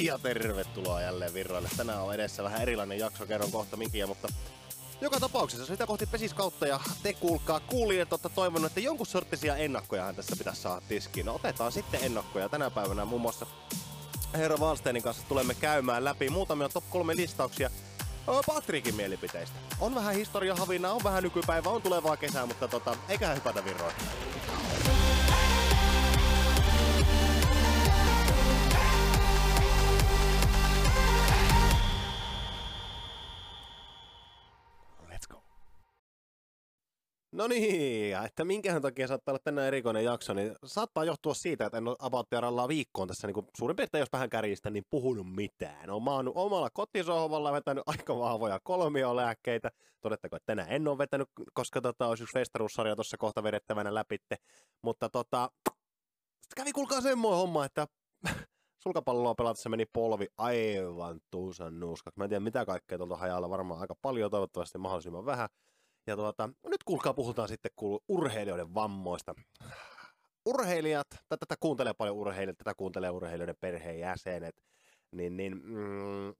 Ja tervetuloa jälleen virroille. Tänään on edessä vähän erilainen jakso, kerron kohta mikä, mutta joka tapauksessa sitä kohti pesis kautta ja te kuulkaa kuulijat, olette toivonut, että jonkun sorttisia ennakkojahan tässä pitäisi saada tiskiin. No otetaan sitten ennakkoja. Tänä päivänä muun muassa herra Valsteinin kanssa tulemme käymään läpi muutamia top 3 listauksia Patrikin mielipiteistä. On vähän historiahavina, on vähän nykypäivä, on tulevaa kesää, mutta tota, eiköhän hypätä virroihin. No niin, että minkähän takia saattaa olla tänään erikoinen jakso, niin saattaa johtua siitä, että en ole about viikkoon tässä niin suurin piirtein, jos vähän kärjistä, niin puhunut mitään. Olen maannut omalla kotisohvalla vetänyt aika vahvoja kolmiolääkkeitä. Todettako, että tänään en ole vetänyt, koska tota, olisi yksi festaruussarja tuossa kohta vedettävänä läpitte. Mutta tota, kävi kuulkaa semmoinen homma, että sulkapalloa pelatessa meni polvi aivan tuusan nuuskaksi. Mä en tiedä mitä kaikkea tuolta hajalla, varmaan aika paljon, toivottavasti mahdollisimman vähän. Ja tuota, nyt kuulkaa, puhutaan sitten kuulu urheilijoiden vammoista. Urheilijat, tätä kuuntelee paljon urheilijat, tätä kuuntelee urheilijoiden perheenjäsenet, niin, niin mm,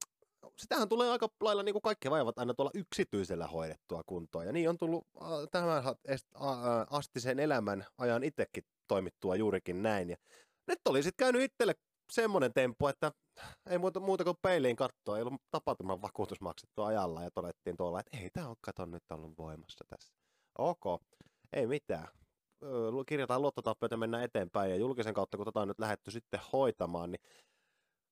sitähän tulee aika lailla niin kuin kaikki vaivat aina tuolla yksityisellä hoidettua kuntoon. Ja niin on tullut tämän asti sen elämän ajan itsekin toimittua juurikin näin. Ja nyt oli sitten käynyt itselle semmoinen tempo, että ei muuta, muuta kuin peiliin katsoa, ei ollut tapaturman vakuutus maksettu ajalla ja todettiin tuolla, että ei tämä ole kato nyt ollut voimassa tässä. Ok, ei mitään. Kirjataan luottotappioita mennään eteenpäin ja julkisen kautta, kun tätä on nyt lähdetty sitten hoitamaan, niin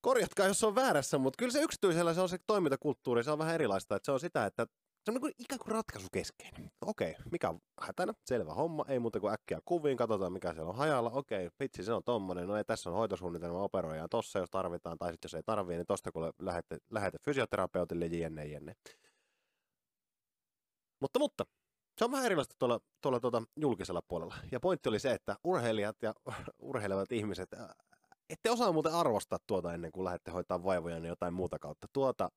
korjatkaa, jos on väärässä, mutta kyllä se yksityisellä se on se toimintakulttuuri, se on vähän erilaista, että se on sitä, että se on niin kuin ikään kuin ratkaisukeskeinen. Okei, mikä on hätänä? Selvä homma. Ei muuta kuin äkkiä kuviin, katsotaan mikä siellä on hajalla. Okei, vitsi, se on tommonen. No ei, tässä on hoitosuunnitelma, operoidaan tossa, jos tarvitaan. Tai sitten jos ei tarvii, niin tosta kun lähette, lähette fysioterapeutille jne, jne. Mutta, mutta, se on vähän erilaista tuolla, tuolla tuota, julkisella puolella. Ja pointti oli se, että urheilijat ja urheilevat ihmiset, ette osaa muuten arvostaa tuota ennen kuin lähdette hoitaa vaivoja niin jotain muuta kautta. Tuota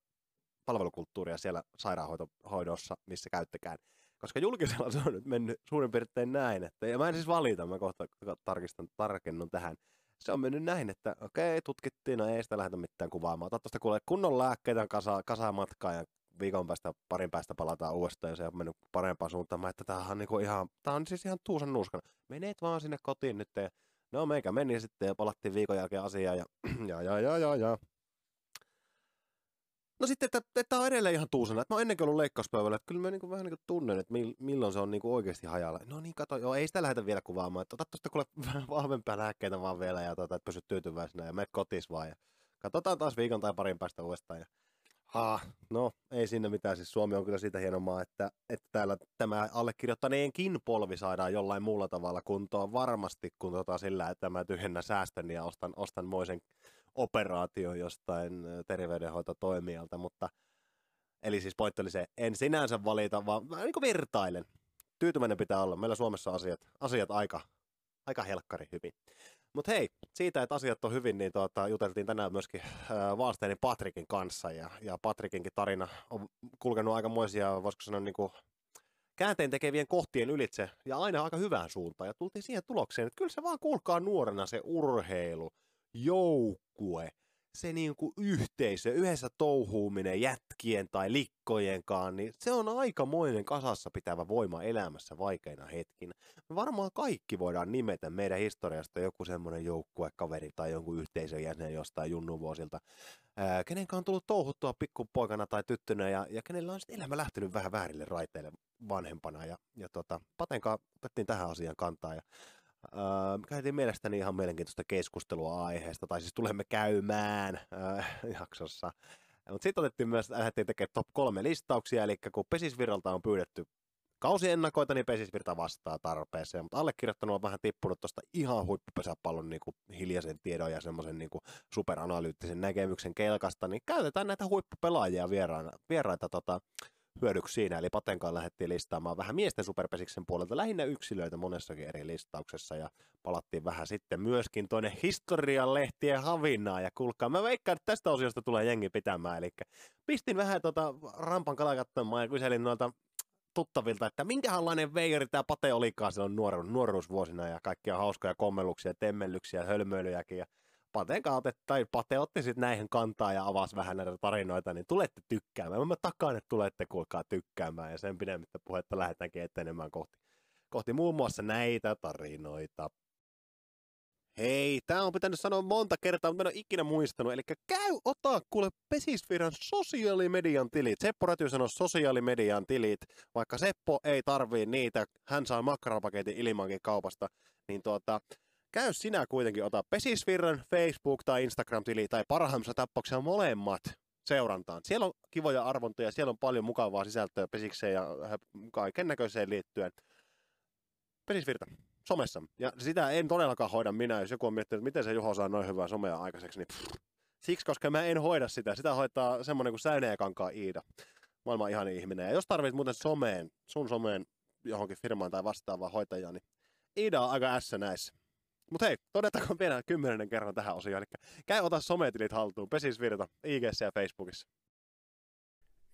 palvelukulttuuria siellä sairaanhoidossa, missä käyttäkään. Koska julkisella se on nyt mennyt suurin piirtein näin, että, ja mä en siis valita, mä kohta tarkistan, tarkennun tähän. Se on mennyt näin, että okei, tutkittiin, no ei sitä lähdetä mitään kuvaamaan. Toivottavasti kuulee kunnon lääkkeitä, kasa, kasa matkaa ja viikon päästä, parin päästä palataan uudestaan ja se on mennyt parempaan suuntaan. Mä, että tämähän on, niinku ihan, on siis ihan tuusan nuuskana. Menet vaan sinne kotiin nyt ja no meikä meni sitten ja palattiin viikon jälkeen asiaan ja ja ja ja ja, ja. No sitten, että, että tämä on edelleen ihan tuusana. Että mä oon ennenkin ollut leikkauspäivällä, että kyllä mä niin vähän niin tunnen, että milloin se on niin oikeasti hajalla. No niin, kato, joo, ei sitä lähdetä vielä kuvaamaan. Että ota tuosta kuule vähän vahvempia lääkkeitä vaan vielä ja tota, että pysyt tyytyväisenä ja menet kotis vaan. Ja katsotaan taas viikon tai parin päästä uudestaan. Ja, ha, no, ei sinne mitään. Siis Suomi on kyllä siitä hienomaa, että, että täällä tämä allekirjoittaneenkin polvi saadaan jollain muulla tavalla kuntoon varmasti kun tota sillä, että mä tyhjennän säästön ja ostan, ostan moisen operaatio jostain terveydenhoitotoimijalta, mutta eli siis pointti oli se, en sinänsä valita, vaan mä niin vertailen. Tyytyväinen pitää olla. Meillä Suomessa asiat, asiat aika, aika helkkari hyvin. Mutta hei, siitä, että asiat on hyvin, niin tuota, juteltiin tänään myöskin äh, Valsteinin Patrikin kanssa, ja, ja Patrikinkin tarina on kulkenut aikamoisia, voisiko sanoa, niin kuin käänteen tekevien kohtien ylitse, ja aina aika hyvään suuntaan, ja tultiin siihen tulokseen, että kyllä se vaan kuulkaa nuorena se urheilu, joukkue, se niin kuin yhteisö, yhdessä touhuuminen jätkien tai likkojenkaan, niin se on aikamoinen kasassa pitävä voima elämässä vaikeina hetkinä. Me varmaan kaikki voidaan nimetä meidän historiasta joku semmoinen joukkuekaveri tai jonkun yhteisön jäsen jostain junnuvuosilta, ää, kenenkaan on tullut touhuttua pikkupoikana tai tyttönä ja, ja kenellä on sitten elämä lähtenyt vähän väärille raiteille vanhempana. Ja, ja tota, Patenkaan otettiin tähän asiaan kantaa ja Öö, käytiin mielestäni ihan mielenkiintoista keskustelua aiheesta, tai siis tulemme käymään öö, jaksossa. Mutta sitten otettiin myös, lähdettiin tekemään top kolme listauksia, eli kun Pesisvirralta on pyydetty kausiennakoita, niin Pesisvirta vastaa tarpeeseen, mutta allekirjoittanut on vähän tippunut tuosta ihan huippupesäpallon niin kuin hiljaisen tiedon ja semmoisen niin superanalyyttisen näkemyksen kelkasta, niin käytetään näitä huippupelaajia vieraita, vieraita tota, hyödyksi siinä. Eli Patenkaan lähdettiin listaamaan vähän miesten superpesiksen puolelta, lähinnä yksilöitä monessakin eri listauksessa. Ja palattiin vähän sitten myöskin tuonne historian lehtien havinaa. Ja kuulkaa, mä veikkaan, että tästä osiosta tulee jengi pitämään. Eli pistin vähän tota rampan kalaa katsomaan ja kyselin noilta tuttavilta, että minkälainen veijari tämä Pate olikaan silloin nuoru- nuoruusvuosina ja kaikkia hauskoja kommelluksia, temmellyksiä, hölmöilyjäkin. Ja Pate kautta, tai Pate otti sitten näihin kantaa ja avasi vähän näitä tarinoita, niin tulette tykkäämään. Mä takaan, että tulette kuulkaa tykkäämään ja sen pidemmittä puhetta lähdetäänkin etenemään kohti, kohti muun muassa näitä tarinoita. Hei, tää on pitänyt sanoa monta kertaa, mutta en ole ikinä muistanut. Eli käy ota kuule Pesisfiran sosiaalimedian tilit. Seppo Räty sanoi sosiaalimedian tilit, vaikka Seppo ei tarvii niitä, hän saa makkarapaketin ilmankin kaupasta, niin tuota, käy sinä kuitenkin ota Pesisvirran Facebook- tai Instagram-tili, tai parhaimmassa tapauksessa molemmat seurantaan. Siellä on kivoja arvontoja, siellä on paljon mukavaa sisältöä pesikseen ja kaiken näköiseen liittyen. Pesisvirta, somessa. Ja sitä en todellakaan hoida minä, jos joku on miettinyt, miten se Juho saa noin hyvää somea aikaiseksi, niin pff, siksi, koska mä en hoida sitä. Sitä hoitaa semmoinen kuin Säyneen kankaa Iida. Maailman ihan ihminen. Ja jos tarvitset muuten someen, sun someen johonkin firmaan tai vastaavaan hoitajaan, niin Iida on aika ässä näissä. Mutta hei, todetaanko vielä kymmenennen kerran tähän osioon. Eli käy ota sometilit haltuun, pesisvirta, IG ja Facebookissa.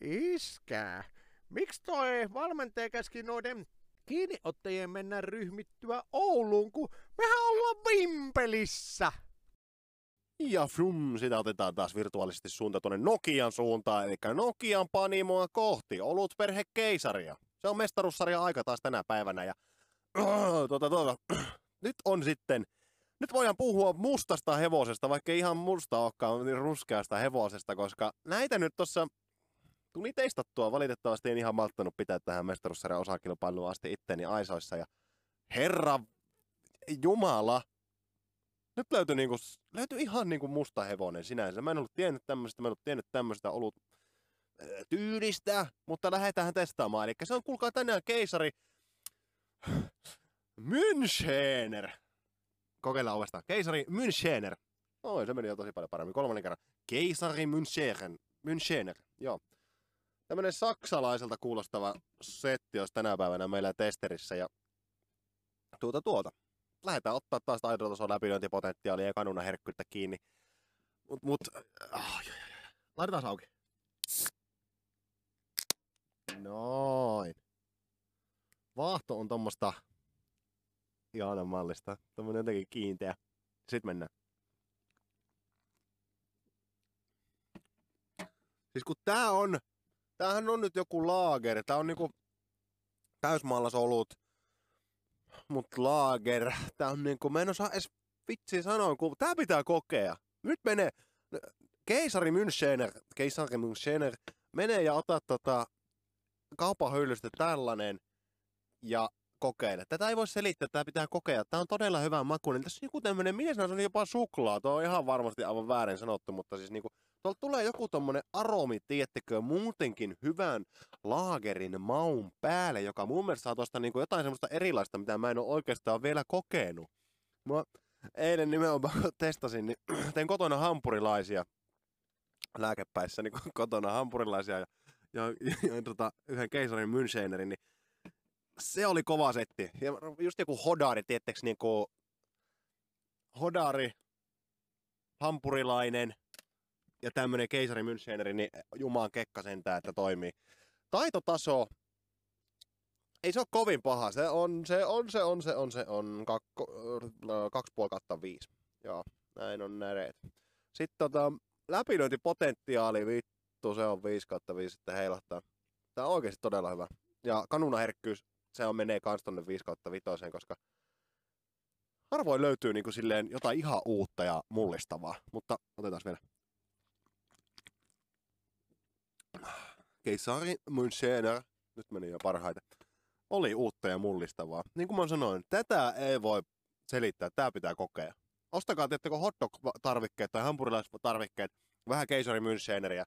Iskää. Miksi toi valmentaja käski noiden kiinniottajien mennä ryhmittyä Ouluun, kun mehän ollaan Vimpelissä? Ja frum, sitä otetaan taas virtuaalisesti suunta tuonne Nokian suuntaan, eli Nokian panimoa kohti, olut perhe keisaria. Se on mestaruussarja aika taas tänä päivänä ja tuota, tuota, nyt on sitten, nyt voidaan puhua mustasta hevosesta, vaikka ihan musta olekaan, niin ruskeasta hevosesta, koska näitä nyt tuossa tuli teistattua. Valitettavasti en ihan malttanut pitää tähän mestaruussarjan osakilpailuun asti itteni aisoissa. Ja herra Jumala, nyt löytyi, niinku, löytyi ihan niinku musta hevonen sinänsä. Mä en ollut tiennyt tämmöistä, mä en ollut tiennyt tämmöistä ollut tyylistä, mutta lähdetään testaamaan. Eli se on, kuulkaa tänään keisari Münchener. Kokeillaan uudestaan. Keisari Münchener. Oi, se meni jo tosi paljon paremmin. Kolmannen kerran. Keisari Münchener. Münchener, joo. Tämmönen saksalaiselta kuulostava setti olisi tänä päivänä meillä testerissä ja tuota tuota. Lähdetään ottaa taas taidotason läpilöintipotentiaalia ja kanuna herkkyyttä kiinni. Mut, mut, oh, laitetaan auki. Noin. Vaahto on tommosta ihanan mallista. Tommonen jotenkin kiinteä. Sitten mennään. Siis kun tää on, tämähän on nyt joku laager, tää on niinku täysmaalasolut, mut laager, tää on niinku, mä en osaa edes vitsi sanoa, kun tää pitää kokea. Nyt menee, keisari Münchener, keisari Münchener, menee ja ota tota kaupan hyllystä tällainen ja kokeile. Tätä ei voi selittää, tämä pitää kokea. Tämä on todella hyvä maku. Niin tässä on joku tämmöinen, se on jopa suklaa. Tuo on ihan varmasti aivan väärin sanottu, mutta siis niinku, tuolta tulee joku tommonen aromi, tiettekö, muutenkin hyvän laagerin maun päälle, joka mun mielestä saa tuosta niinku jotain semmoista erilaista, mitä mä en ole oikeastaan vielä kokenut. Mä eilen nimenomaan testasin, niin tein kotona hampurilaisia lääkepäissä, niin kotona hampurilaisia ja, ja, ja, ja tota, yhden keisarin Münchenerin, niin se oli kova setti. Ja just joku hodari, tiettekö, niinku hodari, hampurilainen ja tämmönen keisari Müncheneri, niin jumaan kekka sentään, että toimii. Taitotaso, ei se ole kovin paha. Se on, se on, se on, se on, se on kakko, kaksi puoli kautta viisi. Joo, näin on näreet. Sitten tota, läpilöintipotentiaali, vittu, se on 5 kautta 5 sitten heilahtaa. Tää on oikeasti todella hyvä. Ja kanunaherkkyys se on menee kans tonne 5 kautta 5, koska harvoin löytyy niinku silleen jotain ihan uutta ja mullistavaa. Mutta otetaan vielä. Keisari Münchener, nyt meni jo parhaiten, oli uutta ja mullistavaa. Niin kuin mä sanoin, tätä ei voi selittää, tämä pitää kokea. Ostakaa, tiettäkö hotdog-tarvikkeet tai hampurilaistarvikkeet, vähän keisari Müncheniä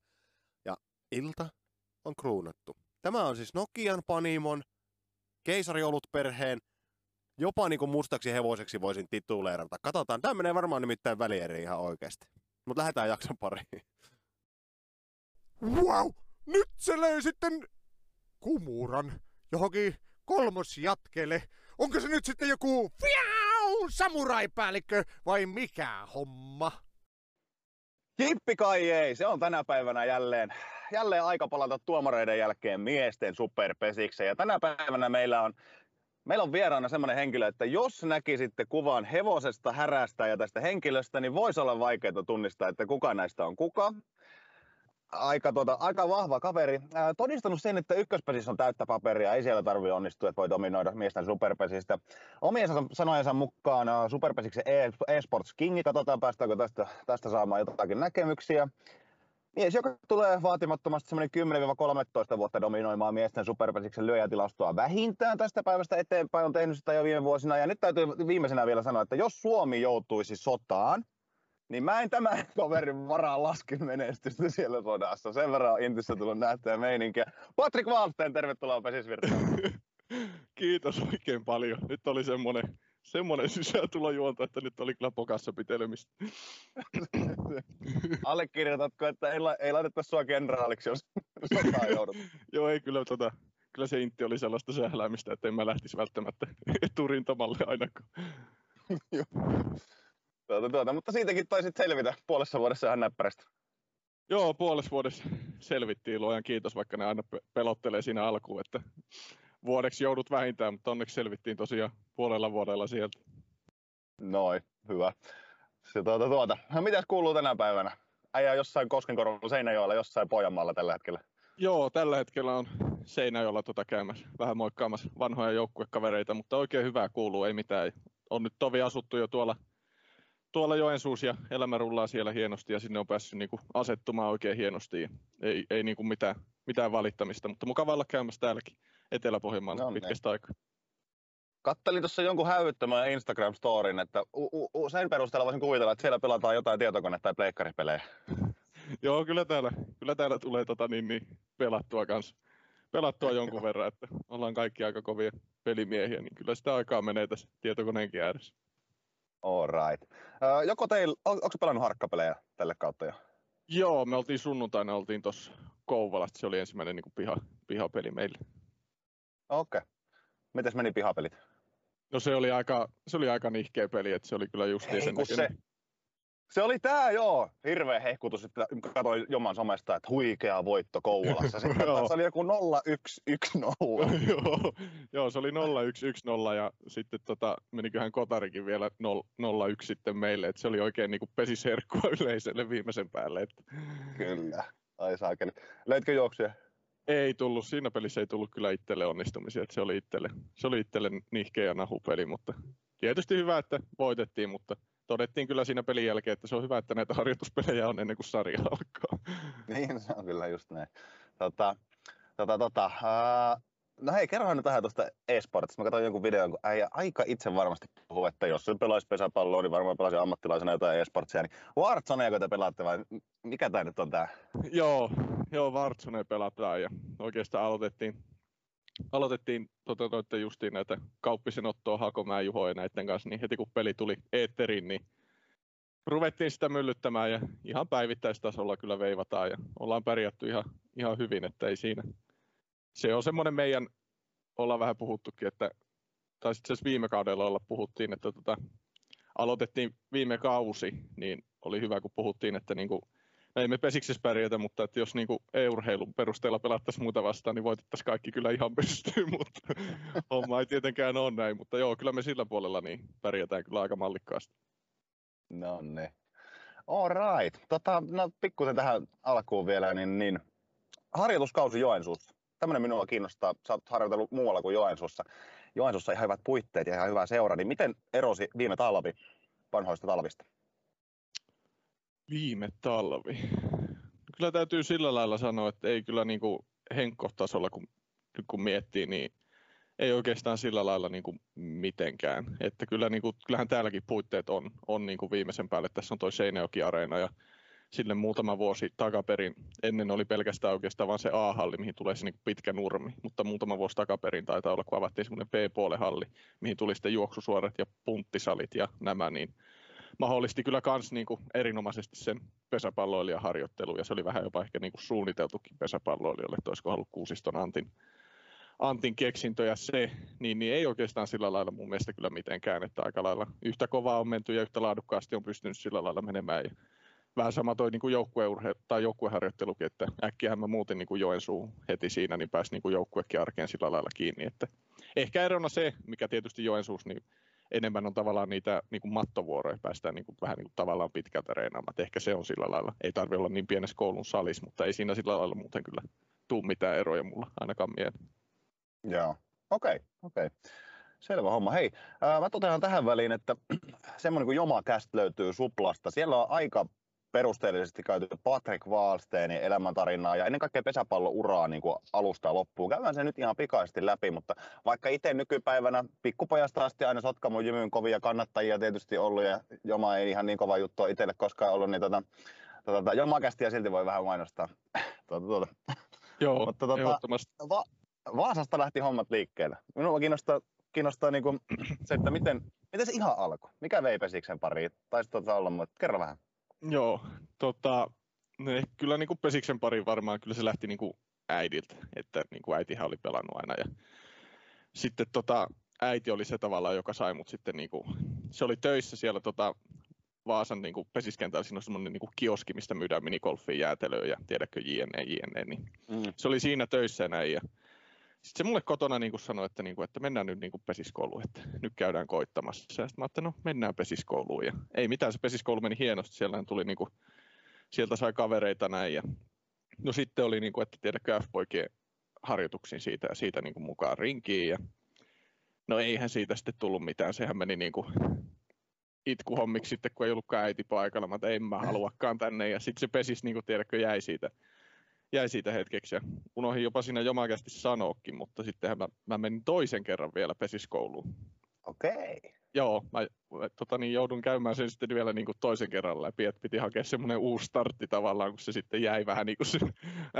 ja ilta on kruunattu. Tämä on siis Nokian Panimon keisariolut perheen, jopa niin kuin mustaksi hevoseksi voisin tituleerata. Katsotaan, tämä menee varmaan nimittäin välieri ihan oikeasti. Mutta lähdetään jakson pariin. Wow! Nyt se löi sitten kumuran johonkin kolmosjatkelle. Onko se nyt sitten joku fiau, samuraipäällikkö vai mikä homma? Jippi kai ei, se on tänä päivänä jälleen jälleen aika palata tuomareiden jälkeen miesten superpesikseen. Ja tänä päivänä meillä on Meillä on vieraana semmoinen henkilö, että jos näkisitte kuvan hevosesta, härästä ja tästä henkilöstä, niin voisi olla vaikeaa tunnistaa, että kuka näistä on kuka. Aika, tuota, aika vahva kaveri. Ää, todistanut sen, että ykköspesissä on täyttä paperia, ei siellä tarvitse onnistua, että voi dominoida miesten superpesistä. Omien sanojensa mukaan ää, superpesiksen e- eSports Kingi, katsotaan päästäänkö tästä, tästä saamaan jotakin näkemyksiä. Mies, joka tulee vaatimattomasti semmoinen 10-13 vuotta dominoimaan miesten superpesiksen lyöjätilastoa vähintään tästä päivästä eteenpäin, on tehnyt sitä jo viime vuosina. Ja nyt täytyy viimeisenä vielä sanoa, että jos Suomi joutuisi sotaan, niin mä en tämän kaverin varaan lasken menestystä siellä sodassa. Sen verran on Intissä tullut nähtyä meininkiä. Patrick Wallsten, tervetuloa Pesisvirtaan. Kiitos oikein paljon. Nyt oli semmoinen, semmoinen sisääntulojuonto, että nyt oli kyllä pokassa pitelemistä. Allekirjoitatko, että ei, la- ei laiteta sua kenraaliksi, jos sotaan joudut? Joo, ei kyllä tota, kyllä se intti oli sellaista sähläämistä, että en mä lähtisi välttämättä eturintamalle ainakaan. Tuota, tuota, mutta siitäkin taisit selvitä puolessa vuodessa ihan näppärästi. Joo, puolessa vuodessa selvittiin, luojan kiitos, vaikka ne aina pe- pelottelee siinä alkuun, että vuodeksi joudut vähintään, mutta onneksi selvittiin tosiaan puolella vuodella sieltä. Noin, hyvä. Se, tuota, tuota. No, mitäs kuuluu tänä päivänä? Äijä jossain Koskenkorvalla, Seinäjoella, jossain Pohjanmaalla tällä hetkellä. Joo, tällä hetkellä on Seinäjoella tota käymässä, vähän moikkaamassa vanhoja joukkuekavereita, mutta oikein hyvää kuuluu, ei mitään. On nyt tovi asuttu jo tuolla, tuolla Joensuus ja elämä rullaa siellä hienosti ja sinne on päässyt niinku asettumaan oikein hienosti. Ei, ei niinku mitään, mitään valittamista, mutta mukava olla käymässä täälläkin Etelä-Pohjanmaalla No niin. pitkästä aikaa. Kattelin tuossa jonkun hävyttömän Instagram-storin, että u- u- sen perusteella voisin kuvitella, että siellä pelataan jotain tietokone- tai pleikkaripelejä. Joo, kyllä täällä, kyllä täällä tulee tota niin, niin pelattua kanssa. Pelattua jonkun verran, että ollaan kaikki aika kovia pelimiehiä, niin kyllä sitä aikaa menee tässä tietokoneenkin ääressä. All right. Öö, joko teillä, on, onko pelannut harkkapelejä tälle kautta jo? Joo, me oltiin sunnuntaina, oltiin tuossa Kouvolasta, se oli ensimmäinen niin kuin piha, pihapeli meille. Okei. Okay. Mites meni pihapelit? No se oli aika, se oli aika nihkeä peli, että se oli kyllä just sen se. Se oli tää joo, hirveä hehkutus, että katsoin Joman somesta, että huikea voitto Kouvolassa. Sitten taas oli joku 0110. joo, joo, se oli 0-1-1-0 ja sitten tota, meniköhän Kotarikin vielä 0-1 sitten meille, että se oli oikein niin kuin pesiserkkua yleisölle viimeisen päälle. Että Kyllä. Ai saakeli. Löitkö juoksuja? ei tullut, siinä pelissä ei tullut kyllä itselle onnistumisia, että se oli itselle, se oli itselle nihkeä ja nahupeli, mutta tietysti hyvä, että voitettiin, mutta todettiin kyllä siinä pelin jälkeen, että se on hyvä, että näitä harjoituspelejä on ennen kuin sarja alkaa. Niin, se on kyllä just näin. Tota, tota, tota, ää, no hei, kerrohan nyt vähän tuosta e-sportista. Mä katsoin jonkun videon, kun äijä aika itse varmasti puhuu, että jos se pelaisi pesäpalloa, niin varmaan pelasi ammattilaisena jotain e-sportsia. Niin Warzonea, te pelaatte vai mikä tää nyt on tää? joo, joo, Warzone pelataan ja oikeastaan aloitettiin, aloitettiin tota, justiin näitä Kauppisen Ottoa, Hakomäen Juho ja näiden kanssa, niin heti kun peli tuli eetteriin, niin ruvettiin sitä myllyttämään ja ihan päivittäistasolla kyllä veivataan ja ollaan pärjätty ihan, ihan hyvin, että ei siinä. Se on semmoinen meidän, ollaan vähän puhuttukin, että tai sitten viime kaudella olla puhuttiin, että tota, aloitettiin viime kausi, niin oli hyvä kun puhuttiin, että niinku, ei me pesiksessä pärjätä, mutta että jos niinku e-urheilun perusteella pelattaisiin muuta vastaan, niin voitettaisiin kaikki kyllä ihan pystyyn, mutta homma ei tietenkään ole näin, mutta joo, kyllä me sillä puolella niin pärjätään kyllä aika mallikkaasti. No niin. All right. Tota, no pikkusen tähän alkuun vielä, niin, niin harjoituskausi Joensuussa. Tämmöinen minua kiinnostaa. Sä oot harjoitellut muualla kuin Joensuussa. Joensuussa ihan hyvät puitteet ja ihan hyvä seura. Niin miten erosi viime talvi vanhoista talvista? Viime talvi. Kyllä täytyy sillä lailla sanoa, että ei kyllä niinku henkkotasolla, kun, kun miettii, niin ei oikeastaan sillä lailla niinku mitenkään. Että kyllä niinku, kyllähän täälläkin puitteet on, on niinku viimeisen päälle. Tässä on toi Seinäjoki-areena ja sille muutama vuosi takaperin, ennen oli pelkästään oikeastaan vain se A-halli, mihin tulee se niinku pitkä nurmi, mutta muutama vuosi takaperin taitaa olla, kun avattiin semmoinen B-puolen halli, mihin tuli sitten juoksusuorat ja punttisalit ja nämä, niin mahdollisti kyllä kans niinku erinomaisesti sen pesäpalloilijaharjoittelu, ja se oli vähän jopa ehkä niinku suunniteltukin pesäpalloilijoille, että olisiko ollut Kuusiston Antin, Antin keksintö ja se, niin, niin ei oikeastaan sillä lailla mun mielestä kyllä mitenkään, että aika lailla yhtä kovaa on menty ja yhtä laadukkaasti on pystynyt sillä lailla menemään. Ja vähän sama toi niin joukkueurhe- tai joukkueharjoittelukin, että äkkiä mä muutin niin kuin Joensuun heti siinä, niin pääsi niin joukkuekin arkeen sillä lailla kiinni. Että ehkä erona se, mikä tietysti Joensuus, niin enemmän on tavallaan niitä niin kuin mattovuoroja, päästään niin kuin, vähän niin kuin tavallaan pitkältä reenaamaan. Ehkä se on sillä lailla. Ei tarvitse olla niin pienessä koulun salissa, mutta ei siinä sillä lailla muuten kyllä tuu mitään eroja mulla ainakaan mieleen. Joo, okei, okay, okei. Okay. Selvä homma. Hei, ää, mä totean tähän väliin, että semmoinen kuin Jomakäst löytyy Suplasta. Siellä on aika perusteellisesti käyty Patrick Wallsteinin elämäntarinaa ja ennen kaikkea pesäpallouraa niin kuin alusta loppuun. Käydään se nyt ihan pikaisesti läpi, mutta vaikka itse nykypäivänä pikkupojasta asti aina Sotkamon jymyyn kovia kannattajia tietysti ollut ja Joma ei ihan niin kova juttu itselle koskaan ollut, niin tota, tota, Jomakästiä silti voi vähän mainostaa. tuota, tuota. Joo, mutta, tota. Va- Vaasasta lähti hommat liikkeelle. Minua kiinnostaa, kiinnostaa niin kuin se, että miten, miten se ihan alkoi. Mikä vei Pesiksen pariin? Taisi tuota olla, mutta kerro vähän. Joo, tota, ne, kyllä niin kuin Pesiksen pari varmaan, kyllä se lähti niin kuin äidiltä, että niin kuin äitihän oli pelannut aina ja sitten tota, äiti oli se tavallaan, joka sai mut sitten niin kuin, se oli töissä siellä tota, Vaasan niin kuin pesiskentällä, siinä on semmoinen niin kioski, mistä myydään minigolfia, jäätelöä ja tiedätkö jne, jne. Niin mm. Se oli siinä töissä näin ja sitten se mulle kotona niin kuin sanoi, että, niin kuin, että mennään nyt niin kuin pesiskouluun, että nyt käydään koittamassa. Ja sitten mä ajattelin, no mennään pesiskouluun. Ja ei mitään, se pesiskoulu meni hienosti. Siellä tuli niin kuin, sieltä sai kavereita näin. Ja, no sitten oli, niin kuin, että tiedätkö F-poikien harjoituksiin siitä ja siitä niin kuin mukaan rinkiin. Ja, no eihän siitä sitten tullut mitään. Sehän meni niin kuin itkuhommiksi sitten, kun ei ollutkaan äiti paikalla. Mä että en mä haluakaan tänne. Ja sitten se pesis, niin kuin tiedätkö, jäi siitä jäi siitä hetkeksi ja unohdin jopa siinä jomakästi sanoakin, mutta sittenhän mä, mä menin toisen kerran vielä pesiskouluun. Okei. Okay. Joo, mä tota, niin joudun käymään sen sitten vielä niin kuin toisen kerran läpi, että piti hakea semmoinen uusi startti tavallaan, kun se sitten jäi vähän niin kuin se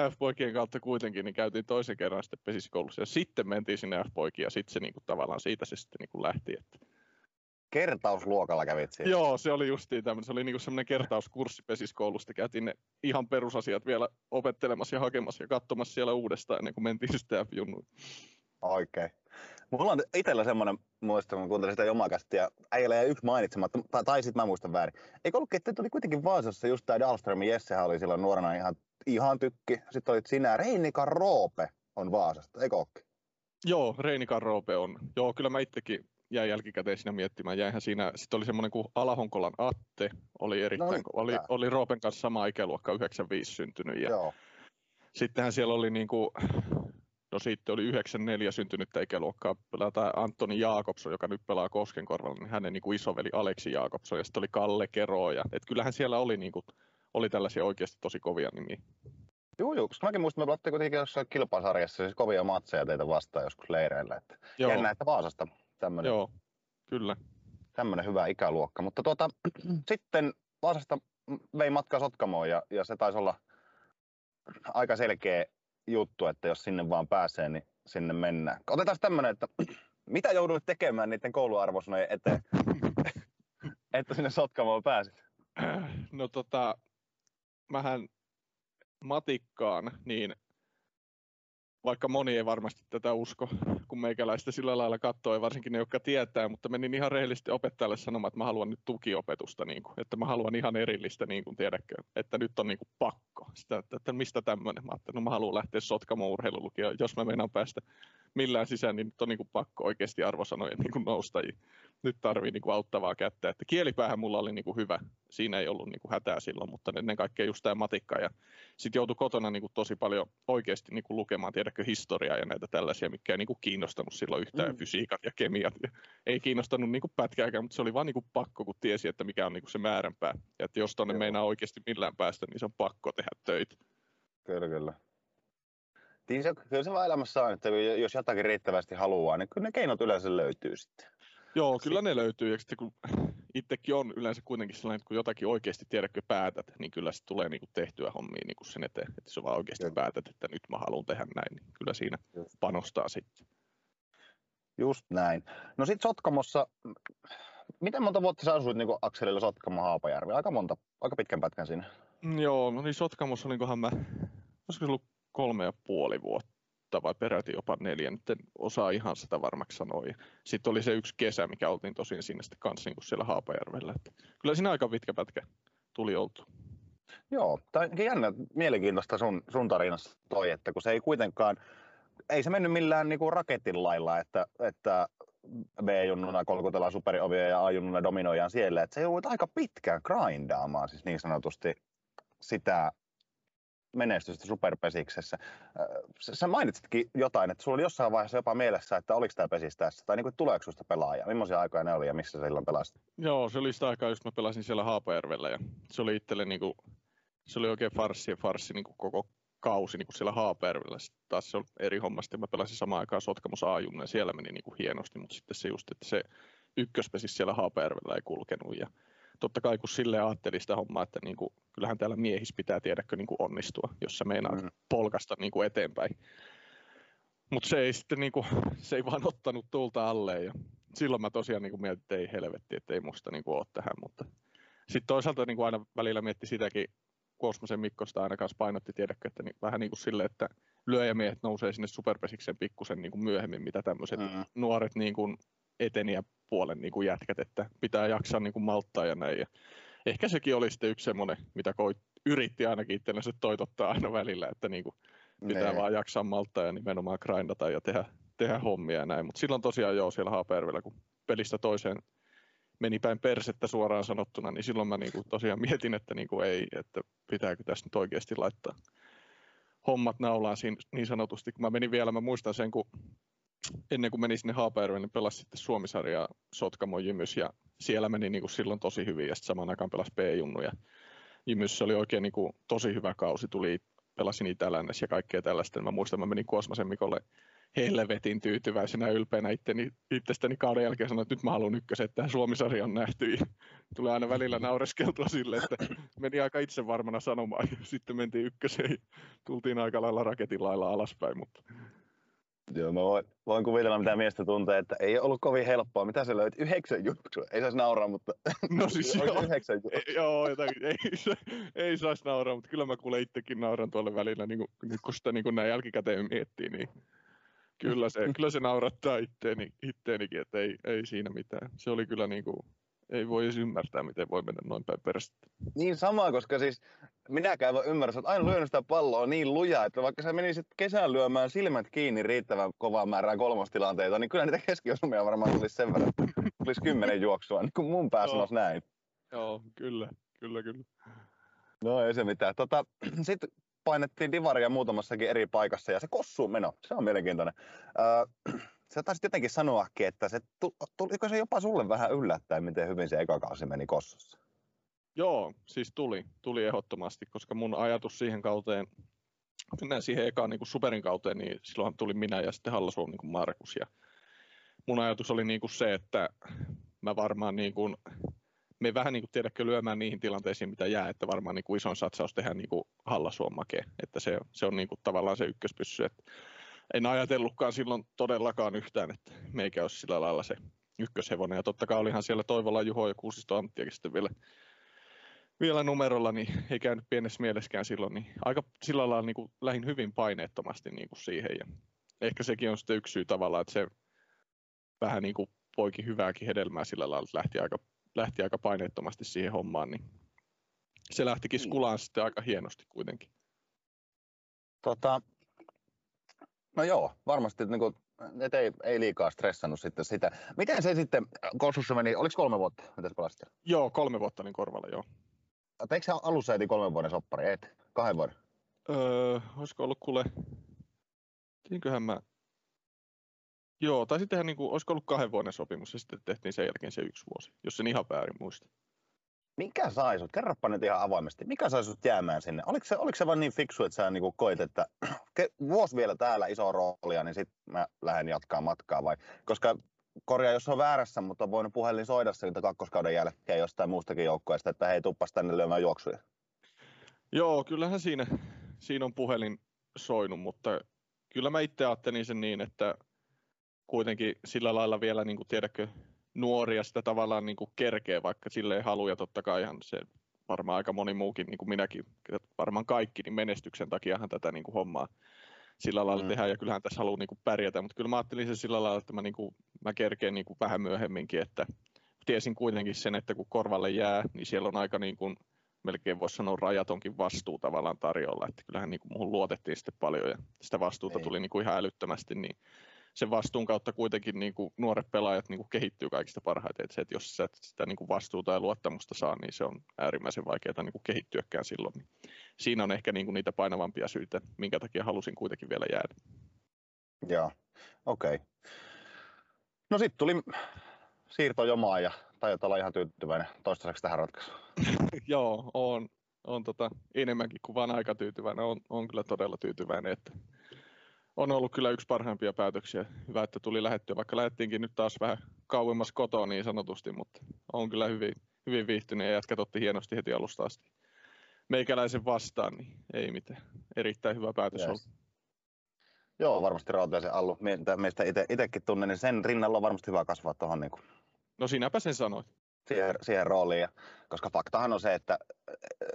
F-poikien kautta kuitenkin, niin käytiin toisen kerran sitten pesiskoulussa ja sitten mentiin sinne F-poikiin ja sitten se niin kuin, tavallaan siitä se sitten niin kuin lähti. Että kertausluokalla kävit siinä? Joo, se oli justiin tämmöinen. Se oli niinku semmoinen kertauskurssi pesiskoulusta. Käytiin ne ihan perusasiat vielä opettelemassa ja hakemassa ja katsomassa siellä uudestaan ennen kuin mentiin sitten F-junnuun. Oikein. Mulla on itsellä semmoinen muista, kun kuuntelin sitä omakästi ja äijällä jäi yksi mainitsematta, tai, tai sitten mä muistan väärin. Eikö ollutkin, että tuli kuitenkin Vaasassa just tämä Dahlströmin Jesse oli silloin nuorena ihan, ihan tykki. Sitten olit sinä, Reinika Roope on Vaasasta, eikö olekin? Joo, Reinika Roope on. Joo, kyllä mä itsekin jäin jälkikäteen siinä miettimään. Jäihän siinä, sitten oli semmoinen kuin Alahonkolan Atte, oli erittäin, no oli, oli Roopen kanssa sama ikäluokka, 95 syntynyt. Ja Joo. Sittenhän siellä oli niin kuin, no sitten oli 94 syntynyttä ikäluokkaa, tämä Antoni Jaakobson, joka nyt pelaa Koskenkorvalla, niin hänen niin kuin isoveli Aleksi Jaakobson, ja sitten oli Kalle Kero, ja et kyllähän siellä oli, niin kuin, oli tällaisia oikeasti tosi kovia nimiä. Joo, joo, koska mäkin muistan, että me pelattiin kuitenkin jossain kilpasarjassa siis kovia matseja teitä vastaan joskus leireillä. Että Joo. Jännä, että Vaasasta Tämmönen, Joo, kyllä. Tämmöinen hyvä ikäluokka. Mutta tuota, sitten Vaasasta vei matkaa Sotkamoon ja, ja se taisi olla aika selkeä juttu, että jos sinne vaan pääsee, niin sinne mennään. Otetaan tämmöinen, että mitä jouduit tekemään niiden kouluarvosanojen eteen, että sinne Sotkamoon pääsit? No tota, mähän matikkaan, niin vaikka moni ei varmasti tätä usko, kun meikäläistä sillä lailla katsoo, varsinkin ne, jotka tietää, mutta menin ihan rehellisesti opettajalle sanomaan, että mä haluan nyt tukiopetusta, niin kuin, että mä haluan ihan erillistä, niin kuin tiedäkö, että nyt on niin kuin pakko. Sitä, että, että mistä tämmöinen? Mä että no mä haluan lähteä Sotkamo urheilulukioon, jos mä meinaan päästä millään sisään, niin nyt on niin kuin pakko oikeasti arvosanojen niin kuin nousta nyt tarvii niin kuin auttavaa kättä. Että kielipäähän mulla oli niin kuin hyvä, siinä ei ollut niin kuin hätää silloin, mutta ennen kaikkea just tämä matikka. Ja sitten joutui kotona niin kuin tosi paljon oikeasti niin kuin lukemaan, tiedäkö, historiaa ja näitä tällaisia, mikä ei niin kuin kiinnostanut silloin yhtään, mm. fysiikat ja kemiat. Ja ei kiinnostanut niin kuin pätkääkään, mutta se oli vaan niin kuin pakko, kun tiesi, että mikä on niin kuin se määränpää. Ja että jos tuonne meinaa oikeasti millään päästä, niin se on pakko tehdä töitä. Kyllä, kyllä. Niin se, kyllä se vaan elämässä on, että jos jotakin riittävästi haluaa, niin kyllä ne keinot yleensä löytyy sitten. Joo, kyllä ne löytyy. Ja sitten kun itsekin on yleensä kuitenkin sellainen, että kun jotakin oikeasti tiedätkö päätät, niin kyllä se tulee niinku tehtyä hommia niinku sen eteen. Että jos vaan oikeasti kyllä. päätät, että nyt mä haluan tehdä näin, niin kyllä siinä Just. panostaa sitten. Just näin. No sitten Sotkamossa, miten monta vuotta sä asuit niin Akselilla Sotkamo Haapajärvi? Aika monta, aika pitkän pätkän siinä. Joo, no niin Sotkamossa olinkohan mä, olisiko se ollut kolme ja puoli vuotta vuotta vai peräti jopa neljä, nyt en osaa ihan sitä varmaksi sanoa. Sitten oli se yksi kesä, mikä oltiin tosin sinne sitten kanssa niin kuin siellä Haapajärvellä. Että kyllä siinä aika pitkä pätkä tuli oltu. Joo, tämä on jännä, mielenkiintoista sun, sun tarinassa toi, että kun se ei kuitenkaan, ei se mennyt millään niinku raketin lailla, että, että B-junnuna kolkutellaan superiovia ja A-junnuna dominoidaan siellä, että se joudut aika pitkään grindaamaan siis niin sanotusti sitä menestystä superpesiksessä. Sä mainitsitkin jotain, että sulla oli jossain vaiheessa jopa mielessä, että oliko tämä pesis tässä, tai niin kuin, tuleeko susta pelaajaa? Millaisia aikoja ne oli ja missä sä silloin pelasit? Joo, se oli sitä aikaa, just mä pelasin siellä Haapajärvellä ja se oli itselle niin kuin, se oli oikein farssi ja farssi niin kuin koko kausi niin kuin siellä Haapajärvellä. Sitten taas se on eri homma, sitten mä pelasin samaan aikaan Sotkamos a ja siellä meni niin kuin hienosti, mutta sitten se just, että se ykköspesis siellä Haapajärvellä ei kulkenut ja totta kai kun sille ajatteli sitä hommaa, että niin kuin, kyllähän täällä miehissä pitää tiedäkö niin kuin onnistua, jos sä meinaat mm. polkasta niin kuin eteenpäin. Mutta se ei sitten niin kuin, se ei vaan ottanut tulta alle ja silloin mä tosiaan niin kuin mietin, että ei helvetti, että ei musta niin kuin ole tähän, mutta sitten toisaalta niin kuin aina välillä mietti sitäkin, Kosmosen Mikkosta aina kanssa painotti, tiedäkö, että niin, vähän niin kuin sille, että lyöjämiehet nousee sinne superpesiksen pikkusen niin kuin myöhemmin, mitä tämmöiset mm. nuoret niin kuin eteniäpuolen niin kuin jätkät, että pitää jaksaa niin kuin malttaa ja näin. Ja ehkä sekin oli sitten yksi semmoinen, mitä koit, yritti ainakin itsellensä toitottaa aina välillä, että niin kuin pitää nee. vaan jaksaa malttaa ja nimenomaan grindata ja tehdä, tehdä hommia ja näin. Mutta silloin tosiaan joo siellä Haapervellä, kun pelistä toiseen meni päin persettä suoraan sanottuna, niin silloin mä niin kuin tosiaan mietin, että niin kuin ei, että pitääkö tässä nyt oikeasti laittaa hommat naulaan niin sanotusti. Kun mä menin vielä, mä muistan sen, kun ennen kuin menin sinne Haapajärvelle, niin pelasin sitten Suomisarjaa Sotkamo Jymys ja siellä meni niin kuin silloin tosi hyvin ja sitten samaan aikaan pelasi B-junnu ja Jymys oli oikein niin kuin tosi hyvä kausi, tuli pelasin itä ja kaikkea tällaista. Mä muistan, mä menin Kuosmasen Mikolle helvetin tyytyväisenä ylpeänä itteni, itsestäni kauden jälkeen sanoin, että nyt mä haluan ykkösen, että Suomi-sarja on nähty. Ja tulee aina välillä naureskeltua sille, että meni aika itsevarmana sanomaan. Ja sitten mentiin ykköseen tultiin aika lailla raketin lailla alaspäin. Mutta Joo, mä voin, voin kuvitella, mitä miestä tuntee, että ei ollut kovin helppoa. Mitä se löyt? Yhdeksän juttua. Ei saisi nauraa, mutta... No siis joo. Yhdeksän juttua. Ei, joo, jotakin. Ei, ei saisi nauraa, mutta kyllä mä kuule itsekin nauran tuolle välillä, niin kuin, kun sitä niin kuin näin jälkikäteen miettii, niin kyllä se, kyllä se naurattaa itteeni, itteenikin, että ei, ei siinä mitään. Se oli kyllä niin kuin, ei voi edes ymmärtää, miten voi mennä noin päin perästä. Niin sama, koska siis minäkään voi ymmärtää, että aina lyönyt sitä palloa niin lujaa, että vaikka sä menisit kesän lyömään silmät kiinni riittävän kovaa määrää kolmostilanteita, niin kyllä niitä keskiosumia varmaan tulisi sen verran, että tulisi kymmenen juoksua, niin kuin mun päässä no. näin. Joo, kyllä, kyllä, kyllä. No ei se mitään. Tota, Sitten painettiin divaria muutamassakin eri paikassa ja se kossuun meno, se on mielenkiintoinen. Öö, sä taisit jotenkin sanoakin, että se, tuliko se jopa sulle vähän yllättäen, miten hyvin se eka kausi meni kossussa? Joo, siis tuli, tuli ehdottomasti, koska mun ajatus siihen kauteen, mennään siihen ekaan niin kuin superin kauteen, niin silloin tuli minä ja sitten Hallasuom niin kuin Markus. Ja mun ajatus oli niin kuin se, että mä varmaan niin kuin, me vähän niin kuin tiedäkö lyömään niihin tilanteisiin, mitä jää, että varmaan niin kuin ison satsaus tehdään niin kuin Hallasuomake, että se, se on niin kuin tavallaan se ykköspyssy. Että en ajatellutkaan silloin todellakaan yhtään, että meikä olisi sillä lailla se ykköshevonen. Ja totta kai olihan siellä Toivola Juho ja Kuusisto Anttiakin sitten vielä, vielä numerolla, niin ei käynyt pienessä mieleskään silloin. Niin aika sillä lailla niin kuin lähin hyvin paineettomasti niin kuin siihen. Ja ehkä sekin on sitten yksi syy tavallaan, että se vähän niin kuin poiki hyvääkin hedelmää sillä lailla, että lähti aika, lähti aika paineettomasti siihen hommaan. Niin se lähtikin niin. skulaan sitten aika hienosti kuitenkin. Tota, No joo, varmasti niin kuin, et ei, ei liikaa stressannut sitten sitä. Miten se sitten Kossussa meni, oliko kolme vuotta, mitä sä pelasit? Joo, kolme vuotta niin korvalla, joo. Eikö se alussa eti kolmen vuoden soppari, et? Kahden vuoden? Öö, olisiko ollut kuule, tiinköhän mä, joo, tai sitten niin kuin, olisiko ollut kahden vuoden sopimus ja sitten tehtiin sen jälkeen se yksi vuosi, jos sen ihan väärin muista. Mikä sai sut, kerropa nyt ihan avoimesti, mikä sai sut jäämään sinne? Oliko se, oliko se vaan niin fiksu, että sä niinku koit, että vuosi vielä täällä iso roolia, niin sitten mä lähden jatkaa matkaa vai? Koska korjaa, jos on väärässä, mutta on voinut puhelin soida siltä kakkoskauden jälkeen jostain muustakin joukkueesta, että hei, tuppas tänne lyömään juoksuja. Joo, kyllähän siinä, siinä on puhelin soinut, mutta kyllä mä itse ajattelin sen niin, että kuitenkin sillä lailla vielä, niin kuin tiedätkö, nuoria sitä tavallaan niin kuin kerkee, vaikka sille ei halua, ja totta kai ihan se varmaan aika moni muukin, niin kuin minäkin, varmaan kaikki, niin menestyksen takiahan tätä niin kuin hommaa sillä lailla mm. tehdään, ja kyllähän tässä haluaa niin kuin pärjätä, mutta kyllä mä ajattelin sen sillä lailla, että mä, niin kuin, mä kerkeen niin kuin vähän myöhemminkin, että tiesin kuitenkin sen, että kun korvalle jää, niin siellä on aika niin kuin melkein voisi sanoa rajatonkin vastuu tavallaan tarjolla, että kyllähän niin kuin muuhun luotettiin sitten paljon ja sitä vastuuta Niin. tuli niin kuin ihan älyttömästi, niin sen vastuun kautta kuitenkin niin kuin nuoret pelaajat niin kuin kehittyy kaikista parhaiten. Että se, että jos sä et sitä niin kuin vastuuta ja luottamusta saa, niin se on äärimmäisen vaikeaa niin kuin kehittyäkään silloin. Niin siinä on ehkä niin kuin niitä painavampia syitä, minkä takia halusin kuitenkin vielä jäädä. Joo, okei. Okay. No sitten tuli siirto jomaan ja taidat olla ihan tyytyväinen toistaiseksi tähän ratkaisuun. Joo, on, on tota, enemmänkin kuin vaan aika tyytyväinen. On, on kyllä todella tyytyväinen, että on ollut kyllä yksi parhaimpia päätöksiä. Hyvä, että tuli lähettyä, vaikka lähettiinkin nyt taas vähän kauemmas kotoa niin sanotusti, mutta on kyllä hyvin, hyvin viihtynyt ja jätkät otti hienosti heti alusta asti meikäläisen vastaan, niin ei mitään. Erittäin hyvä päätös Yes. ollut. Joo, varmasti Rautaisen Allu, mitä meistä itsekin tunnen, niin sen rinnalla on varmasti hyvä kasvaa tuohon niin kuin, No sinäpä sen sanoit. siihen, siihen rooliin. Ja, koska faktahan on se, että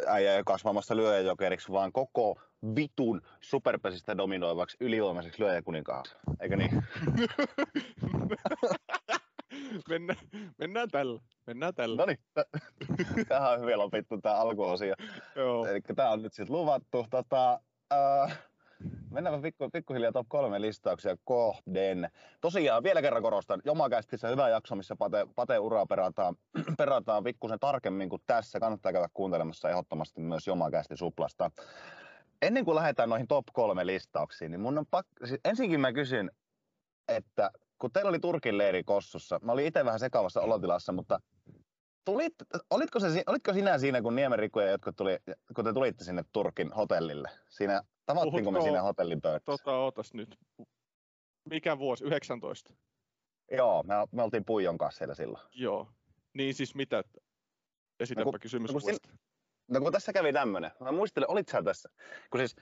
äijä ei kasvamassa lyöjäjokeriksi, vaan koko vitun superpesistä dominoivaksi ylivoimaiseksi lyöjäkuninkaaksi. Eikö niin? mennään, mennään tällä. Mennään tällä. No niin, tähän on hyvin lopittu tämä alkuosio. Joo. Eli tämä on nyt sitten luvattu. Tota, äh, mennäänpä pikku, pikkuhiljaa top kolme listauksia kohden. Tosiaan vielä kerran korostan, Jomakästissä hyvä jakso, missä Pate, Pate uraa perataan, perataan pikkusen tarkemmin kuin tässä. Kannattaa käydä kuuntelemassa ehdottomasti myös Jomakästi suplasta. Ennen kuin lähdetään noihin top kolme listauksiin, niin mun on pakko, siis ensinkin mä kysyn, että kun teillä oli Turkin leiri Kossussa, mä olin itse vähän sekavassa olotilassa, mutta tulit, olitko, se, olitko sinä siinä, kun Niemen Riku ja jotkut tuli, kun te tulitte sinne Turkin hotellille? Siinä, tavattiinko me siinä hotellin pöydässä? Tota, ootas nyt. Mikä vuosi? 19. Joo, me, me oltiin Puijon kanssa siellä silloin. Joo. Niin siis mitä? Esitäpä No kysymys no uudestaan. No kun tässä kävi tämmönen, mä muistelen, olit sä tässä? Kun siis,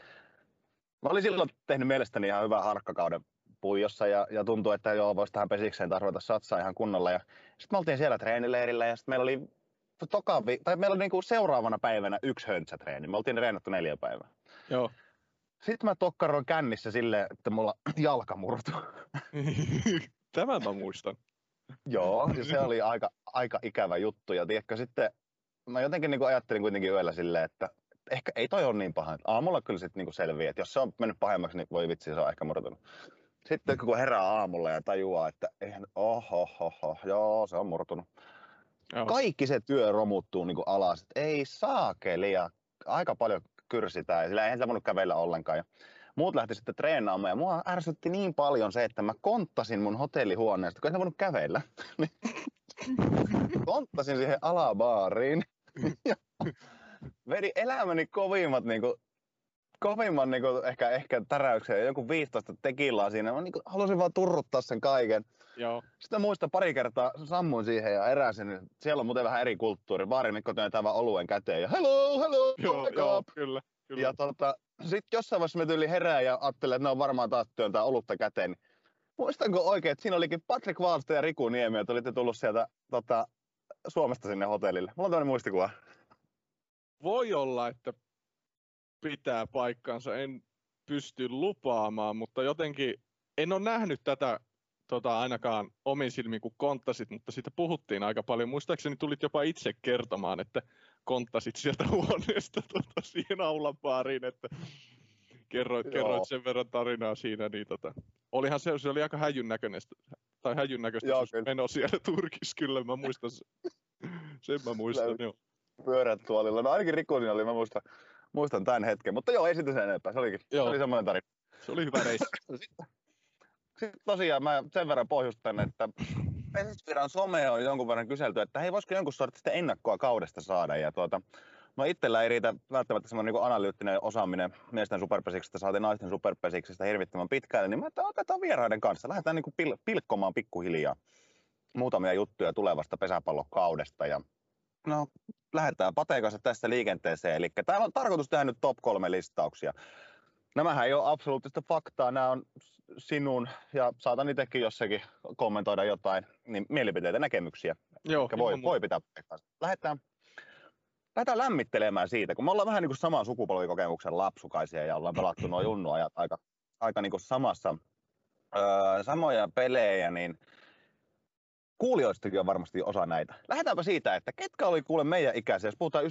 mä olin silloin tehnyt mielestäni ihan hyvän harkkakauden Puijossa ja, ja tuntui, että joo, voisi tähän pesikseen taas ruveta satsaa ihan kunnolla. Ja sitten me oltiin siellä treenileirillä ja sitten meillä oli toka, vi- tai meillä oli niinku seuraavana päivänä yksi höntsätreeni. Me oltiin treenattu neljä päivää. Joo. Sitten mä tokkaroin kännissä silleen, että mulla jalka murtui. Tämän mä muistan. Joo, ja se oli aika, aika ikävä juttu. Ja tiedätkö, sitten mä jotenkin niin ajattelin kuitenkin yöllä silleen, että ehkä ei toi ole niin paha. Aamulla kyllä sitten niin selviää, että jos se on mennyt pahemmaksi, niin voi vitsi, se on ehkä murtunut. Sitten kun herää aamulla ja tajuaa, että eihän, oho, oho, joo, se on murtunut. Joo. Kaikki se työ romuttuu niin alas, että ei saakeli ja aika paljon kyrsitään ja sillä eihän sitä voinut kävellä ollenkaan. Ja muut lähti sitten treenaamaan ja mua ärsytti niin paljon se, että mä konttasin mun hotellihuoneesta, kun en voinut kävellä. Niin konttasin siihen alabaariin ja vedin elämäni kovimmat niinku, kovimman niinku, ehkä, ehkä täräyksen ja joku 15 tekilaa siinä. Mä niinku, halusin vaan turruttaa sen kaiken. Joo. Sitten muista pari kertaa sammuin siihen ja eräsin. Siellä on muuten vähän eri kulttuuri. Baarimikko työntää vaan oluen käteen ja hello, hello, Joo, joo, up. kyllä. kyllä. Ja tota, sitten jossain vaiheessa me tyyli herää ja ajattelee, että ne on varmaan taas työntää olutta käteen. Niin Muistanko oikein, että siinä olikin Patrick Wallsta ja Riku Niemi, että olitte tullut sieltä tota, Suomesta sinne hotellille. Mulla on tämmöinen muistikuva. Voi olla, että pitää paikkansa. En pysty lupaamaan, mutta jotenkin en ole nähnyt tätä tota, ainakaan omin silmin, kun konttasit, mutta siitä puhuttiin aika paljon. Muistaakseni tulit jopa itse kertomaan, että konttasit sieltä huoneesta tota, siihen aulapaariin, että kerroit, Joo. kerroit sen verran tarinaa siinä. Niin tota, olihan se, se oli aika häjyn näköistä, tai häjyn näköistä Joo, kyllä. meno siellä Turkissa, kyllä mä muistan sen. Sen mä muistan, joo. Pyörät tuolilla. No ainakin Riku siinä oli, mä muistan, muistan tämän hetken. Mutta joo, ei siitä sen enempää. Se, olikin, se Joo. oli semmoinen tarina. Se oli hyvä reissu. Sitten, sitten tosiaan mä sen verran pohjustan, että Vesisviran some on jonkun verran kyselty, että hei, voisiko jonkun sortista ennakkoa kaudesta saada. Ja tuota, no itsellä ei riitä välttämättä semmoinen niin analyyttinen osaaminen miesten superpesiksestä, saati naisten superpesiksestä hirvittävän pitkälle, niin mä ajattelin, otetaan vieraiden kanssa. Lähdetään niin pil- pilkkomaan pikkuhiljaa muutamia juttuja tulevasta pesäpallokaudesta. Ja no, lähdetään Pateen kanssa tästä liikenteeseen. Eli täällä on tarkoitus tehdä nyt top kolme listauksia. Nämähän ei ole absoluuttista faktaa, nämä on sinun ja saatan itsekin jossakin kommentoida jotain, niin mielipiteitä, näkemyksiä. Joo, voi, voi pitää paikkaansa. Lähdetään, lähdetään lämmittelemään siitä, kun me ollaan vähän niin kuin saman sukupolvikokemuksen lapsukaisia ja ollaan pelattu nuo junnuajat aika, aika niin kuin samassa, öö, samoja pelejä, niin kuulijoistakin on varmasti osa näitä. Lähdetäänpä siitä, että ketkä oli kuule meidän ikäisiä, jos puhutaan 96-95,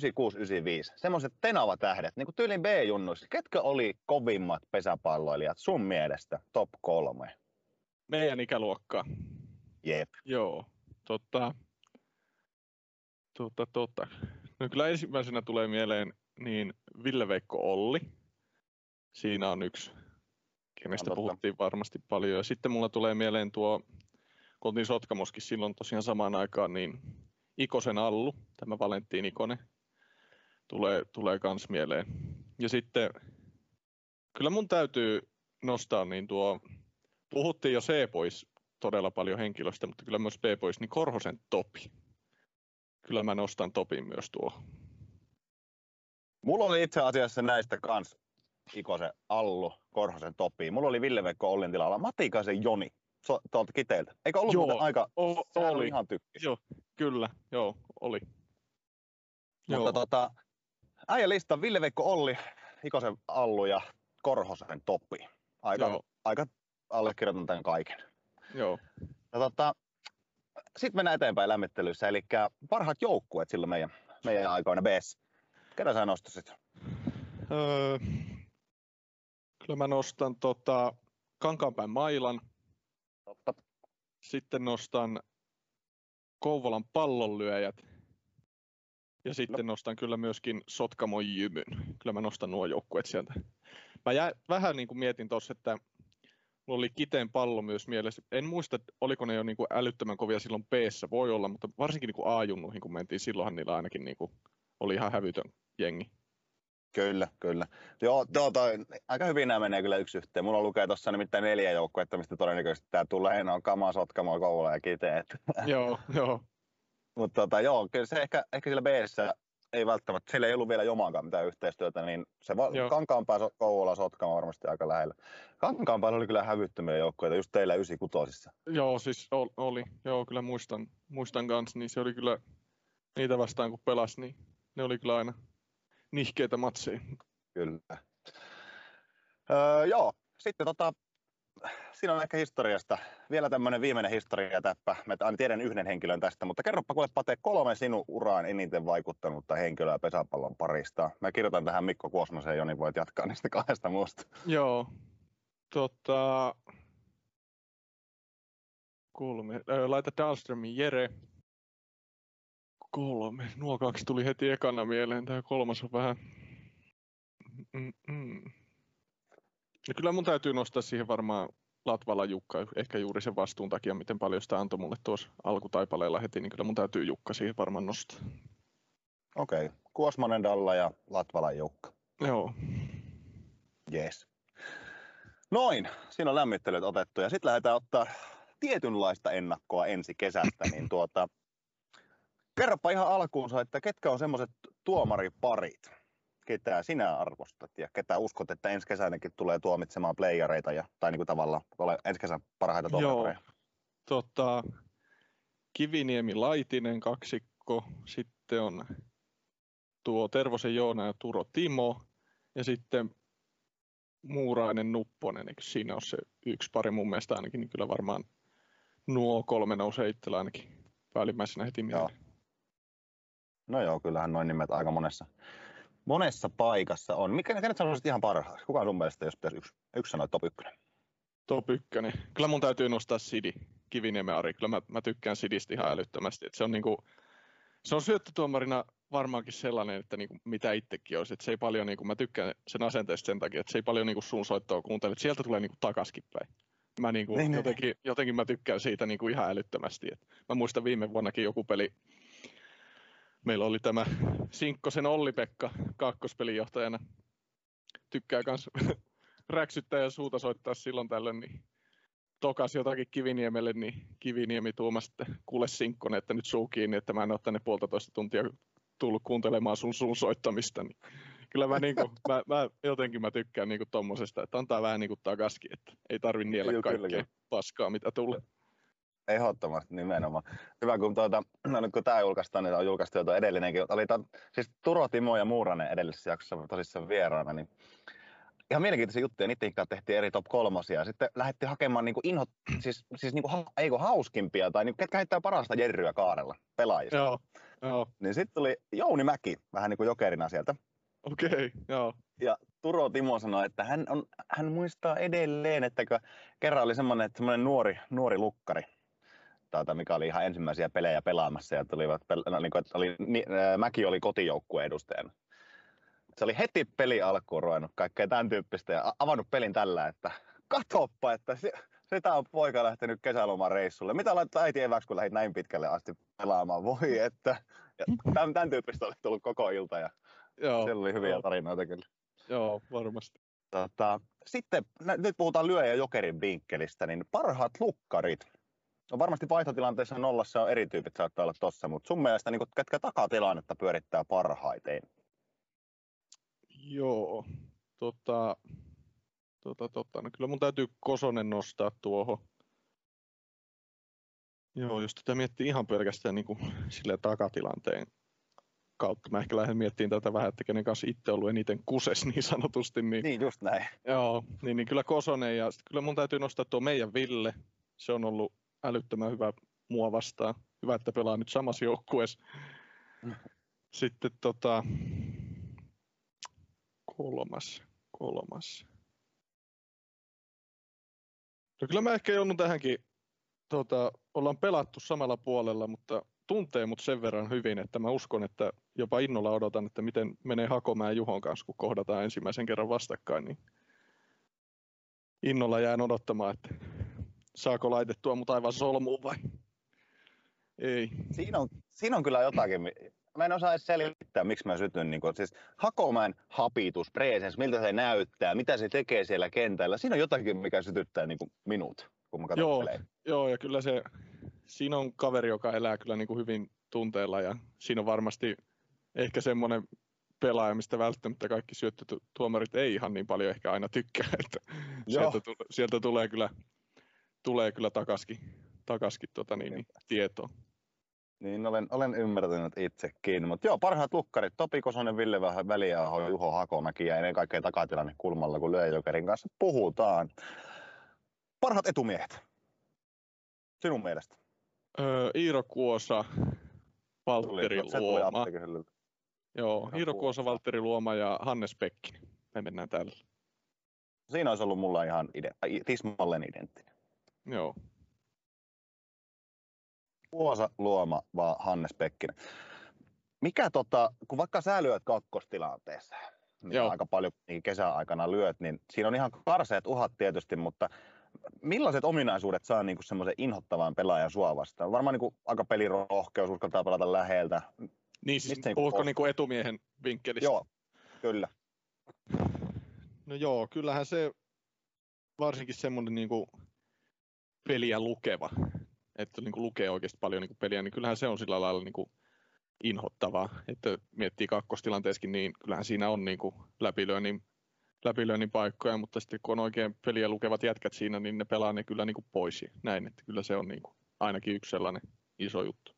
semmoiset tenava tähdet, niin kuin tyylin B-junnuissa, ketkä oli kovimmat pesäpalloilijat sun mielestä top kolme? Meidän ikäluokkaa. Jep. Joo, totta. Totta, totta. No kyllä ensimmäisenä tulee mieleen niin Ville-Veikko Olli. Siinä on yksi, kenestä totta. puhuttiin varmasti paljon. Ja sitten mulla tulee mieleen tuo, kun oltiin Sotkamoskin silloin tosiaan samaan aikaan, niin Ikosen Allu, tämä Valentin Ikonen, tulee, tulee kans mieleen. Ja sitten kyllä mun täytyy nostaa niin tuo, puhuttiin jo C-pois todella paljon henkilöstä, mutta kyllä myös B-pois, niin Korhosen Topi. Kyllä mä nostan Topin myös tuo. Mulla oli itse asiassa näistä kans Ikosen Allu, Korhosen Topi. Mulla oli Ville-Veikko Ollin tilalla Matikaisen Joni so, tuolta Kiteiltä. Eikö ollut Joo, aika, O- sehän oli, ihan tykki. joo, kyllä, joo, oli. Mutta tota, äijä lista Ville-Veikko Olli, Ikosen Allu ja Korhosen Topi. Aika, Joo. aika allekirjoitan tämän kaiken. joo. Ja tota, sitten mennään eteenpäin lämmittelyssä, eli parhaat joukkueet silloin meidän, meidän aikoina b Ketä sä nostasit? Öö, kyllä mä nostan tota, Kankaanpään Mailan, Totta. sitten nostan Kouvolan pallonlyöjät ja sitten nostan kyllä myöskin Sotkamon Jymyn. Kyllä mä nostan nuo joukkueet sieltä. Mä jää, vähän niin kuin mietin tuossa, että mulla oli Kiteen pallo myös mielessä. En muista, että oliko ne jo niin kuin älyttömän kovia silloin b voi olla, mutta varsinkin niin A-junnuihin kun mentiin, silloinhan niillä ainakin niin kuin oli ihan hävytön jengi. Kyllä, kyllä. Joo, joo toi, aika hyvin nämä menee kyllä yksi yhteen. Mulla lukee tuossa nimittäin neljä joukkuetta, mistä todennäköisesti tämä tulee. Ne on Kama, Sotkamo, Kouvola ja Kiteet. joo, joo. Mutta tota, joo, kyllä se ehkä, ehkä siellä b ei välttämättä, siellä ei ollut vielä jomaankaan mitään yhteistyötä, niin se va-. Kankaanpää, So- Kouvola, Sotkamo varmasti aika lähellä. Kankaanpäällä oli kyllä hävyttömiä joukkoja, just teillä 96 Joo, siis ol- oli. Joo, kyllä muistan, muistan kans, niin se oli kyllä niitä vastaan kun pelasi, niin ne oli kyllä aina nihkeitä matseja. Kyllä. Öö, joo, sitten tota, siinä on ehkä historiasta vielä tämmöinen viimeinen historiatäppä. Mä tiedän yhden henkilön tästä, mutta kerropa kuule Pate kolme sinun uraan eniten vaikuttanutta henkilöä pesäpallon parista. Mä kirjoitan tähän Mikko Kuosmasen ja Joni voit jatkaa niistä kahdesta muusta. Joo, tota... Kolme. Ö, laita Dahlströmin Jere. Kolme. Nuo kaksi tuli heti ekana mieleen. Tämä kolmas on vähän... Mm-mm. No kyllä mun täytyy nostaa siihen varmaan Latvala Jukka, ehkä juuri sen vastuun takia, miten paljon sitä antoi mulle tuossa alkutaipaleella heti, niin kyllä mun täytyy Jukka siihen varmaan nostaa. Okei, okay. Kuosmanen, Dalla ja Latvalan Jukka. Joo. Yes. Noin, siinä on lämmittelyt otettu ja sitten lähdetään ottaa tietynlaista ennakkoa ensi kesästä, niin tuota, kerropa ihan alkuunsa, että ketkä on semmoiset tuomariparit, ketä sinä arvostat ja ketä uskot, että ensi kesänäkin tulee tuomitsemaan playereita ja, tai niin kuin tavallaan ole ensi kesän parhaita tuomareita. Tota, Kiviniemi Laitinen kaksikko, sitten on tuo Tervosen Joona ja Turo Timo, ja sitten Muurainen Nupponen, eikö siinä ole se yksi pari mun mielestä ainakin, niin kyllä varmaan nuo kolme nousee itsellä ainakin päällimmäisenä heti mieleen. No joo, kyllähän noin nimet aika monessa, monessa paikassa on. Mikä, kenet sanoisit ihan parhaaksi? Kuka on sun mielestä, jos pitäisi yksi, yksi sanoa top ykkönen? Top ykkönen. Kyllä mun täytyy nostaa Sidi, Kiviniemen Ari. Kyllä mä, mä tykkään Sidistä ihan älyttömästi. Et se on niinku, se on syöttötuomarina varmaankin sellainen, että niinku, mitä itsekin olisi. Et se ei paljon, niinku, mä tykkään sen asenteesta sen takia, että se ei paljon niinku, sun soittoa kuuntele. Et sieltä tulee niinku, takaskin päin. Mä niinku, Niin, niin, jotenkin, jotenkin mä tykkään siitä niinku, ihan älyttömästi. Et mä muistan viime vuonnakin joku peli, meillä oli tämä Sinkkosen Olli-Pekka kakkospelijohtajana. Tykkää kans räksyttää ja suuta soittaa silloin tällöin, niin tokas jotakin Kiviniemelle, niin Kiviniemi tuuma sitten kuule Sinkkonen, että nyt suu kiinni, että mä en ole tänne puolitoista tuntia tullut kuuntelemaan sun suun soittamista. Niin kyllä mä, niinku, mä, mä, jotenkin mä tykkään niinku tommosesta, että antaa vähän niinku takaskin, että ei tarvi niellä kaikkea paskaa, mitä tulee. Ehdottomasti nimenomaan. Hyvä, kun, tuota, no nyt kun tämä julkaistaan, niin on julkaistu jo edellinenkin. Oli to, siis Turo, Timo ja Muuranen edellisessä jaksossa tosissaan vieraana, niin ihan mielenkiintoisia juttuja. Niiden kanssa tehtiin eri top kolmosia. Sitten lähdettiin hakemaan niinku inho, siis, siis niinku, ha, ei kun hauskimpia tai niinku, ketkä heittää parasta jerryä kaarella pelaajista. Joo, joo, Niin sitten tuli Jouni Mäki, vähän niin kuin jokerina sieltä. okei, okay, joo. Ja Turo Timo sanoi, että hän, on, hän muistaa edelleen, että kerran oli semmoinen, että semmoinen nuori, nuori lukkari, tai mikä oli ihan ensimmäisiä pelejä pelaamassa, ja tulivat, no, niin kuin, että oli, ni, ää, Mäki oli kotijoukkueen edustajana. Se oli heti peli alkuun ruvennut kaikkea tämän tyyppistä ja avannut pelin tällä, että katoppa, että se, sitä on poika lähtenyt kesälomareissulle. Mitä laittaa äiti eväksi, kun lähdit näin pitkälle asti pelaamaan? Voi, että ja tämän, tämän tyyppistä oli tullut koko ilta ja Joo, siellä oli hyviä joo, tarinoita kyllä. joo, varmasti. Tota, sitten nyt puhutaan lyö- ja jokerin vinkkelistä, niin parhaat lukkarit. No varmasti vaihtotilanteessa nollassa on eri tyypit saattaa olla tossa, mutta sun mielestä niin ketkä takatilannetta pyörittää parhaiten? Joo, tota, tota, tota, no kyllä mun täytyy Kosonen nostaa tuohon. Joo, jos tätä miettii ihan pelkästään niin kuin sille takatilanteen kautta, mä ehkä lähden miettimään tätä vähän, että kenen kanssa itse ollut eniten kuses niin sanotusti, niin, Niin just näin. joo, niin, niin kyllä Kosonen ja sit kyllä mun täytyy nostaa tuo meidän Ville, se on ollut älyttömän hyvä mua vastaan. Hyvä, että pelaa nyt samassa joukkueessa. Sitten tota, kolmas, kolmas. No kyllä mä ehkä joudun tähänkin, tota, ollaan pelattu samalla puolella, mutta tuntee mut sen verran hyvin, että mä uskon, että jopa innolla odotan, että miten menee Hakomäen Juhon kanssa, kun kohdataan ensimmäisen kerran vastakkain, niin innolla jään odottamaan, että saako laitettua mut aivan solmuun vai ei. Siinä on, siinä on kyllä jotakin. Mä en osaa edes selittää, miksi mä sytyn. Niin kuin, siis Hakomäen hapitus, presence, miltä se näyttää, mitä se tekee siellä kentällä. Siinä on jotakin, mikä sytyttää niin kuin minut, kun mä katson Joo, pelejä. joo, ja kyllä se, siinä on kaveri, joka elää kyllä niin kuin hyvin tunteella ja siinä on varmasti ehkä semmoinen pelaaja, mistä välttämättä kaikki syöttötuomarit ei ihan niin paljon ehkä aina tykkää, että Joo. sieltä, tu- sieltä, tulee kyllä, tulee kyllä takaskin, takaskin tota niin, niin, tietoa. Niin olen, olen ymmärtänyt itsekin. Mutta joo, parhaat lukkarit. Topi Kosonen, Ville Vähän, Väliaho, Juho Hakomäki ja ennen kaikkea takatilanne kulmalla, kun Lyöjokerin kanssa puhutaan. Parhaat etumiehet. Sinun mielestä. Öö, Iiro Kuosa, Valtteri tuli Luoma. Joo, Iiro Kuosa. Valtteri Luoma ja Hannes Pekkinen. Me mennään tällä. Siinä olisi ollut mulla ihan ide- tismalleen identtinen. Joo. Puosa Luoma vaan Hannes Pekkinen. Mikä tota, kun vaikka sä lyöt kakkostilanteessa, niin Joo. aika paljon niin kesäaikana lyöt, niin siinä on ihan karseet uhat tietysti, mutta millaiset ominaisuudet saa niin semmoisen inhottavan pelaajan sua vastaan? Varmaan niin aika pelirohkeus, uskaltaa pelata läheltä. Niin siis Mistä niinku puhutko pois- niinku etumiehen vinkkelistä? Joo, kyllä. No joo, kyllähän se varsinkin semmoinen niinku peliä lukeva, että niinku lukee oikeasti paljon niinku peliä, niin kyllähän se on sillä lailla niinku inhottavaa, että miettii kakkostilanteessakin, niin kyllähän siinä on niinku läpilyönnin, läpilyönnin paikkoja, mutta sitten kun on oikein peliä lukevat jätkät siinä, niin ne pelaa ne kyllä niinku pois. Ja näin, että kyllä se on niinku ainakin yksi sellainen iso juttu.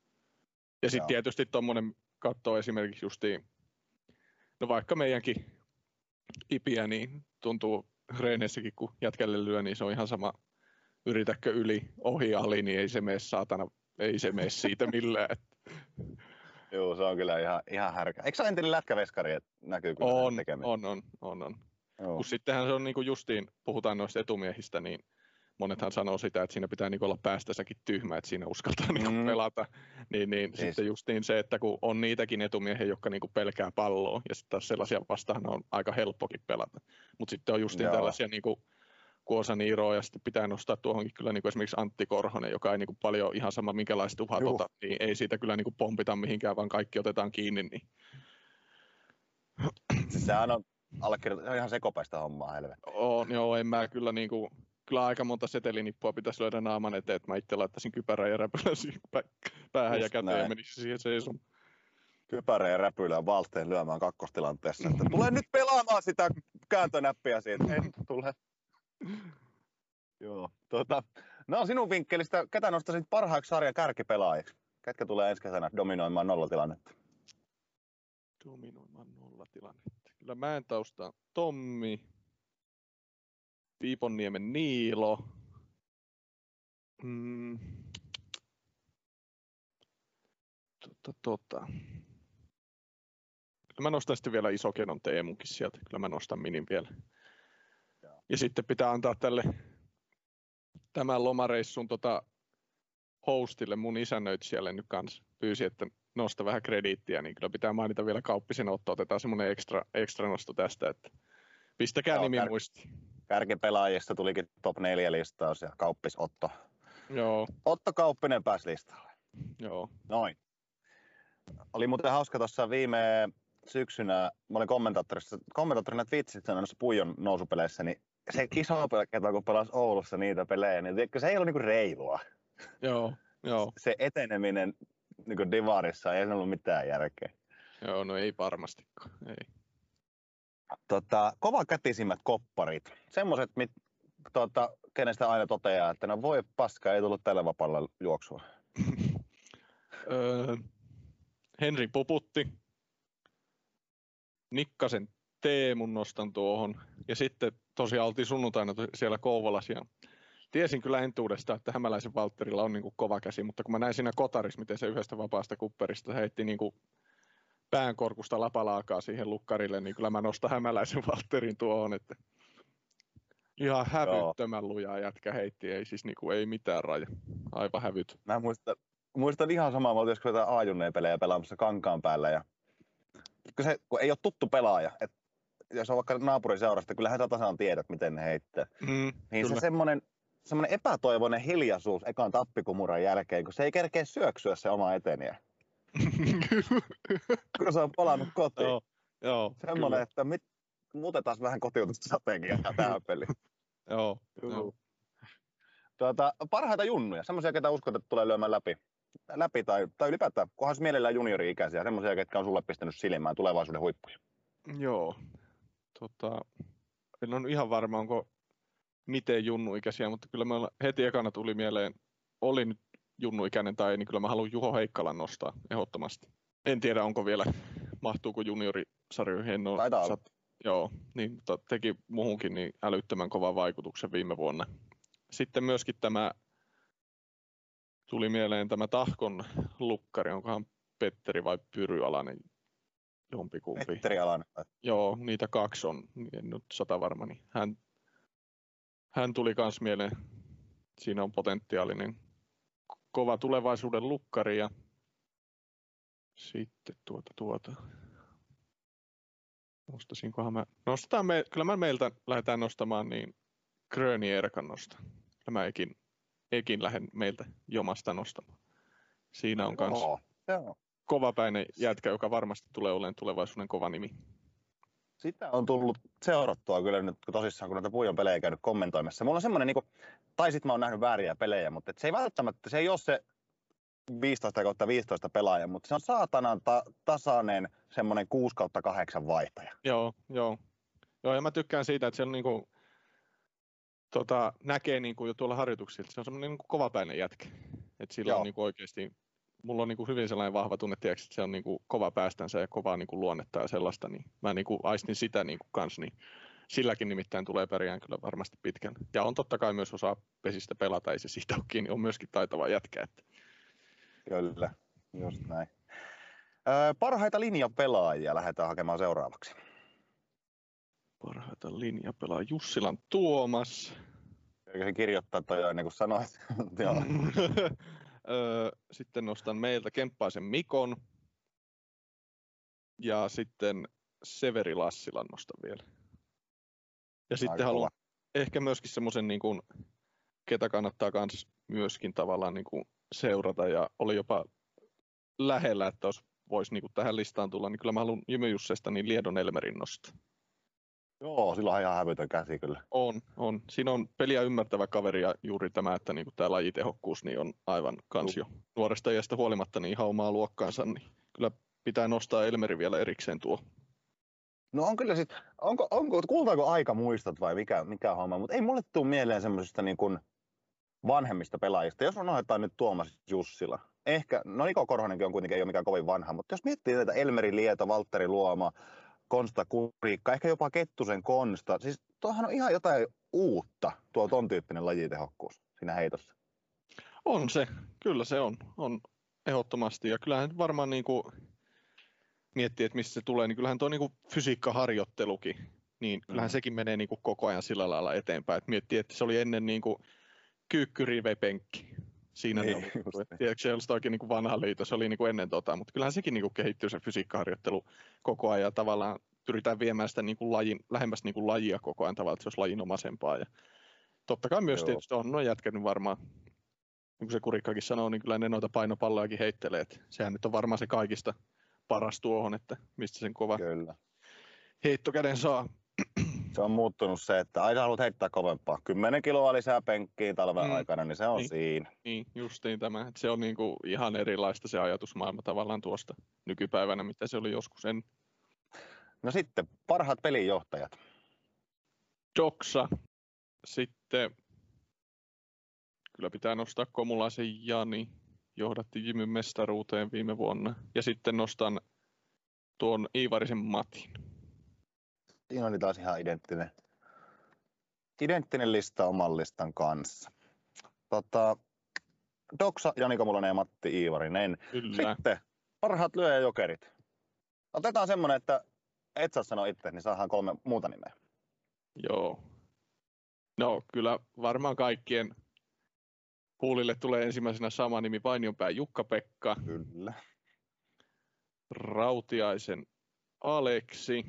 Ja sitten tietysti tuommoinen katsoo esimerkiksi justiin, no vaikka meidänkin ipiä, niin tuntuu reeneissäkin, kun jätkälle lyö, niin se on ihan sama, yritäkö yli, ohi, ali, niin ei se mene saatana, ei se mene siitä millään. Joo, se on kyllä ihan, ihan härkä. Eikö ole entinen lätkäveskari, että näkyy kyllä on, tekeminen? on, on, on, on. Joo. Kun sittenhän se on niin kuin justiin, puhutaan noista etumiehistä, niin monethan sanoo sitä, että siinä pitää niin olla päästäsäkin tyhmä, että siinä uskaltaa niin Mm. pelata. Niin, niin Siis- sitten justiin se, että kun on niitäkin etumiehiä, jotka niin pelkää palloa, ja sitten taas sellaisia vastaan on aika helppokin pelata. Mutta sitten on justiin Joo. tällaisia niin kuin Kuosa Niiroa, ja sitten pitää nostaa tuohonkin kyllä niin kuin esimerkiksi Antti Korhonen, joka ei niin kuin paljon ihan sama minkälaiset uhat Juh. ota, niin ei siitä kyllä niin kuin pompita mihinkään, vaan kaikki otetaan kiinni. Niin. Sehän on allekirjoitettu ihan sekopäistä hommaa, helvetti. On, joo, en mä kyllä niinku, kyllä aika monta setelinippua pitäisi löydä naaman eteen, että mä itse laittaisin kypärän ja pä- päähän ja Just käteen ja näin. menisi siihen seisomaan. Kypärä ja räpylä ja valteen lyömään kakkostilanteessa. Että tule nyt pelaamaan sitä kääntönäppiä siitä. En tule. Joo. Tota, no sinun vinkkelistä, ketä nostaisit parhaaksi sarjan kärkipelaajiksi? Ketkä tulee ensi kesänä dominoimaan nollatilannetta? Dominoimaan nollatilannetta. Kyllä mä en taustaa Tommi, Piiponniemen Niilo. Mm. Tota, tota. Kyllä mä nostan sitten vielä Isokenon Teemunkin sieltä. Kyllä mä nostan Minin vielä. Ja sitten pitää antaa tälle tämän lomareissun tota, hostille, mun isännöitsijälle nyt kanssa pyysi, että nosta vähän krediittiä, niin kyllä pitää mainita vielä Kauppisen Otto. Otetaan semmoinen ekstra, ekstra nosto tästä, että pistäkää Joo, nimi kär- muistiin. Kärkipelaajista tulikin top 4 listaus ja Kauppis Otto. Joo, Otto Kauppinen pääsi listalle. joo. Noin. Oli muuten hauska tuossa viime syksynä, mä olin kommentaattorissa, kommentaattorina Twitchissä noissa Puijon nousupeleissä, niin se iso ketä kun pelasi Oulussa niitä pelejä, niin tiedätkö, se ei ollut niinku reilua. Joo, joo, Se eteneminen niinku divarissa ei ollut mitään järkeä. joo, no ei varmastikaan. Ei. Tota, kovakätisimmät kopparit, semmoiset, mit, tota, kenestä aina toteaa, että no voi paska, ei tullut tällä vapaalla juoksua. Öö, Henri Puputti. Nikkasen Teemun nostan tuohon. Ja sitten tosiaan oltiin sunnuntaina siellä Kouvolassa ja tiesin kyllä entuudesta, että Hämäläisen Valtterilla on niin kuin kova käsi, mutta kun mä näin siinä kotarissa, miten se yhdestä vapaasta kupperista heitti niin kuin päänkorkusta lapalaakaa siihen lukkarille, niin kyllä mä nostan Hämäläisen Valtterin tuohon, että ihan hävyttömän lujaa jätkä heitti, ei siis niin kuin, ei mitään raja, aivan hävyt. Mä muistan, muistan ihan samaa, mä oltiin joskus jotain pelejä pelaamassa kankaan päällä ja kun, se, kun ei ole tuttu pelaaja, että jos on vaikka naapuriseurasta, kyllähän sä tasan tiedät, miten ne heittää. Mm, Niin kyllä. se semmoinen, semmoinen epätoivoinen hiljaisuus ekan tappikumuran jälkeen, kun se ei kerkeä syöksyä se oma eteniä, kun se on palannut kotiin. joo, joo, semmoinen, että mit, muutetaan vähän kotiutusstrategiaa tähän peliin. kyllä, joo, joo. Tuota, parhaita junnuja, semmoisia, ketä uskot, että tulee lyömään läpi. Läpi tai, tai ylipäätään, kunhan mielellään juniori-ikäisiä, semmoisia, ketkä on sulle pistänyt silmään tulevaisuuden huippuja. Joo. Tota, en ole ihan varma, onko miten junnuikäisiä, mutta kyllä me heti ekana tuli mieleen, oli nyt junnuikäinen tai ei, niin kyllä mä haluan Juho Heikkalan nostaa ehdottomasti. En tiedä, onko vielä, mahtuuko juniorisarjoihin, en ole Taitaa olla. Joo, niin, mutta teki muuhunkin niin älyttömän kovan vaikutuksen viime vuonna. Sitten myöskin tämä, tuli mieleen tämä Tahkon lukkari, onkohan Petteri vai Pyryalainen jompikumpi. Petteri. Joo, niitä kaksi on, en nyt sata varma, niin hän, hän tuli myös mieleen, siinä on potentiaalinen kova tulevaisuuden lukkari ja sitten tuota, tuota, nostasinkohan mä, nostetaan me, kyllä mä meiltä lähdetään nostamaan niin Gröni Erkan nosta. Kyllä mä ekin, ekin lähden meiltä jomasta nostamaan. Siinä on kans Joo, joo. Kovapäinen jätkä, joka varmasti tulee olemaan tulevaisuuden kova nimi. Sitä on tullut seurattua kyllä nyt kun tosissaan, kun näitä Puijon pelejä käynyt kommentoimassa. Mulla on semmoinen, niin kuin, tai sitten mä oon nähnyt vääriä pelejä, mutta se ei välttämättä, se ei ole se 15 kautta 15 pelaaja, mutta se on saatanan ta- tasainen semmoinen 6 kautta 8 vaihtaja. Joo, joo. Joo, ja mä tykkään siitä, että siellä niinku, tota, näkee niinku jo tuolla harjoituksilla, se on semmoinen niinku kovapäinen jätkä. Että sillä Joo. on niinku oikeasti, mulla on niinku hyvin sellainen vahva tunne, että se on niinku kova päästänsä ja kovaa niinku luonnetta ja sellaista, niin mä niinku aistin sitä niinku kans, niin silläkin nimittäin tulee pärjään kyllä varmasti pitkän. Ja on totta kai myös osaa pesistä pelata, ei se siitä ole kiinni, on myöskin taitava jätkä. Että. Kyllä, just näin. Öö, parhaita linjapelaajia lähdetään hakemaan seuraavaksi. Parhaita linjapelaa Jussilan Tuomas. Eikö se kirjoittaa toi ennen kuin sanoit? Öö, sitten nostan meiltä Kemppaisen Mikon. Ja sitten Severi Lassilan nostan vielä. Ja sitten Aika haluan ehkä myöskin semmoisen, niin kuin, ketä kannattaa kans myöskin tavallaan niin kuin seurata. Ja oli jopa lähellä, että olisi, voisi niin kuin tähän listaan tulla, niin kyllä mä haluan Jymy Jussesta niin Liedon Elmerin nostaa. Joo, sillä on ihan hävytön käsi kyllä. On, on. Siinä on peliä ymmärtävä kaveri ja juuri tämä, että niin tämä lajitehokkuus niin on aivan kans jo nuoresta iästä huolimatta niin ihan omaa luokkaansa, niin kyllä pitää nostaa Elmeri vielä erikseen tuo. No on kyllä sit, onko, onko, kuultaako aika muistot vai mikä, mikä homma, mutta ei mulle tule mieleen semmoisista niin kuin vanhemmista pelaajista. Jos unohdetaan nyt Tuomas Jussila, ehkä, no Niko Korhonenkin on kuitenkin ei ole mikään kovin vanha, mutta jos miettii näitä Elmeri Lieto, Valtteri Luoma, Konsta Kuriikka, ehkä jopa Kettusen Konsta. Siis tuohan on ihan jotain uutta, tuo ton tyyppinen lajitehokkuus siinä heitossa. On se, kyllä se on, on ehdottomasti. Ja kyllähän varmaan niin kuin miettii, että mistä se tulee, niin kyllähän tuo niin kuin fysiikkaharjoittelukin, niin kyllähän Mm. sekin menee niin kuin koko ajan sillä lailla eteenpäin. Että miettii, että se oli ennen niin kuin kyykkyrivepenkki. Siinä Niin, ne oli, just että tiedätkö, oikein niin vanha liito, se oli niin kuin ennen tota, mutta kyllähän sekin niin kuin kehittyy se fysiikkaharjoittelu koko ajan ja tavallaan pyritään viemään sitä niin kuin lajin, lähemmäs niin kuin lajia koko ajan tavallaan, että se olisi lajinomaisempaa. Ja totta kai myös Joo. tietysti on noin jätkänyt varmaan, niin kuin se kurikkakin sanoo, niin kyllä ne noita painopallojakin heittelee. Että sehän nyt on varmaan se kaikista paras tuohon, että mistä sen kova Kyllä. heittokäden saa. Se on muuttunut se, että aina haluat heittää kovempaa. 10 kiloa lisää penkkiin talven Mm. aikana, niin se on Niin. siinä. Niin, justiin tämä. Että se on niin kuin ihan erilaista se ajatusmaailma tavallaan tuosta nykypäivänä, mitä se oli joskus en No sitten parhaat pelinjohtajat. Doksa. Sitten kyllä pitää nostaa Komulaisen Jani. Johdatti Jimyn mestaruuteen viime vuonna. Ja sitten nostan tuon Iivarisen Matin. Siinä oli taas ihan identtinen, identtinen lista oman listan kanssa. Tota, Doksa, Jani Komulainen ja Matti Iivarinen. Kyllä. Sitten parhaat lyöjäjokerit. Otetaan semmonen, että et saa sanoa itse, niin saadaan kolme muuta nimeä. Joo. No kyllä varmaan kaikkien huulille tulee ensimmäisenä sama nimi Vainionpää Jukka-Pekka, Kyllä. Rautiaisen Aleksi.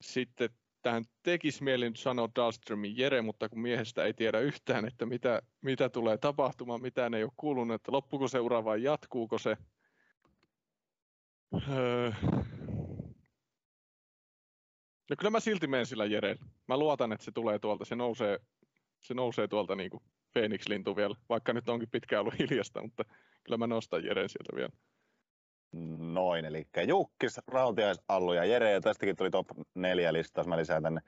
Sitten tähän tekisi mieli nyt sanoa Dahlströmin Jere, mutta kun miehestä ei tiedä yhtään, että mitä, mitä tulee tapahtumaan, mitään ei ole kuulunut, että loppuuko se ura vai jatkuuko se. Öö. No kyllä mä silti menen sillä Jerellä. Mä luotan, että se tulee tuolta, se nousee, se nousee tuolta niin kuin Phoenix-lintu vielä, vaikka nyt onkin pitkään ollut hiljasta, mutta kyllä mä nostan Jeren sieltä vielä. Noin, eli Jukkis, Rautiais, Allu ja Jere. Ja tästäkin tuli top neljä listaus. Mä lisään tänne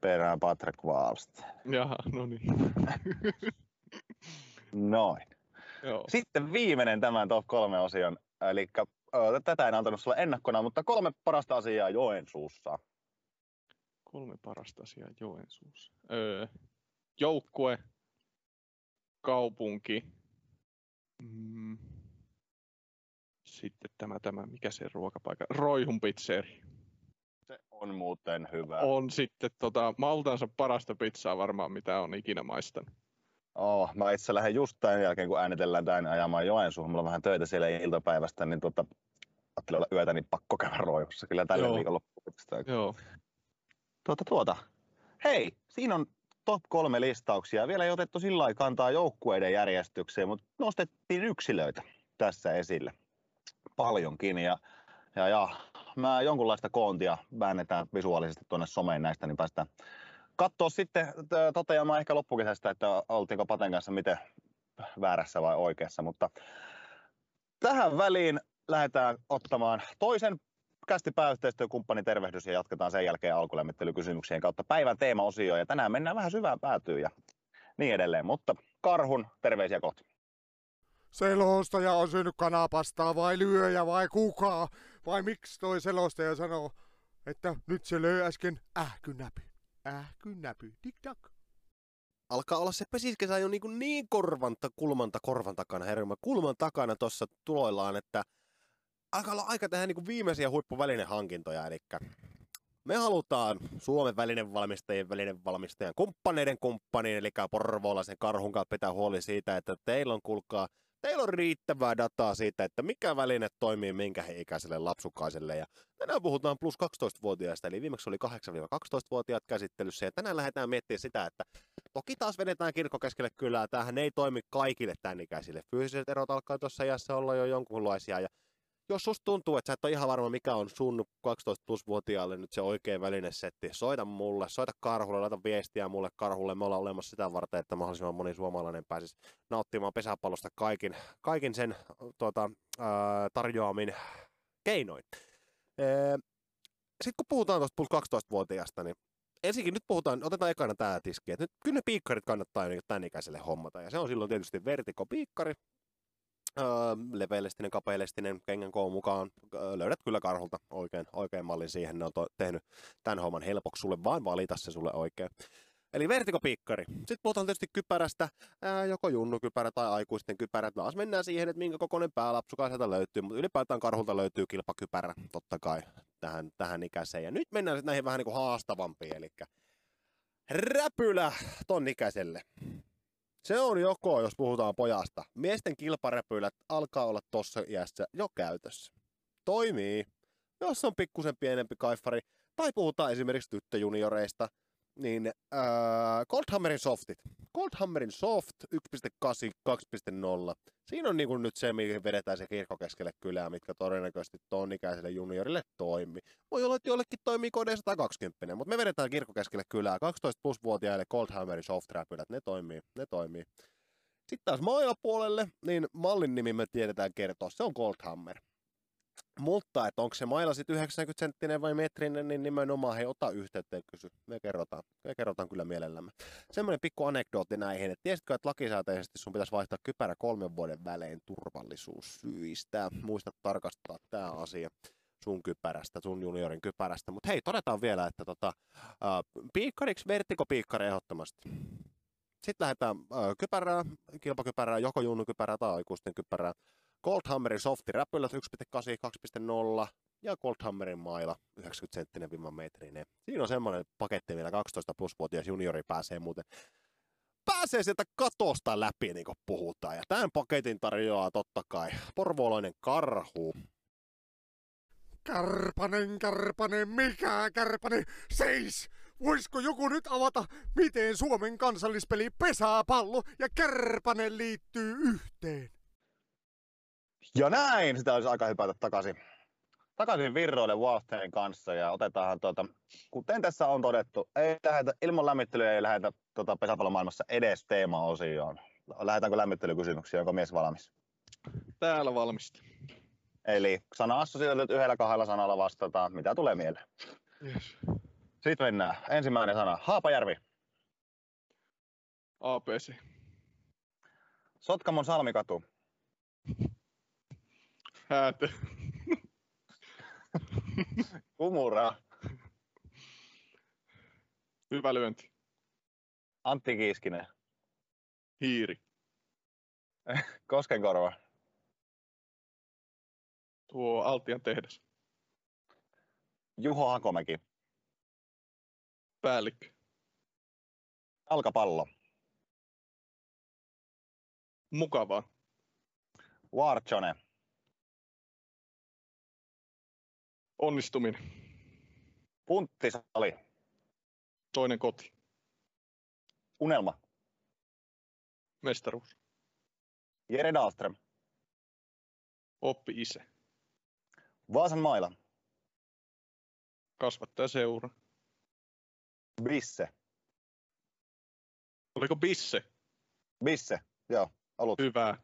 perään Patrick Wallst. Jaha, no niin. Noin. Joo. Sitten viimeinen tämän top kolme osion. Eli tätä en antanut sulle ennakkona, mutta kolme parasta asiaa Joensuussa. Kolme parasta asiaa Joensuussa. Öö, joukkue, kaupunki, mm, sitten tämä, tämä, mikä se ruokapaikka, Roihun pizzeri. Se on muuten hyvä. On sitten tota, maltansa parasta pizzaa varmaan, mitä on ikinä maistanut. Oh, mä itse lähden just tämän jälkeen, kun äänitellään Dain ajamaan Joensuuhun. Mulla on vähän töitä siellä iltapäivästä, niin tota, ajattelin olla yötä, niin pakko käydä roihussa. Kyllä tällä Joo. viikonloppuun. Joo, Tuota, tuota. Hei, siinä on top kolme listauksia. Vielä ei otettu sillä kantaa joukkueiden järjestykseen, mutta nostettiin yksilöitä tässä esille. Paljonkin. Ja, ja, ja mä jonkunlaista koontia väännetään visuaalisesti tuonne someen näistä, niin päästään katsoa sitten toteamaan ehkä loppukesästä, että oltiinko Paten kanssa miten väärässä vai oikeassa. Mutta tähän väliin lähdetään ottamaan toisen kästi pääyhteistyökumppanin tervehdys ja jatketaan sen jälkeen alkulämmittelykysymyksien kautta päivän teemaosio. Ja tänään mennään vähän syvään päätyyn ja niin edelleen. Mutta Karhun terveisiä kohti. Selostaja on syönyt kanapastaa vai lyöjä vai kuka? Vai miksi toi selostaja sanoo, että nyt se löi äsken ähkynäpy. Ähkynäpy. Tik-tak. alkaa olla se pesiskesä jo niin, niin korvanta, kulmanta korvan takana, herra, kulman takana tuossa tuloillaan, että alkaa olla aika tehdä niin viimeisiä huippuvälinehankintoja, eli me halutaan Suomen välinen valmistajien välinen valmistajan kumppaneiden kumppanin, eli Porvoolaisen karhun kanssa pitää huoli siitä, että teillä on, kuulkaa, teillä on riittävää dataa siitä, että mikä väline toimii minkä ikäiselle lapsukaiselle. Ja tänään puhutaan plus 12-vuotiaista, eli viimeksi oli 8-12-vuotiaat käsittelyssä, ja tänään lähdetään miettimään sitä, että toki taas vedetään kirkko keskelle kylää, tämähän ei toimi kaikille tämän ikäisille. Fyysiset erot alkaa tuossa iässä olla jo jonkunlaisia, ja jos susta tuntuu, että sä et ole ihan varma, mikä on sun 12 plus-vuotiaalle nyt se oikea välinesetti, soita mulle, soita karhulle, laita viestiä mulle karhulle. Me ollaan olemassa sitä varten, että mahdollisimman moni suomalainen pääsisi nauttimaan pesäpallosta kaikin, kaikin sen tuota, ää, tarjoamin keinoin. Sitten kun puhutaan tuosta plus 12-vuotiaasta, niin ensinnäkin nyt puhutaan, otetaan ekana tämä tiski, että nyt kyllä ne piikkarit kannattaa jo tämän ikäiselle hommata. Ja se on silloin tietysti vertikopiikkari, leveellistinen, kapeellistinen kengän koon mukaan löydät kyllä karhulta oikein, oikein mallin siihen. Ne on to- tehnyt tämän homman helpoksi sulle, vaan valita se sulle oikein. Eli vertikopiikkari. Sitten puhutaan tietysti kypärästä, ää, joko junnukypärä tai aikuisten kypärä. Taas mennään siihen, että minkä kokoinen päälapsuka sieltä löytyy, mutta ylipäätään karhulta löytyy kilpakypärä, totta kai, tähän, tähän ikäiseen. Ja nyt mennään sitten näihin vähän niin kuin haastavampiin, eli räpylä ton ikäiselle. Se on joko, jos puhutaan pojasta, miesten kilparäpylät alkaa olla tossa iässä jo käytössä. Toimii, jos on pikkusen pienempi kaifari, tai puhutaan esimerkiksi tyttöjunioreista, niin äh, Goldhammerin softit. Goldhammerin soft 1.8, 2.0. Siinä on niin kuin nyt se, mihin vedetään se kirkko keskelle kylää, mitkä todennäköisesti ton ikäiselle juniorille toimii. Voi olla, että jollekin toimii kode 120, mutta me vedetään kirkko keskelle kylää. 12 plus-vuotiaille Goldhammerin soft räpylät, ne toimii, ne toimii. Sitten taas mailapuolelle, niin mallin nimi me tiedetään kertoa, se on Goldhammer. Mutta että onko se maila sitten 90 senttinen vai metrinen, niin nimenomaan he ota yhteyttä ja kysy. Me kerrotaan, me kerrotaan kyllä mielellämme. Semmoinen pikku anekdootti näihin, että tiesitkö, että lakisääteisesti sun pitäisi vaihtaa kypärä kolmen vuoden välein turvallisuussyistä. Muista tarkastaa tämä asia sun kypärästä, sun juniorin kypärästä. Mutta hei, todetaan vielä, että tota, äh, piikkariksi vertikopiikkari ehdottomasti. Sitten lähdetään äh, kypärää, kilpakypärää, joko junnukypärää tai aikuisten kypärää. Goldhammerin softi räpylät 1.8, 2.0 ja Goldhammerin maila 90 senttinen vimman metrinen. Siinä on semmoinen paketti, millä 12 plus-vuotias juniori pääsee muuten pääsee sieltä katosta läpi, niin kuin puhutaan. Ja tämän paketin tarjoaa totta kai porvoolainen karhu. Kärpänen, kärpänen, mikä kärpänen? Seis! Voisiko joku nyt avata, miten Suomen kansallispeli pesäpallo ja kärpänen liittyy yhteen? Ja näin, sitä olisi aika hypätä takaisin, takaisin virroille Wafteen kanssa ja otetaan tuota, kuten tässä on todettu, ei lähdetä, ilman lämmittelyä ei lähdetä tuota pesäpallomaailmassa edes teema-osioon. Lähdetäänkö lämmittelykysymyksiä, onko mies valmis? Täällä valmista. Eli sana assosioidut yhdellä kahdella sanalla vastataan, mitä tulee mieleen. Yes. Sitten mennään. Ensimmäinen sana, Haapajärvi. APC. Sotkamon salmikatu. Häätö. Kumura. Hyvä lyönti. Antti Kiiskinen. Hiiri. Koskenkorva. Tuo Altian tehdas. Juho Hakomäki. Päällikkö. Jalkapallo. Mukavaa. Warchone. Onnistuminen. Punttisali. Toinen koti. Unelma. Mestaruus. Jere Dahlström. Oppi isä. Vaasan maila. Kasvattaja seura. Bisse. Oliko bisse? Bisse. Joo, olut. Hyvää.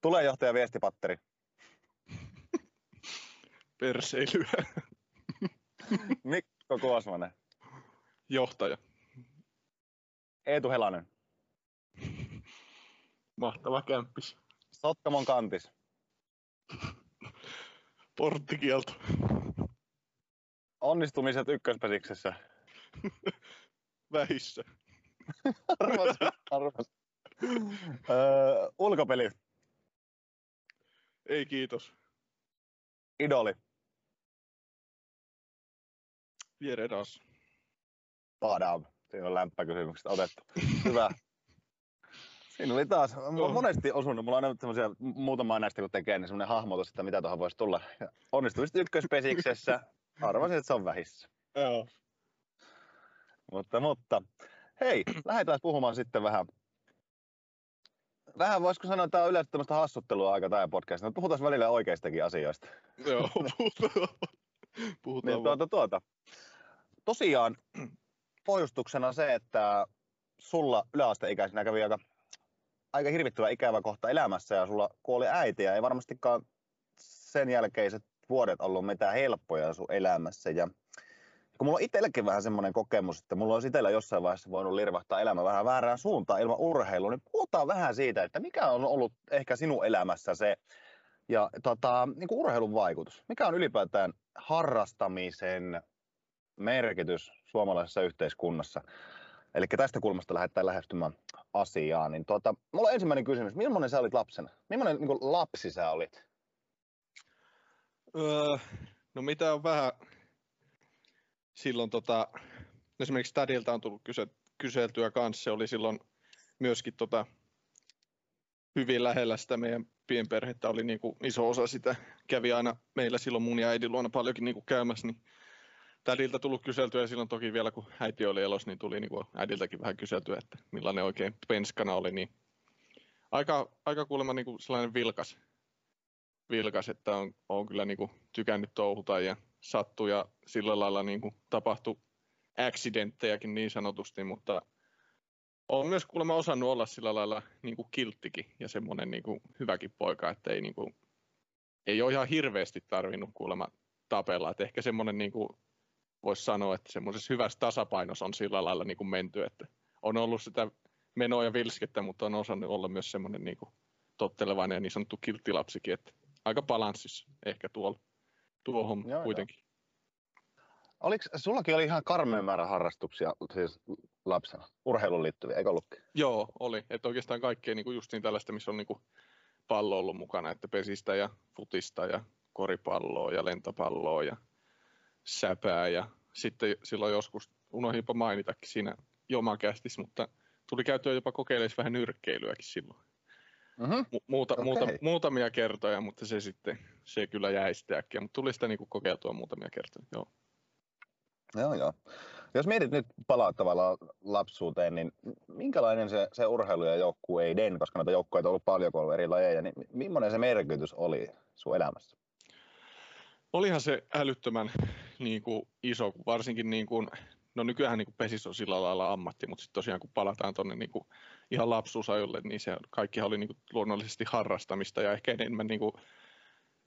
Tulejohtaja viestipatteri. Perseilyä. Mikko Kuosmanen. Johtaja. Eetu Helanen. Mahtava kämppis. Sotkamon kantis. Porttikielto. Onnistumiset ykköspesiksessä. Vähissä. Arvas, arvas. Öö, ulkopeli. Ei kiitos. Idoli. Jere Das. Padam. Siinä on lämpökysymykset otettu. Hyvä. Siinä oli taas, mä oon Joo. monesti osunut, mulla on aina semmoisia, muutamaa näistä kun tekee, niin semmoinen hahmotus, että mitä tuohon voisi tulla. Ja Onnistumiset ykköspesiksessä, arvasin, että se on vähissä. Joo. Mutta, mutta, hei, lähdetään puhumaan sitten vähän. Vähän voisiko sanoa, että tämä on yleensä tämmöistä hassuttelua aika tämä podcast, mutta puhutaan välillä oikeistakin asioista. Joo, puhutaan. Puhutaan Niin, tuota, tuota. Tosiaan pohjustuksena se, että sulla yläasteikäisenä kävi aika, aika hirvittävä ikävä kohta elämässä ja sulla kuoli äiti ja ei varmastikaan sen jälkeiset vuodet ollut mitään helppoja sun elämässä. Ja kun mulla on itsellekin vähän semmoinen kokemus, että mulla olisi itsellä jossain vaiheessa voinut lirvahtaa elämä vähän väärään suuntaan ilman urheilua, niin puhutaan vähän siitä, että mikä on ollut ehkä sinun elämässä se ja tota, niin kuin urheilun vaikutus. Mikä on ylipäätään harrastamisen merkitys suomalaisessa yhteiskunnassa? Eli tästä kulmasta lähdetään lähestymään asiaa. Niin tuota, mulla on ensimmäinen kysymys. Millainen sä olit lapsena? Millainen niin lapsi sä olit? Öö, no mitä on vähän silloin tota, esimerkiksi Tädiltä on tullut kyse, kyseltyä kanssa, se oli silloin myöskin tota, hyvin lähellä sitä meidän pienperhettä, oli niin kuin iso osa sitä, kävi aina meillä silloin mun ja äidin luona paljonkin niin kuin käymässä, niin tädiltä tullut kyseltyä. Ja silloin toki vielä kun äiti oli elos, niin tuli niin kuin äidiltäkin vähän kyseltyä, että millainen oikein penskana oli, niin aika, aika kuulemma niin kuin sellainen vilkas, vilkas että on, on kyllä niin kuin tykännyt touhuta ja sattuu ja sillä lailla niin kuin tapahtui accidenttejäkin niin sanotusti, mutta on myös kuulemma osannut olla sillä lailla niin kuin kilttikin ja semmoinen niin kuin hyväkin poika, että ei, niin kuin, ei ole ihan hirveästi tarvinnut kuulemma tapella. Että ehkä semmoinen niin kuin, voisi sanoa, että semmoisessa hyvässä tasapainossa on sillä lailla niin kuin menty, että on ollut sitä menoa ja vilskettä, mutta on osannut olla myös semmoinen niin kuin tottelevainen ja niin sanottu kilttilapsikin, että aika balanssissa ehkä tuolla, tuohon joo, kuitenkin. Joo. Oliko, sullakin oli ihan karmeen määrä harrastuksia siis lapsena, urheiluun liittyviä, eikö ollutkin? Joo, oli. Että oikeastaan kaikkea niin kuin just niin tällaista, missä on niin kuin pallo ollut mukana, että pesistä ja futista ja koripalloa ja lentopalloa ja säpää ja sitten silloin joskus, unohdinpa mainitakin siinä jomakästissä, mutta tuli käytyä jopa kokeilemaan vähän nyrkkeilyäkin silloin. Mm-hmm. Mu- muuta, okay. muuta, muutamia kertoja, mutta se sitten, se kyllä jäi sitten äkkiä, mutta tuli sitä niin kuin kokeiltua muutamia kertoja, joo. Joo, joo. Jos mietit nyt palaa tavallaan lapsuuteen, niin minkälainen se, se urheilu ja joukkueiden, koska näitä joukkueita on ollut paljon, kun on eri lajeja, niin millainen se merkitys oli sun elämässä? Olihan se älyttömän niin kuin, iso, varsinkin niin kuin, no nykyään niin pesis on sillä lailla ammatti, mutta sitten tosiaan kun palataan tuonne niin ihan lapsuusajolle, niin se kaikkihan oli niin kuin, luonnollisesti harrastamista ja ehkä enemmän niin kuin,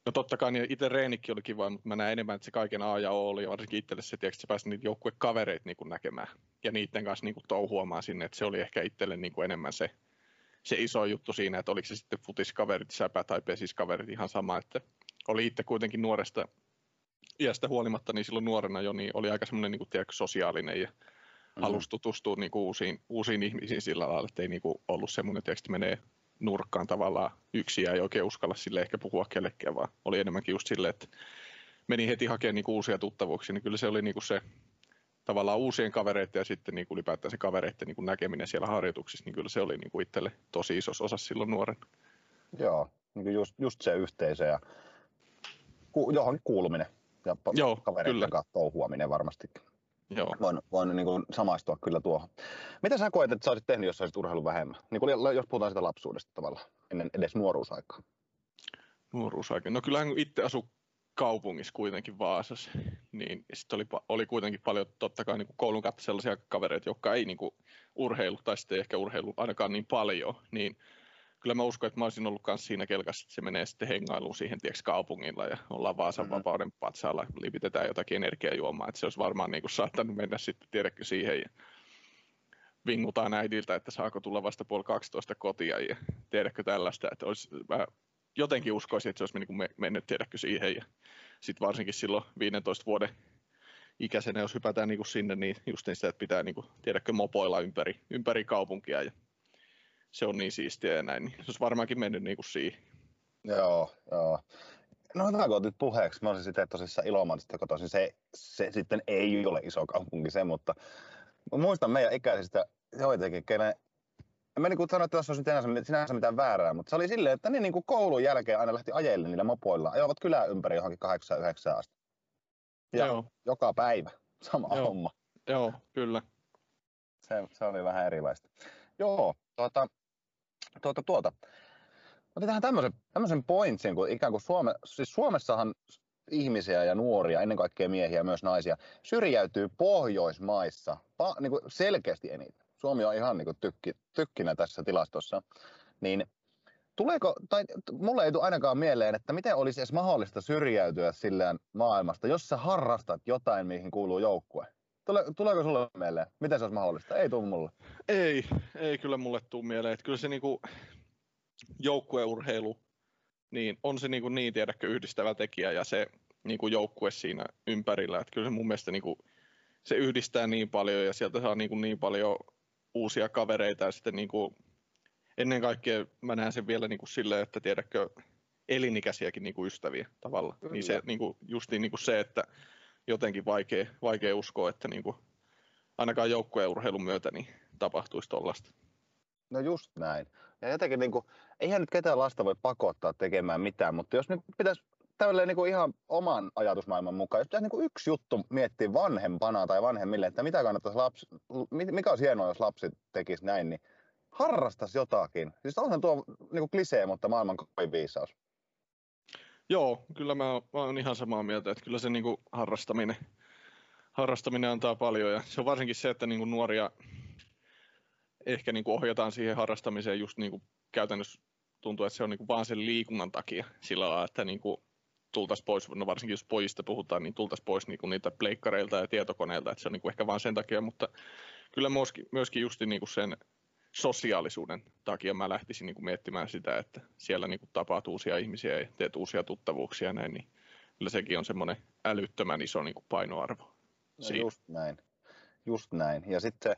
No totta kai niin itse reenikki oli kiva, mutta mä näen enemmän, että se kaiken A ja O oli varsinkin itselle se, että sä pääsit niitä joukkuekavereita niin kuin näkemään ja niiden kanssa niin kuin touhuamaan sinne, että se oli ehkä itselle niin kuin enemmän se, se iso juttu siinä, että oliko se sitten futiskaverit, säpä tai pesiskaverit ihan sama, että oli itse kuitenkin nuoresta iästä huolimatta, niin silloin nuorena jo niin oli aika semmoinen niin kuin, tiedätkö, sosiaalinen ja mm. halusi tutustua niin kuin, uusiin, uusiin ihmisiin sillä lailla, että ei niin kuin, ollut semmoinen, että menee nurkkaan tavallaan yksi ja ei oikein uskalla sille ehkä puhua kellekään, vaan oli enemmänkin just silleen, että meni heti hakemaan niin uusia tuttavuuksia, niin kyllä se oli niin kuin se tavallaan uusien kavereiden ja sitten niin kuin ylipäätään se kavereiden niin kuin näkeminen siellä harjoituksissa, niin kyllä se oli niin kuin itselle tosi iso osa silloin nuoren. Joo, niin just, just se yhteisö ja ku, johonkin kuuluminen ja Joo, kavereiden kyllä. kanssa touhuaminen varmastikin. Joo. Voin, voin niin kuin samaistua kyllä tuohon. Mitä sä koet, että sä olisit tehnyt, jos sä olisit urheilu vähemmän? Niin kuin, jos puhutaan sitä lapsuudesta tavallaan, ennen edes nuoruusaikaa. Nuoruusaika. No kyllähän itse asu kaupungissa kuitenkin Vaasassa, niin sitten oli, oli kuitenkin paljon totta kai niin kuin koulun kautta sellaisia kavereita, jotka ei niin kuin urheilu, tai sitten ehkä urheilu ainakaan niin paljon, niin kyllä mä uskon, että mä olisin ollut myös siinä kelkassa, että se menee sitten hengailuun siihen tieks kaupungilla ja ollaan Vaasan mm-hmm. vapauden patsaalla, lipitetään jotakin energiajuomaa, että se olisi varmaan niin kuin saattanut mennä sitten, tiedätkö, siihen ja vingutaan äidiltä, että saako tulla vasta puoli 12 kotia ja tiedätkö tällaista, että olisi, mä jotenkin uskoisin, että se olisi niin mennyt, tiedätkö, siihen ja sitten varsinkin silloin 15 vuoden ikäisenä, jos hypätään niin kuin sinne, niin just niin sitä, että pitää niin kuin, tiedätkö, mopoilla ympäri, ympäri kaupunkia ja se on niin siistiä ja näin, niin se olisi varmaankin mennyt niin kuin siihen. Joo, joo. No hyvä, kun otit puheeksi. Mä olisin sitten tosissaan Ilomantista kotoisin. Se, se sitten ei ole iso kaupunki se, mutta mä muistan meidän ikäisistä joitakin, kenen en mä niin kuin sano, että tässä olisi sinänsä, sinänsä mitään väärää, mutta se oli silleen, että ne niin kuin koulun jälkeen aina lähti ajelle niillä mopoilla. Ajoivat kylää ympäri johonkin 8-9 asti. Ja Joo. joka päivä sama Joo. homma. Joo, kyllä. Se, se oli vähän erilaista. Joo, tuota, tuota, tuota. Otetaan tämmöisen, tämmöisen pointsin, kun ikään kuin Suome, siis Suomessahan ihmisiä ja nuoria, ennen kaikkea miehiä ja myös naisia, syrjäytyy Pohjoismaissa pa, niin kuin selkeästi eniten. Suomi on ihan niin kuin tykki, tykkinä tässä tilastossa. Niin tuleeko, tai mulle ei tule ainakaan mieleen, että miten olisi edes mahdollista syrjäytyä silleen maailmasta, jos sä harrastat jotain, mihin kuuluu joukkue. Tule, tuleeko sulle mieleen? Miten se olisi mahdollista? Ei tule mulle. Ei, ei kyllä mulle tule mieleen. Että kyllä se niinku joukkueurheilu, niin on se niinku niin, tiedäkö, yhdistävä tekijä ja se niinku joukkue siinä ympärillä. Että kyllä se mun mielestä niinku, se yhdistää niin paljon ja sieltä saa niinku niin paljon uusia kavereita ja sitten niinku, ennen kaikkea mä näen sen vielä niinku silleen, että tiedätkö, elinikäisiäkin niinku ystäviä tavalla. Kyllä. Niin se niinku, justiin niinku se, että jotenkin vaikea, vaikea uskoa, että niinku, ainakaan joukkueurheilun myötä niin tapahtuisi tollasta. No just näin. Ja jotenkin niin kuin, eihän nyt ketään lasta voi pakottaa tekemään mitään, mutta jos nyt pitäisi tällä niin kuin ihan oman ajatusmaailman mukaan, jos pitäisi niin kuin yksi juttu miettiä vanhempana tai vanhemmille, että mitä kannattaisi lapsi, mikä olisi hienoa, jos lapsi tekisi näin, niin harrastaisi jotakin. Siis onhan tuo niin kuin klisee, mutta maailman kovin viisaus. Joo, kyllä mä, mä oon ihan samaa mieltä, että kyllä se niin kuin harrastaminen, harrastaminen antaa paljon. Ja se on varsinkin se, että niin kuin nuoria ehkä niin kuin ohjataan siihen harrastamiseen just niin kuin käytännössä tuntuu, että se on niin kuin vaan sen liikunnan takia. Sillä lailla, että niin kuin tultaisiin pois, no varsinkin jos pojista puhutaan, niin tultaisiin pois niin kuin niitä pleikkareilta ja tietokoneilta, että se on niin kuin ehkä vaan sen takia, mutta kyllä myöskin, myöskin just niin kuin sen sosiaalisuuden takia mä lähtisin niin kuin miettimään sitä, että siellä niin kuin tapaat uusia ihmisiä ja teet uusia tuttavuuksia ja näin, niin kyllä sekin on semmoinen älyttömän iso niin kuin painoarvo. No just näin. Just näin. Ja sitten se,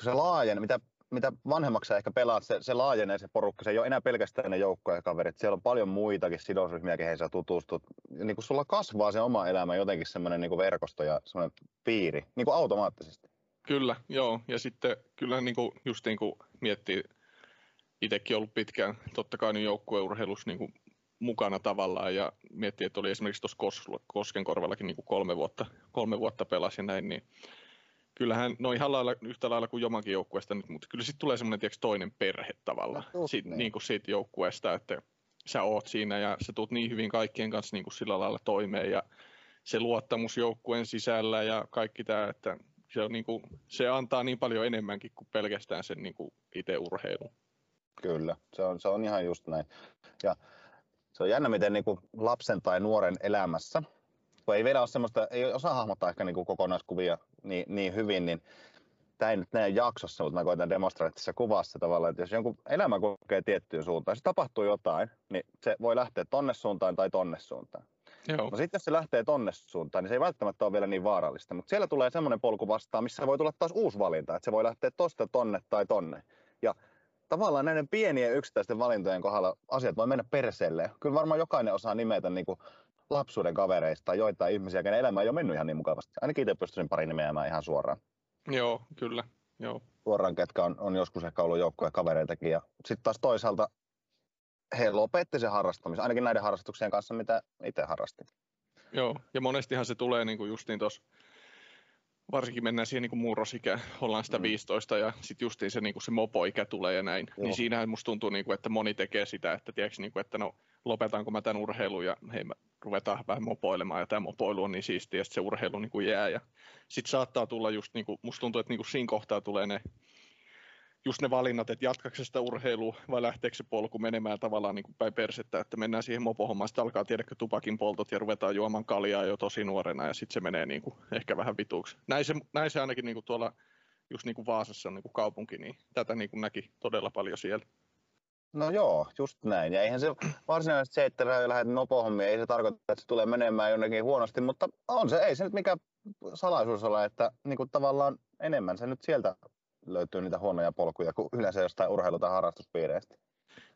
se laajen, mitä, mitä vanhemmaksi ehkä pelaat, se, se laajenee se porukka. Se ei ole enää pelkästään ne joukkoja kaverit. Siellä on paljon muitakin sidosryhmiä, kehen sä tutustut. Niin kuin sulla kasvaa se oma elämä jotenkin semmoinen niin verkosto ja semmoinen piiri, niin kuin automaattisesti. Kyllä, joo. Ja sitten kyllä niin kuin, just niin kuin miettii, itsekin ollut pitkään totta kai niin joukkueurheilussa niin kuin mukana tavallaan ja miettii, että oli esimerkiksi tuossa Koskenkorvallakin niin kuin kolme, vuotta, kolme vuotta pelasi ja näin, niin kyllähän no ihan lailla, yhtä lailla kuin jomankin joukkueesta nyt, mutta kyllä sitten tulee semmoinen toinen perhe tavallaan no, sit, niin. niin kuin siitä joukkueesta, että sä oot siinä ja sä tuut niin hyvin kaikkien kanssa niin kuin sillä lailla toimeen ja se luottamus joukkueen sisällä ja kaikki tämä, että se, on niin kuin, se antaa niin paljon enemmänkin kuin pelkästään sen niin kuin itse urheilun. Kyllä, se on, se on ihan just näin. Ja se on jännä, miten niin kuin lapsen tai nuoren elämässä, kun ei vielä ole semmoista, ei osaa hahmottaa ehkä niin kuin kokonaiskuvia niin, niin hyvin, niin tämä ei nyt näe jaksossa, mutta mä koitan demonstroida tässä kuvassa tavallaan, että jos jonkun elämä kokee tiettyyn suuntaan, se tapahtuu jotain, niin se voi lähteä tonne suuntaan tai tonne suuntaan. Joo. No sitten jos se lähtee tonne suuntaan, niin se ei välttämättä ole vielä niin vaarallista, mutta siellä tulee semmoinen polku vastaan, missä voi tulla taas uusi valinta, että se voi lähteä tosta tonne tai tonne. Ja tavallaan näiden pienien yksittäisten valintojen kohdalla asiat voi mennä perseelle. Kyllä varmaan jokainen osaa nimetä niin kuin lapsuuden kavereista joitain ihmisiä, kenen elämä ei ole mennyt ihan niin mukavasti. Ainakin itse pystyisin pari nimeämään ihan suoraan. Joo, kyllä. Joo. Suoraan, ketkä on, on joskus ehkä ollut joukkoja kavereitakin. Ja sitten taas toisaalta he lopetti sen harrastamisen, ainakin näiden harrastuksien kanssa, mitä itse harrastin. Joo, ja monestihan se tulee niin kuin justiin tuossa varsinkin mennään siihen niin murrosikään, ollaan sitä mm. 15 ja sitten justiin se, niin kuin se mopoikä tulee ja näin, niin Joo. niin siinähän musta tuntuu, niin kuin, että moni tekee sitä, että, tiedätkö, niin kuin, että no lopetanko mä tämän urheilun ja hei mä ruvetaan vähän mopoilemaan ja tämä mopoilu on niin siistiä ja se urheilu niin kuin jää ja sitten saattaa tulla just, niin kuin, musta tuntuu, että niin kuin siinä kohtaa tulee ne just ne valinnat, että jatkaako sitä urheilua vai lähteekö se polku menemään tavallaan niin kuin päin persettä, että mennään siihen mopohommaan, sitten alkaa tiedäkö tupakin poltot ja ruvetaan juomaan kaljaa jo tosi nuorena ja sitten se menee niin kuin ehkä vähän vituksi. Näin se, näin se ainakin niin kuin tuolla just niin kuin Vaasassa niin kuin kaupunki, niin tätä niin kuin näki todella paljon siellä. No joo, just näin. Ja eihän se varsinaisesti se, että lähdet mopohommiin, ei se tarkoita, että se tulee menemään jonnekin huonosti, mutta on se, ei se nyt mikä salaisuus ole, että niin kuin tavallaan enemmän se nyt sieltä löytyy niitä huonoja polkuja kuin yleensä jostain urheilu- tai harrastuspiireistä.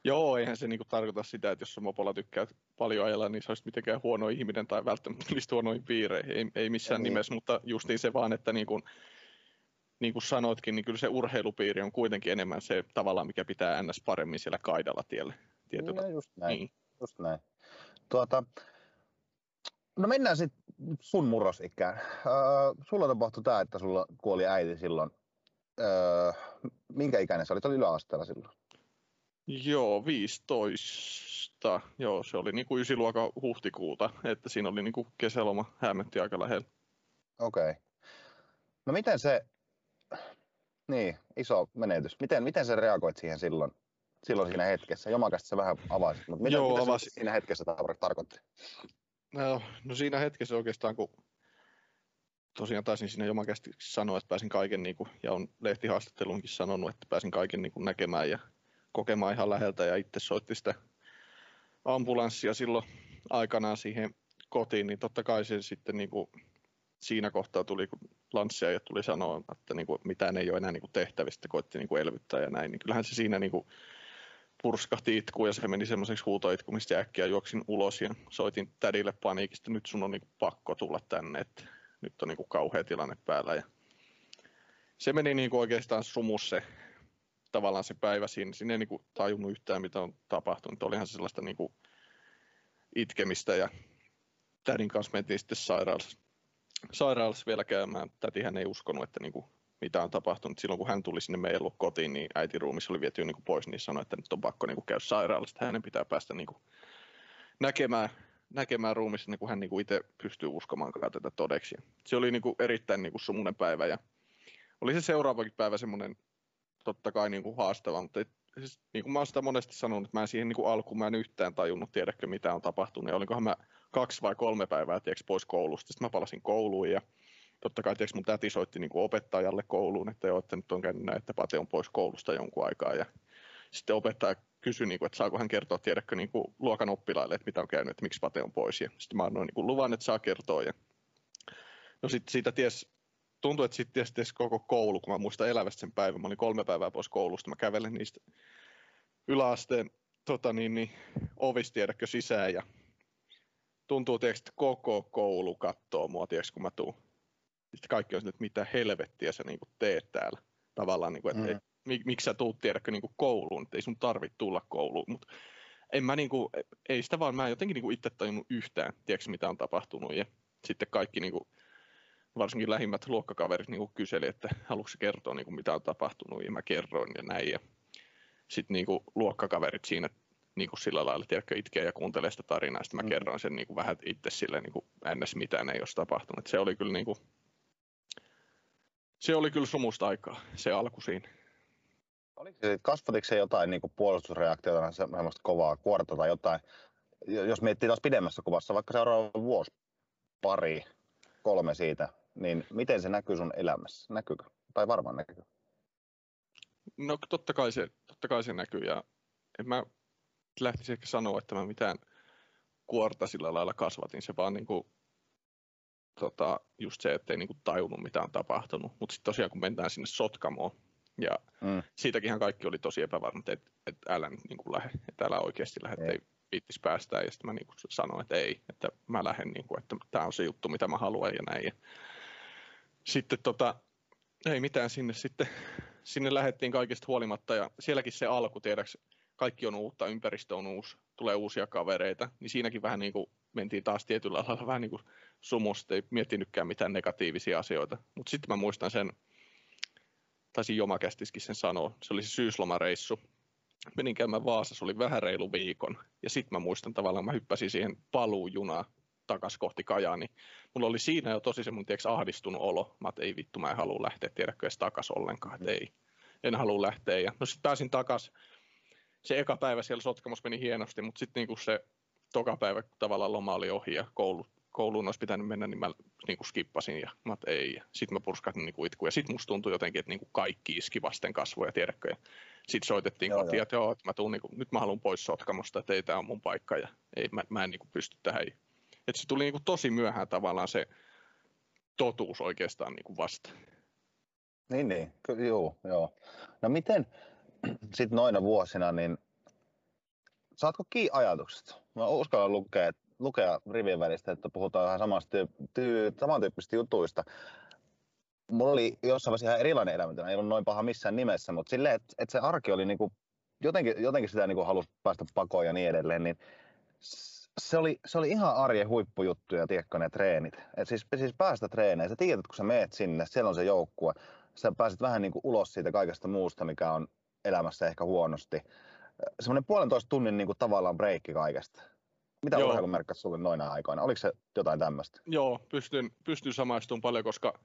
Joo, eihän se niinku tarkoita sitä, että jos sä mopolla tykkäät paljon ajella, niin sä olisit mitenkään huono ihminen tai välttämättä olisi huonoihin piireihin. Ei, ei missään niin. nimessä, mutta justiin se vaan, että niinku, niin kuin sanoitkin, niin kyllä se urheilupiiri on kuitenkin enemmän se tavalla, mikä pitää ns. paremmin siellä kaidalla tielle. Tietyllä. No just näin. Niin. Just näin. Tuota, no mennään sitten sun murrosikään. Äh, sulla tapahtui tämä, että sulla kuoli äiti silloin öö, minkä ikäinen sä olit? Oli yläasteella silloin. Joo, 15. Joo, se oli niinku ysiluokan huhtikuuta, että siinä oli niinku kesäloma hämmentti aika lähellä. Okei. Okay. No miten se, niin, iso menetys. Miten, miten sä reagoit siihen silloin? silloin siinä hetkessä? Jomakasta se vähän avasi, mutta mitä, Joo, mitä se avasi. siinä hetkessä tar- tarkoitti? No, no siinä hetkessä oikeastaan, kun tosiaan taisin siinä jomakästi sanoa, että pääsin kaiken, niin kuin, ja on lehtihaastattelunkin sanonut, että pääsin kaiken niin kuin, näkemään ja kokemaan ihan läheltä, ja itse soitti sitä ambulanssia silloin aikanaan siihen kotiin, niin totta kai se sitten niin kuin, siinä kohtaa tuli, kun lanssia ja tuli sanoa, että niin kuin, mitään ei ole enää niin kuin, tehtävistä, koitti niin kuin, elvyttää ja näin, niin kyllähän se siinä niin kuin, purskahti itku ja se meni semmoiseksi huutoitku, mistä äkkiä juoksin ulos ja soitin tädille paniikista, nyt sun on niin kuin, pakko tulla tänne, että nyt on niin kuin, kauhea tilanne päällä ja se meni niin kuin, oikeastaan sumus se tavallaan se päivä siinä. Siinä ei niin kuin, tajunnut yhtään, mitä on tapahtunut. Olihan se sellaista niin kuin, itkemistä ja tädin kanssa mentiin sitten sairaalassa, sairaalassa vielä käymään. Tätihän ei uskonut, että niin kuin, mitä on tapahtunut. Silloin kun hän tuli sinne meidän kotiin, niin äiti ruumissa oli viety niin kuin pois, niin sanoi, että nyt on pakko niin kuin, käydä sairaalassa. että Hänen pitää päästä niin kuin, näkemään, näkemään ruumissa, niin kuin hän niin kuin itse pystyy uskomaan tätä todeksi. Se oli niin kuin, erittäin niin kuin, sumunen päivä ja oli se seuraavakin päivä semmoinen totta kai niin kuin haastava, mutta et, siis, niin kuin mä oon sitä monesti sanonut, että mä en siihen niin kuin alkuun mä en yhtään tajunnut, tiedäkö mitä on tapahtunut, ja olinkohan mä kaksi vai kolme päivää tiedätkö, pois koulusta, sitten mä palasin kouluun, ja totta kai tiedätkö, mun täti soitti niin kuin opettajalle kouluun, että joo, että nyt on käynyt näin, että Pate on pois koulusta jonkun aikaa, ja sitten opettaja kysyi, niin kuin, että saako hän kertoa, tiedätkö, niin kuin luokan oppilaille, että mitä on käynyt, että miksi Pate on pois, ja sitten mä annoin niin kuin luvan, että saa kertoa, ja no sitten siitä ties tuntui, että sitten tietysti koko koulu, kun mä muistan elävästi sen päivän, mä olin kolme päivää pois koulusta, mä kävelen niistä yläasteen tota niin, niin, ovista, tiedätkö, sisään ja tuntuu, tiedätkö, että koko koulu katsoo mua, tiedätkö, kun mä tuun. Sitten kaikki on että mitä helvettiä sä niin kuin, teet täällä. Tavallaan, niin kuin, että Mm. Mik, miksi sä tuut, tiedätkö, niin kuin, kouluun, että ei sun tarvitse tulla kouluun. Mutta en mä niin kuin, ei sitä vaan, mä en jotenkin niin kuin, itse tajunnut yhtään, tiedätkö, mitä on tapahtunut. Ja sitten kaikki niin kuin, varsinkin lähimmät luokkakaverit niin kyseli, että haluatko kertoa, niin kuin, mitä on tapahtunut, ja mä kerroin ja näin. Ja sitten niin kuin, luokkakaverit siinä niin kuin sillä lailla, tiedätkö, itkee ja kuuntelee sitä tarinaa, sitten mä Mm. kerroin sen niin kuin, vähän itse silleen, niin kuin, ns. mitään ei olisi tapahtunut. Et se oli kyllä niin kuin, se oli kyllä sumusta aikaa, se alku siinä. Oliko se, kasvatiko se jotain niin puolustusreaktiota, se- semmoista kovaa kuorta tai jotain? Jo- Jos miettii taas pidemmässä kuvassa, vaikka seuraava vuosi, pari, kolme siitä, niin miten se näkyy sun elämässä? Näkyykö? Tai varmaan näkyy. No totta kai se, totta kai se näkyy ja en mä lähtisi ehkä sanoa, että mä mitään kuorta sillä lailla kasvatin. Se vaan niinku, tota, just se, ettei niinku tajunnut mitä on tapahtunut. Mutta sitten tosiaan kun mennään sinne Sotkamoon ja Mm. siitäkinhän kaikki oli tosi epävarmat, että et älä nyt niinku lähde, että älä oikeasti lähde, Ei. että ei viittis. Ja sitten mä niinku sanoin, että ei, että mä lähden, niinku, että tämä on se juttu, mitä mä haluan ja näin. Ja sitten tota, ei mitään sinne sitten, sinne lähdettiin kaikista huolimatta ja sielläkin se alku, tiedäks, kaikki on uutta, ympäristö on uusi, tulee uusia kavereita, niin siinäkin vähän niin kuin mentiin taas tietyllä lailla vähän niin kuin sumusta, ei miettinytkään mitään negatiivisia asioita. Mutta sitten mä muistan sen, taisin Jomakästiskin sen sanoa, se oli se syyslomareissu. Menin käymään Vaasassa, oli vähän reilu viikon. Ja sitten mä muistan tavallaan, mä hyppäsin siihen paluujunaan takas kohti Kajaani. Mulla oli siinä jo tosi semmoinen tiedätkö, ahdistunut olo. Mä että ei vittu, mä en halua lähteä, tiedäkö edes takas ollenkaan, että ei. En halua lähteä. Ja no sitten pääsin takas. Se eka päivä siellä Sotkamossa meni hienosti, mutta sitten niinku se toka päivä kun tavallaan loma oli ohi ja koulu, kouluun olisi pitänyt mennä, niin mä niinku skippasin ja mä että ei. Sitten mä purskatin niinku itku ja sitten musta tuntui jotenkin, että niinku kaikki iski vasten kasvoja, tiedätkö. Ja sitten soitettiin Joo, kotiin, joo. että joo, että mä tuun, niinku, nyt mä haluan pois Sotkamosta, että ei tämä on mun paikka ja ei, mä, mä en niinku pysty tähän. Että se tuli niinku tosi myöhään tavallaan se totuus oikeastaan niinku vasta. Niin, niin. Ky- joo, joo. No miten sitten noina vuosina, niin saatko kiinni ajatuksesta? Mä uskallan lukea, lukea rivien välistä, että puhutaan ihan samasta tyy- samantyyppisistä jutuista. Mulla oli jossain vaiheessa ihan erilainen elämä, ei ollut noin paha missään nimessä, mutta silleen, että, että se arki oli niinku, jotenkin, jotenkin sitä niinku halusi päästä pakoon ja niin edelleen, niin se oli, se oli ihan arjen huippujuttuja, tiedätkö, ne treenit. Et siis, siis päästä treeneihin. Sä tiedät, kun sä meet sinne, siellä on se joukkue. Sä pääset vähän niin kuin ulos siitä kaikesta muusta, mikä on elämässä ehkä huonosti. Semmoinen puolentoista tunnin niin kuin tavallaan breikki kaikesta. Mitä Joo. urheilu merkkasi sulle noina aikoina? Oliko se jotain tämmöistä? Joo, pystyn, pystyn samaistumaan paljon, koska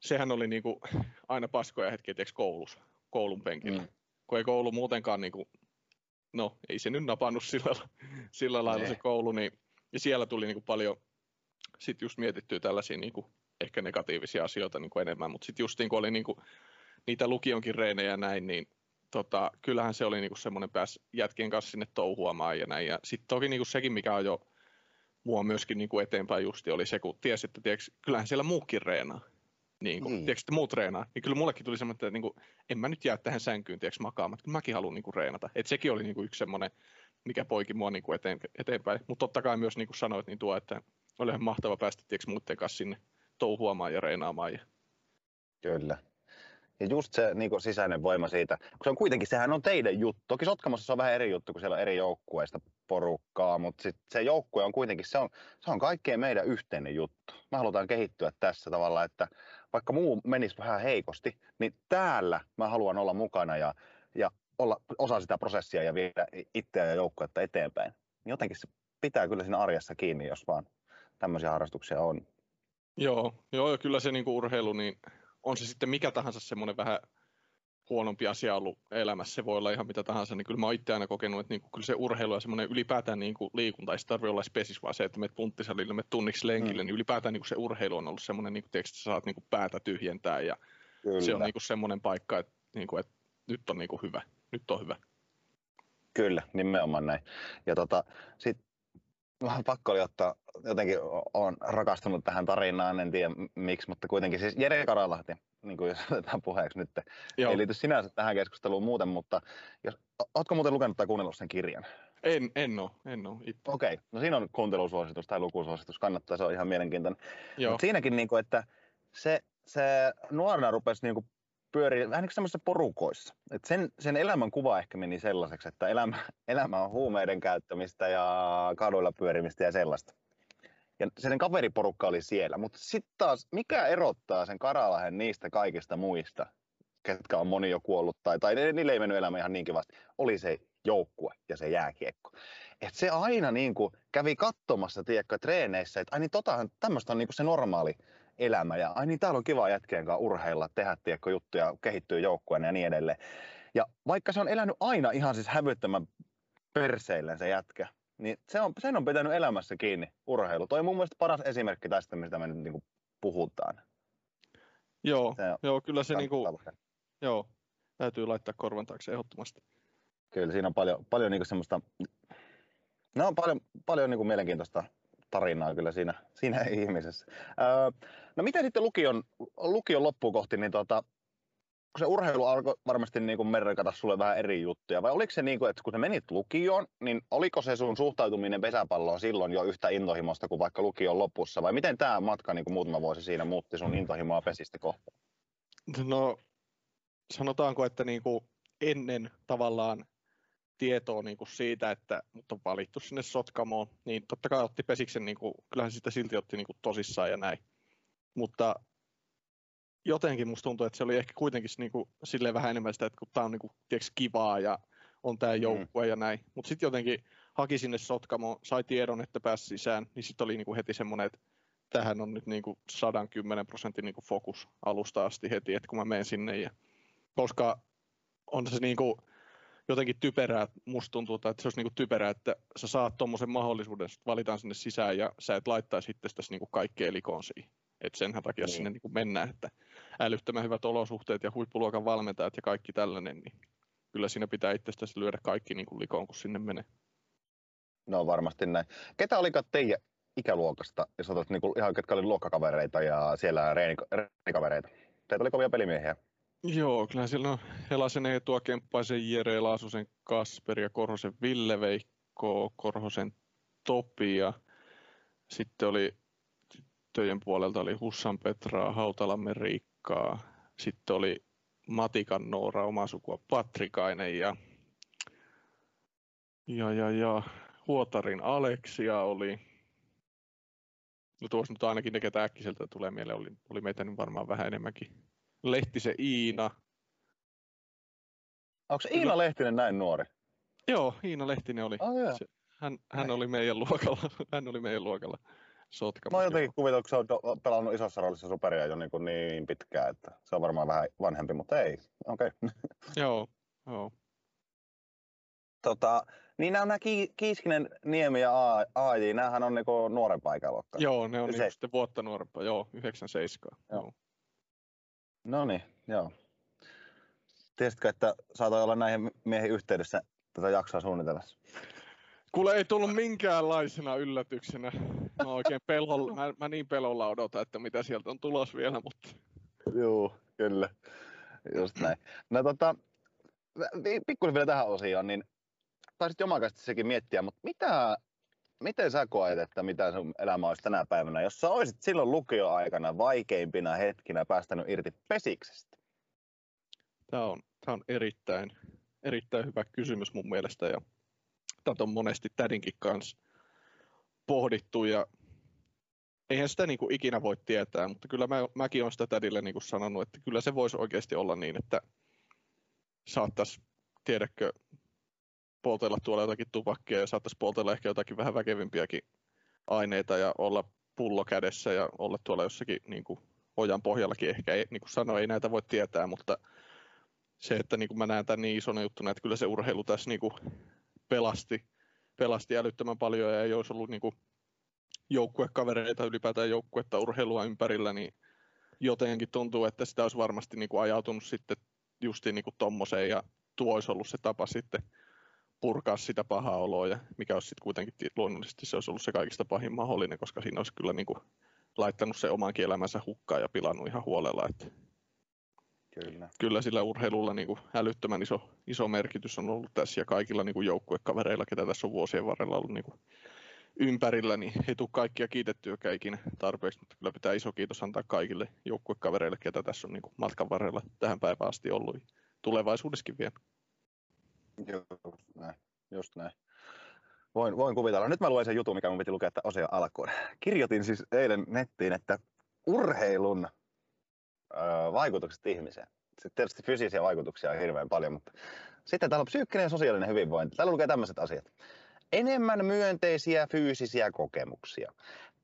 sehän oli niinku aina paskoja hetkiä tiiäks, koulussa, koulun penkillä. Mm. kun ei koulu muutenkaan, niin kuin, no ei se nyt napannut sillä, sillä lailla se Nee. koulu, niin ja siellä tuli niin kuin paljon sit just mietittyä tällaisia niin kuin, ehkä negatiivisia asioita niin kuin enemmän, mutta sitten just niin kuin oli niin kuin, niitä lukionkin reenejä ja näin, niin tota, kyllähän se oli niinku semmoinen pääs jätkien kanssa sinne touhuamaan ja näin. Ja sitten toki niinku sekin, mikä on jo mua myöskin niinku eteenpäin justi, oli se, kun tiesi, että tiiäks, kyllähän siellä muukin reenaa. Niin kuin, Niin. tiedätkö, että muut reenaa, niin kyllä mullekin tuli semmoinen, että niin kuin, en mä nyt jää tähän sänkyyn tiedätkö, makaamaan, että kyllä mäkin haluan niin kuin, reenata. Et sekin oli niin kuin, yksi semmoinen, mikä poiki mua niin kuin, eteen, eteenpäin. Mutta totta kai myös, niin kuin sanoit, niin tuo, että oli ihan mahtava päästä tiedätkö, muiden kanssa sinne touhuamaan ja reenaamaan. Ja... Kyllä. Ja just se niin kuin sisäinen voima siitä, kun se on kuitenkin, sehän on teidän juttu. Toki Sotkamossa se on vähän eri juttu, kun siellä on eri joukkueista porukkaa, mutta sit se joukkue on kuitenkin, se on, se on kaikkeen meidän yhteinen juttu. Me halutaan kehittyä tässä tavalla, että vaikka muu menisi vähän heikosti, niin täällä mä haluan olla mukana ja, ja olla osa sitä prosessia ja viedä itseä ja joukkuetta eteenpäin. Niin jotenkin se pitää kyllä siinä arjessa kiinni, jos vaan tämmöisiä harrastuksia on. Joo, joo, ja kyllä se niinku urheilu, niin on se sitten mikä tahansa semmoinen vähän huonompi asia ollut elämässä, se voi olla ihan mitä tahansa, niin kyllä mä oon itse aina kokenut, että niinku, kyllä se urheilu ja semmoinen ylipäätään niinku liikunta, ei se tarvitse olla spesis, vaan se, että menet punttisalille, menet tunniksi lenkille, mm. niin ylipäätään niinku se urheilu on ollut semmoinen, niinku, tiedätkö, että sä saat niinku päätä tyhjentää ja Kyllä. se on niinku semmoinen paikka, että, niinku, että nyt on niinku hyvä, nyt on hyvä. Kyllä, nimenomaan näin. Ja tota, sit vähän pakko oli ottaa, jotenkin olen rakastunut tähän tarinaan, en tiedä miksi, mutta kuitenkin siis Jere Karalahti, niin kuin jos otetaan puheeksi nyt, Joo, ei liity sinänsä tähän keskusteluun muuten, mutta jos, ootko muuten lukenut tai kuunnellut sen kirjan? en, en oo, en itse. Okei, okay. no siinä on kuuntelusuositus tai lukusuositus, kannattaa, se on ihan mielenkiintoinen. Joo, siinäkin, niin kuin, että se, se nuorena rupesi niin kuin pyörii vähän niin kuin porukoissa. Et sen, sen elämän kuva ehkä meni sellaiseksi, että elämä, elämä on huumeiden käyttämistä ja kaduilla pyörimistä ja sellaista. Ja sen kaveriporukka oli siellä. Mutta sitten taas, mikä erottaa sen Karalahen niistä kaikista muista, ketkä on moni jo kuollut, tai, tai niille ei mennyt elämä ihan niinkin vasta, oli se joukkue ja se jääkiekko. Et se aina niin kuin kävi katsomassa, tiedätkö, treeneissä, että ai niin tämmöistä on niin kuin se normaali elämä. Ja ai niin, täällä on kiva jätkien kanssa urheilla, tehdä tiedätkö, juttuja, kehittyä joukkueena ja niin edelleen. Ja vaikka se on elänyt aina ihan siis hävyttömän perseilleen se jätkä, niin se on, sen on pitänyt elämässä kiinni urheilu. Toi on mun mielestä paras esimerkki tästä, mistä me nyt niin kuin puhutaan. joo, Se on joo, kyllä se niinku, kannattaa lukea. joo, täytyy laittaa korvan taakse ehdottomasti. Kyllä siinä on paljon, paljon niin kuin semmoista, no on paljon, paljon niin kuin mielenkiintoista tarinaa kyllä siinä, siinä ihmisessä. Öö, no miten sitten lukion, lukion loppuun kohti, niin tota, kun se urheilu alkoi varmasti niin kuin merkata sulle vähän eri juttuja, vai oliko se niin kuin, että kun sä menit lukioon, niin oliko se sun suhtautuminen pesäpalloon silloin jo yhtä intohimosta kuin vaikka lukion lopussa, vai miten tämä matka niin kuin muutama vuosi siinä muutti sun intohimoa pesistä kohtaan? No sanotaanko, että niin kuin ennen tavallaan tietoa niin kuin siitä, että mut on valittu sinne Sotkamoon, niin totta kai otti Pesiksen, niin kuin, kyllähän sitä silti otti niin kuin tosissaan ja näin. Mutta jotenkin musta tuntuu, että se oli ehkä kuitenkin niin kuin, silleen vähän enemmän sitä, että kun tämä on niin kuin, tiedätkö, kivaa ja on tämä joukkue ja näin. Mutta sitten jotenkin haki sinne Sotkamoon, sai tiedon, että pääsi sisään, niin sitten oli niin kuin heti semmoinen, että tähän on nyt niin kuin 110 prosentin niin fokus alusta asti heti, että kun mä menen sinne. Ja, koska on se niin kuin jotenkin typerää, musta tuntuu, että se olisi niin kuin typerää, että sä saat tuommoisen mahdollisuuden, että valitaan sinne sisään ja sä et laittaisi itsestäsi niin kuin kaikkea likoon siihen. Et senhän takia Niin. sinne niin kuin mennään, että älyttömän hyvät olosuhteet ja huippuluokan valmentajat ja kaikki tällainen, niin kyllä siinä pitää itsestäsi lyödä kaikki niin kuin likoon, kun sinne menee. No varmasti näin. Ketä olikaan teidän ikäluokasta, jos otat niinku ihan ketkä oli luokkakavereita ja siellä reenik- reenikavereita? Teitä oli kovia pelimiehiä. Joo, kyllä siellä on Helasen Eetua, Kemppaisen Jere, Laasusen Kasper ja Korhosen Ville Veikko, Korhosen Topi ja sitten oli tyttöjen puolelta oli Hussan Petraa, Hautalamme Riikkaa, sitten oli Matikan Noora, oma sukua Patrikainen ja, ja, ja, ja Huotarin Aleksia oli. No tuossa nyt ainakin ne, ketä äkkiseltä tulee mieleen, oli, oli meitä nyt varmaan vähän enemmänkin. Lehtisen Iina. Onko se. Iina Lehtinen näin nuori? Joo, Iina Lehtinen oli. Oh. Se- Hän, hän oli meidän luokalla. Hän oli meidän luokalla Mä Sotkamassa. oon jotenkin kuvitellut, kun on do- pelannut isossa roolissa superia jo niin, kuin niin pitkään, että se on varmaan vähän vanhempi, mutta ei. Okei. Okay. Joo, Joo. Tota, niin nämä, nämä Ki- Kiiskinen, Niemi ja AJ, näähän on niinku nuorempaa ikäluokkaa. Joo, ne on Se- niinku sitten vuotta nuorempaa. Joo, 97. Joo. Joo. No niin, joo. Tiesitkö, että saatoin olla näihin miehiin yhteydessä tätä jaksoa suunnitellessa? Kuule ei tullut minkäänlaisena yllätyksenä. Mä oikein pelolla, mä, mä niin pelolla odotan, että mitä sieltä on tulos vielä, mutta Joo, kyllä. Just näin. No tota, pikkuisen vielä tähän osioon, niin taisit omakasti sekin miettiä, mutta mitä, miten sä koet, että mitä sun elämä olisi tänä päivänä, jos sä olisit silloin lukioaikana vaikeimpina hetkinä päästänyt irti pesiksestä? Tämä on, tämä on erittäin, erittäin hyvä kysymys mun mielestä ja tätä on monesti tädinkin kanssa pohdittu ja eihän sitä niin kuin ikinä voi tietää, mutta kyllä mä, mäkin olen sitä tädille niin kuin sanonut, että kyllä se voisi oikeasti olla niin, että saattaisi, tiedäkö, poltella tuolla jotakin tupakkia ja saattaisi poltella ehkä jotakin vähän väkevimpiäkin aineita ja olla pullo kädessä ja olla tuolla jossakin niin kuin ojan pohjallakin. Ehkä, ei, niin kuin sanoin, ei näitä voi tietää, mutta se, että niin kuin mä näen tämän niin isona juttuna, että kyllä se urheilu tässä niin kuin pelasti, pelasti älyttömän paljon ja ei olisi ollut niin kuin joukkuekavereita ylipäätään joukkuetta urheilua ympärillä, niin jotenkin tuntuu, että sitä olisi varmasti niin kuin ajautunut sitten justiin niin kuin tommoseen ja tuo olisi ollut se tapa sitten purkaa sitä pahaa oloa ja mikä olisi sitten kuitenkin ti- luonnollisesti se olisi ollut se kaikista pahin mahdollinen, koska siinä olisi kyllä niin kuin laittanut se omankin elämänsä hukkaan ja pilannut ihan huolella, että Kyllä. kyllä sillä urheilulla niin kuin älyttömän iso, iso merkitys on ollut tässä ja kaikilla niin kuin joukkuekavereilla, ketä tässä on vuosien varrella ollut niin kuin ympärillä, niin ei tule kaikkia kiitettyäkään ikinä tarpeeksi, mutta kyllä pitää iso kiitos antaa kaikille joukkuekavereille, ketä tässä on niin kuin matkan varrella tähän päivään asti ollut tulevaisuudessakin vielä. Just näin. Just näin. Voin, voin kuvitella. Nyt mä luen sen jutun, mikä mun piti lukea että osio alkuun. Kirjoitin siis eilen nettiin, että urheilun ö, vaikutukset ihmiseen. Sitten tietysti fyysisiä vaikutuksia on hirveän paljon, mutta sitten täällä on psyykkinen ja sosiaalinen hyvinvointi. Täällä lukee tämmöiset asiat. Enemmän myönteisiä fyysisiä kokemuksia.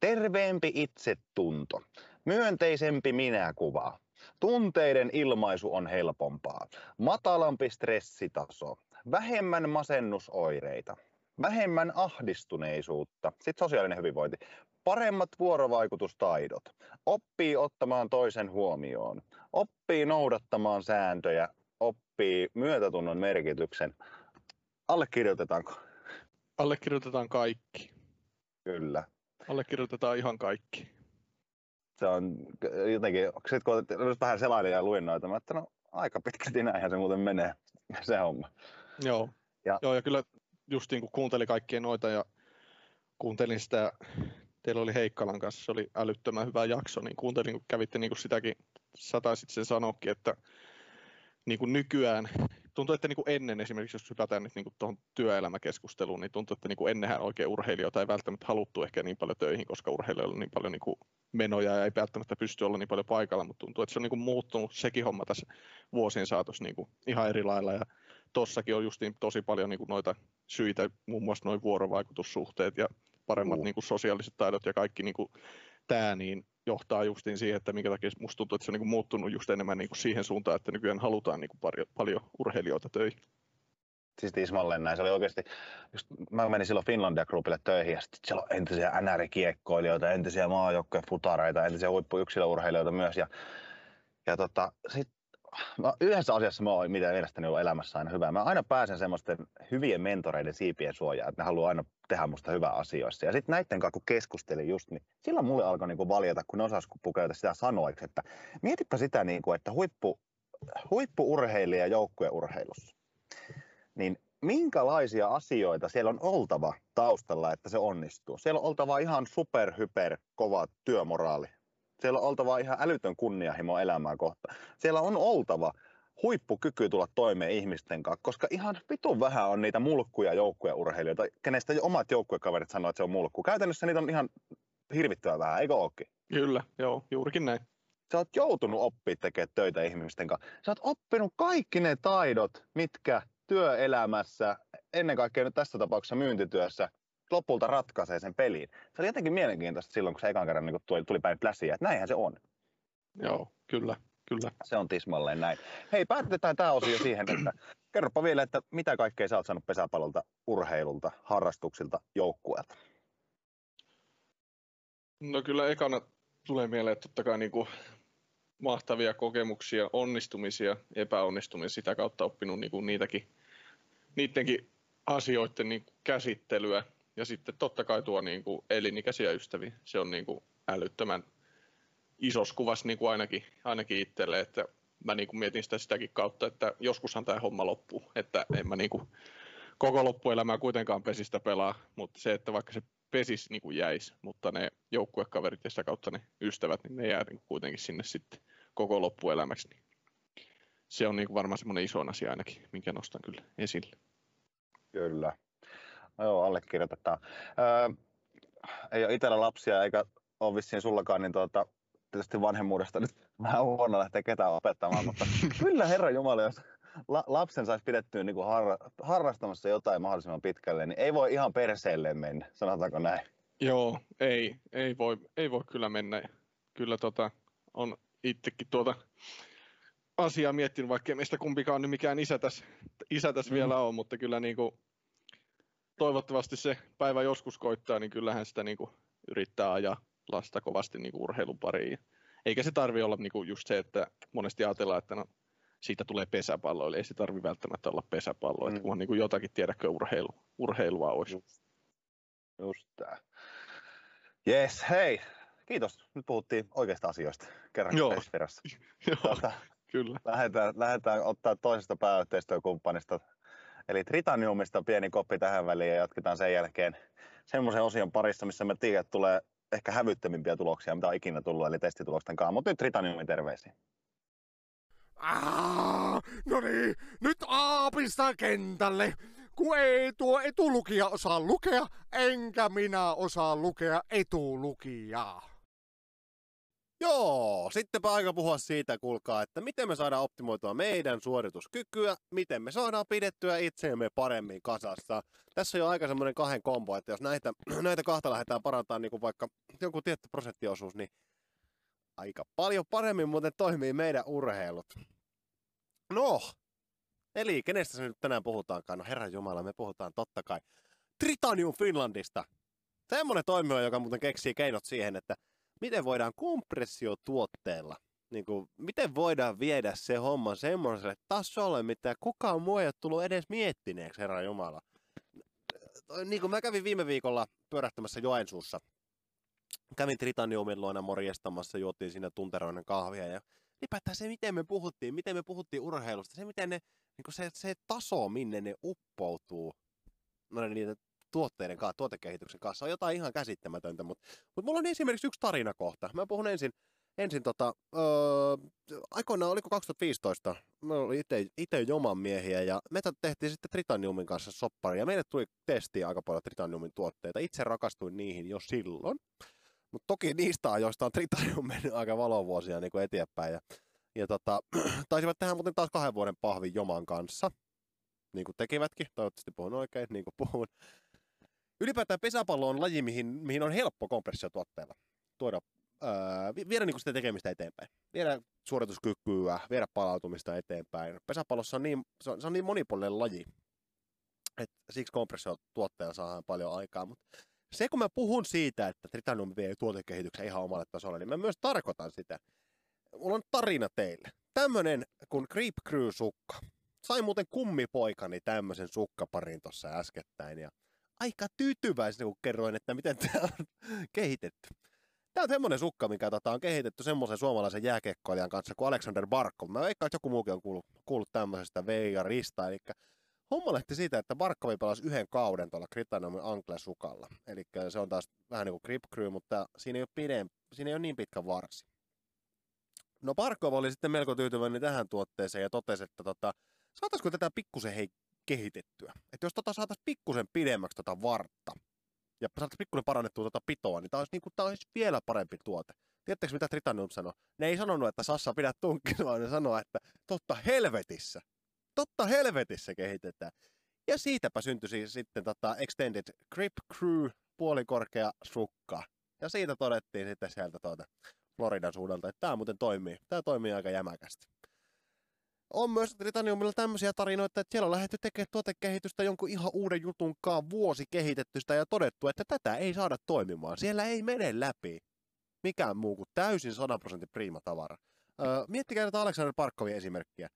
Terveempi itsetunto. Myönteisempi minäkuva. Tunteiden ilmaisu on helpompaa. Matalampi stressitaso. Vähemmän masennusoireita. Vähemmän ahdistuneisuutta. Sitten sosiaalinen hyvinvointi. Paremmat vuorovaikutustaidot. Oppii ottamaan toisen huomioon. Oppii noudattamaan sääntöjä. Oppii myötätunnon merkityksen. Allekirjoitetaanko? Allekirjoitetaan kaikki. Kyllä. Allekirjoitetaan ihan kaikki. Se on jotenkin, sit kun vähän selailin ja luin noita, mä että no aika pitkälti näinhän se muuten menee, se homma. Joo. Ja- Joo, ja kyllä justiin kun kuuntelin kaikkia noita ja kuuntelin sitä, teillä oli Heikkalan kanssa, se oli älyttömän hyvä jakso, niin kuuntelin, kun kävitte niin kuin sitäkin, sataisit sen sanokin, että niin kuin nykyään, tuntuu, että niin kuin ennen esimerkiksi, jos hypätään nyt niin kuin tuohon työelämäkeskusteluun, niin tuntuu, että niin kuin ennenhän oikein urheilijoita ei välttämättä haluttu ehkä niin paljon töihin, koska urheilijoilla on niin paljon niin kuin menoja ja ei välttämättä pysty olla niin paljon paikalla, mutta tuntuu, että se on niin kuin muuttunut sekin homma tässä vuosien saatossa niin kuin ihan eri lailla ja tossakin on justiin tosi paljon niin kuin noita syitä, muun muassa noin vuorovaikutussuhteet ja paremmat Juu. niin kuin sosiaaliset taidot ja kaikki niin kuin tämä, niin johtaa justiin siihen, että minkä takia musta tuntuu, että se on niin kuin muuttunut just enemmän niin kuin siihen suuntaan, että nykyään halutaan niin kuin paljon, paljon urheilijoita töihin. Siis tismalleen näin. Se oli oikeasti, just, mä menin silloin Finlandia Groupille töihin ja sitten siellä on entisiä NR-kiekkoilijoita, entisiä maajoukkojen futareita, entisiä huippuyksilöurheilijoita myös. Ja, ja tota, sit, mä, yhdessä asiassa mä oon, mitä mielestäni on elämässä aina hyvä. Mä aina pääsen semmoisten hyvien mentoreiden siipien suojaan, että ne haluaa aina tehdä musta hyvää asioissa. Ja sitten näiden kanssa kun keskustelin just, niin silloin mulle alkoi niinku valjeta, kun ne osas pukeutua sitä sanoiksi, että mietipä sitä, niinku, että huippu, huippuurheilija joukkueurheilussa niin minkälaisia asioita siellä on oltava taustalla, että se onnistuu? Siellä on oltava ihan super, hyper, kova työmoraali. Siellä on oltava ihan älytön kunnianhimo elämää kohtaan. Siellä on oltava huippukyky tulla toimeen ihmisten kanssa, koska ihan vitun vähän on niitä mulkkuja joukkueurheilijoita, kenestä jo omat joukkuekaverit sanoo, että se on mulkku. Käytännössä niitä on ihan hirvittävän vähän, eikö ookin? Kyllä, joo, juurikin näin. Sä oot joutunut oppimaan tekemään töitä ihmisten kanssa. Sä oot oppinut kaikki ne taidot, mitkä työelämässä, ennen kaikkea nyt tässä tapauksessa myyntityössä, lopulta ratkaisee sen peliin. Se oli jotenkin mielenkiintoista silloin, kun se ekan kerran niin tuli, tuli päin pläsiä, että näinhän se on. Joo, kyllä, kyllä. Se on tismalleen näin. Hei, päätetään tämä osio siihen, että kerropa vielä, että mitä kaikkea sä oot saanut pesäpallolta, urheilulta, harrastuksilta, joukkueelta? No kyllä ekana tulee mieleen totta kai niin kuin mahtavia kokemuksia, onnistumisia, epäonnistumisia, sitä kautta oppinut niin kuin niitäkin, niidenkin asioiden niin kuin käsittelyä. Ja sitten totta kai tuo niin kuin elinikäisiä ystäviä, se on niin kuin älyttömän isos kuvas niin kuin ainakin, ainakin itselle, että mä niin kuin mietin sitä sitäkin kautta, että joskushan tämä homma loppuu, että en mä niin kuin koko loppuelämää kuitenkaan pesistä pelaa, mutta se, että vaikka se pesis niin kuin jäisi, mutta ne joukkuekaverit ja sitä kautta ne ystävät, niin ne jää niin kuin kuitenkin sinne sitten koko loppuelämäksi. Niin se on niin kuin varmaan semmoinen iso asia ainakin, minkä nostan kyllä esille. Kyllä. Joo, allekirjoitetaan. Öö, ei ole itsellä lapsia eikä ole vissiin sullakaan, niin tuota, tietysti vanhemmuudesta nyt vähän huono lähteä ketään opettamaan, mutta kyllä Herra Jumala, jos la, lapsen saisi pidettyä niin kuin harra, harrastamassa jotain mahdollisimman pitkälle, niin ei voi ihan perseelleen mennä, sanotaanko näin. Joo, ei, ei voi, ei voi kyllä mennä. Kyllä tota, on itsekin tuota asiaa miettinyt, vaikka meistä kumpikaan nyt mikään isä tässä, isä tässä mm. vielä on, mutta kyllä niin kuin, toivottavasti se päivä joskus koittaa, niin kyllähän sitä niin kuin, yrittää ajaa lasta kovasti niin kuin urheilun pariin. Eikä se tarvi olla niin kuin just se, että monesti ajatellaan, että no, siitä tulee pesäpallo, eli ei se tarvi välttämättä olla pesäpallo, mm. että kunhan niin kuin jotakin tiedäkö urheilu, urheilua olisi. Just, just tää. Yes, hei, kiitos. Nyt puhuttiin oikeista asioista kerran Joo. perässä. Joo, kyllä. lähdetään, lähdetään ottaa toisesta pääyhteistyökumppanista, eli Tritaniumista pieni koppi tähän väliin ja jatketaan sen jälkeen semmoisen osion parissa, missä me tiedät, tulee ehkä hävyttömimpiä tuloksia, mitä on ikinä tullut, eli testitulosten kanssa. Mutta nyt Tritaniumin terveisiä. No niin, nyt aapista kentälle. Kun ei tuo etulukija osaa lukea, enkä minä osaa lukea etulukijaa. Joo, sittenpä aika puhua siitä, kuulkaa, että miten me saadaan optimoitua meidän suorituskykyä, miten me saadaan pidettyä itseämme paremmin kasassa. Tässä on jo aika semmoinen kahden kombo, että jos näitä, näitä kahta lähdetään parantamaan niin kuin vaikka joku tietty prosenttiosuus, niin aika paljon paremmin muuten toimii meidän urheilut. No, eli kenestä se nyt tänään puhutaankaan? No herran jumala, me puhutaan totta kai Tritanium Finlandista. Semmoinen toimija, joka muuten keksii keinot siihen, että miten voidaan kompressiotuotteella, niin kuin, miten voidaan viedä se homma semmoiselle tasolle, mitä kukaan muu ei ole tullut edes miettineeksi, herra Jumala. Niin kuin mä kävin viime viikolla pyörähtämässä Joensuussa. Kävin Tritaniumin luona morjestamassa, juotiin siinä tunteroinen kahvia ja ylipäätään se, miten me puhuttiin, miten me puhuttiin urheilusta, se, miten ne, niin se, se taso, minne ne uppoutuu, no niiden tuotteiden kanssa, tuotekehityksen kanssa on jotain ihan käsittämätöntä, mutta, mutta mulla on esimerkiksi yksi tarinakohta. Mä puhun ensin, ensin tota, öö, aikoinaan, oliko 2015, mä olin itse, Joman miehiä ja me tehtiin sitten Tritaniumin kanssa soppari ja meille tuli testiä aika paljon Tritaniumin tuotteita. Itse rakastuin niihin jo silloin, mutta toki niistä ajoista on Tritanium mennyt aika valovuosia niin kuin eteenpäin ja, ja tota, taisivat tehdä muuten taas kahden vuoden pahvin Joman kanssa niin kuin tekivätkin, toivottavasti puhun oikein, niin kuin puhun. Ylipäätään pesäpallo on laji, mihin, mihin on helppo kompressiotuotteella tuoda, ää, viedä niin sitä tekemistä eteenpäin. Viedä suorituskykyä, viedä palautumista eteenpäin. Pesäpallossa on niin, se on, se on niin monipuolinen laji, että siksi kompressiotuotteella saadaan paljon aikaa. Mutta se, kun mä puhun siitä, että Tritanium vie tuotekehityksen ihan omalle tasolle, niin mä myös tarkoitan sitä. Mulla on tarina teille. Tämmönen kuin Creep Crew-sukka. Sain muuten kummipoikani tämmöisen sukkaparin tuossa äskettäin ja aika tyytyväisenä, kun kerroin, että miten tämä on kehitetty. Tämä on semmoinen sukka, mikä tota, on kehitetty semmoisen suomalaisen jääkekkoilijan kanssa kuin Alexander Barkov. Mä veikkaan, että joku muukin on kuullut, kuullut tämmöisestä Veija Rista. Eli homma lähti siitä, että Barkovi pelasi yhden kauden tuolla Critanomin Ankle-sukalla. Eli se on taas vähän niin kuin Grip Crew, mutta siinä ei ole, pidem, siinä ei ole niin pitkä varsi. No Barkov oli sitten melko tyytyväinen tähän tuotteeseen ja totesi, että tota, saataisiko tätä pikkusen hei kehitettyä. Että jos tota saataisiin pikkusen pidemmäksi tota vartta ja saataisiin pikkusen parannettua tota pitoa, niin tämä olisi, niinku, olisi vielä parempi tuote. Tiedättekö mitä Tritanium sanoi? Ne ei sanonut, että Sassa pidä tunkkia, vaan ne sanoi, että totta helvetissä. Totta helvetissä kehitetään. Ja siitäpä syntyi siis sitten tota Extended Grip Crew puolikorkea sukka. Ja siitä todettiin sitten sieltä tuota Floridan suunnalta, että tämä muuten toimii. Tämä toimii aika jämäkästi. On myös Tritaniumilla tämmöisiä tarinoita, että siellä on lähdetty tekemään tuotekehitystä jonkun ihan uuden jutunkaan vuosi kehitetty sitä ja todettu, että tätä ei saada toimimaan. Siellä ei mene läpi mikään muu kuin täysin 100 prosentin priima tavara. Öö, miettikää tätä Alexander Parkovin esimerkkiä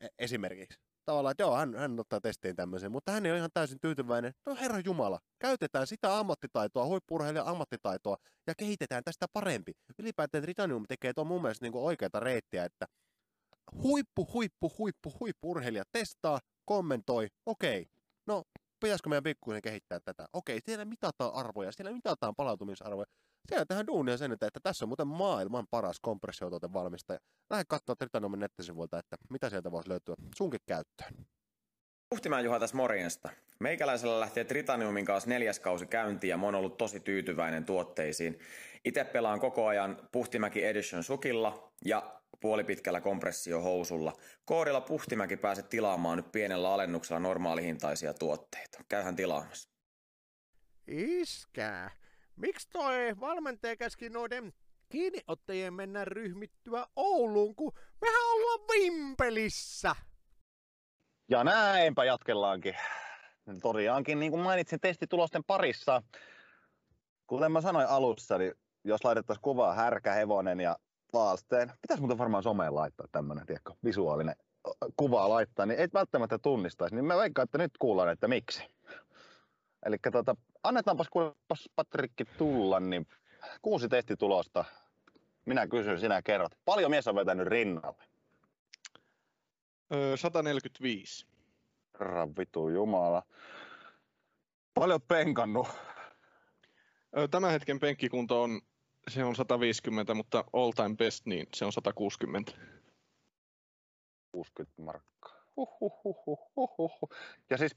e- esimerkiksi. Tavallaan, että joo, hän, hän ottaa testiin tämmöisen, mutta hän ei ole ihan täysin tyytyväinen. No herra Jumala, käytetään sitä ammattitaitoa, huippurheilijan ammattitaitoa ja kehitetään tästä parempi. Ylipäätään Tritanium tekee tuon mun mielestä niin oikeata reittiä, että huippu, huippu, huippu, huippu urheilija testaa, kommentoi, okei, no pitäisikö meidän pikkuisen kehittää tätä? Okei, siellä mitataan arvoja, siellä mitataan palautumisarvoja. Siellä tehdään duunia sen, että, että tässä on muuten maailman paras kompressiotuotevalmistaja. Lähde katsoa Tritanomin nettisivuilta, että mitä sieltä voisi löytyä sunkin käyttöön. Puhtimäen Juha tässä morjesta. Meikäläisellä lähtee Tritaniumin kanssa neljäs kausi käyntiin ja mä oon ollut tosi tyytyväinen tuotteisiin. Itse pelaan koko ajan Puhtimäki Edition sukilla ja puolipitkällä kompressiohousulla. Koodilla Puhtimäki pääset tilaamaan nyt pienellä alennuksella normaalihintaisia tuotteita. Käyhän tilaamassa. Iskää. Miksi toi valmentaja käski noiden kiinniottajien mennä ryhmittyä Ouluun, kun mehän ollaan Vimpelissä? Ja näinpä jatkellaankin. Tosiaankin, niin kuin mainitsin testitulosten parissa, kuten mä sanoin alussa, niin jos laitettaisiin kuvaa härkä, hevonen ja Vaalsteen, pitäisi muuten varmaan someen laittaa tämmöinen tiedätkö, visuaalinen kuva laittaa, niin ei välttämättä tunnistaisi. Niin mä veikkaan, että nyt kuullaan, että miksi. Eli tota, annetaanpas kuulepas Patrikki tulla, niin kuusi testitulosta. Minä kysyn, sinä kerrot. Paljon mies on vetänyt rinnalle? Öö, 145. Herra vitu jumala. Paljon penkannut. Tämän hetken penkkikunto on, se on 150, mutta all time best, niin se on 160. 60 markkaa. Ja siis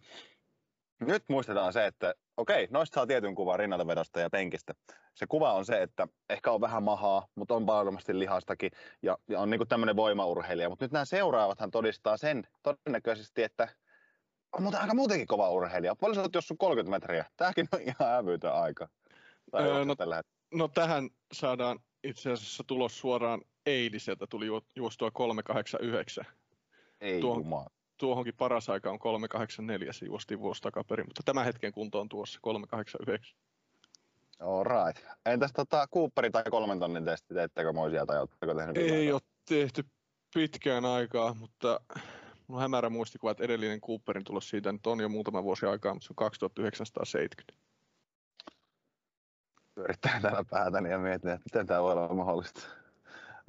nyt muistetaan se, että okei, noista saa tietyn kuvan rinnaltavedosta ja penkistä. Se kuva on se, että ehkä on vähän mahaa, mutta on varmasti lihastakin ja, ja on niinku tämmöinen voimaurheilija. Mutta nyt nämä seuraavathan todistaa sen todennäköisesti, että on muuten aika muutenkin kova urheilija. Paljon sä oot jossain 30 metriä. Tämäkin on ihan hävytön aika. Tai öö, no- tällä hetkellä. No tähän saadaan itse asiassa tulos suoraan eiliseltä, tuli juo- juostua 389. Ei tuohon-. Tuohonkin paras aika on 384, se juostiin vuosi takaperin, mutta tämän hetken kunto on tuossa 389. All right. Entäs tota Cooperin tai kolmen tonnin testi, teettekö moisia tai oletteko tehnyt Ei mitään? ole tehty pitkään aikaa, mutta mulla on hämärä muistikuva, että edellinen Cooperin tulos siitä nyt on jo muutama vuosi aikaa, mutta se on 2970. pyörittää täällä päätäni ja mietin, että miten tämä voi olla mahdollista.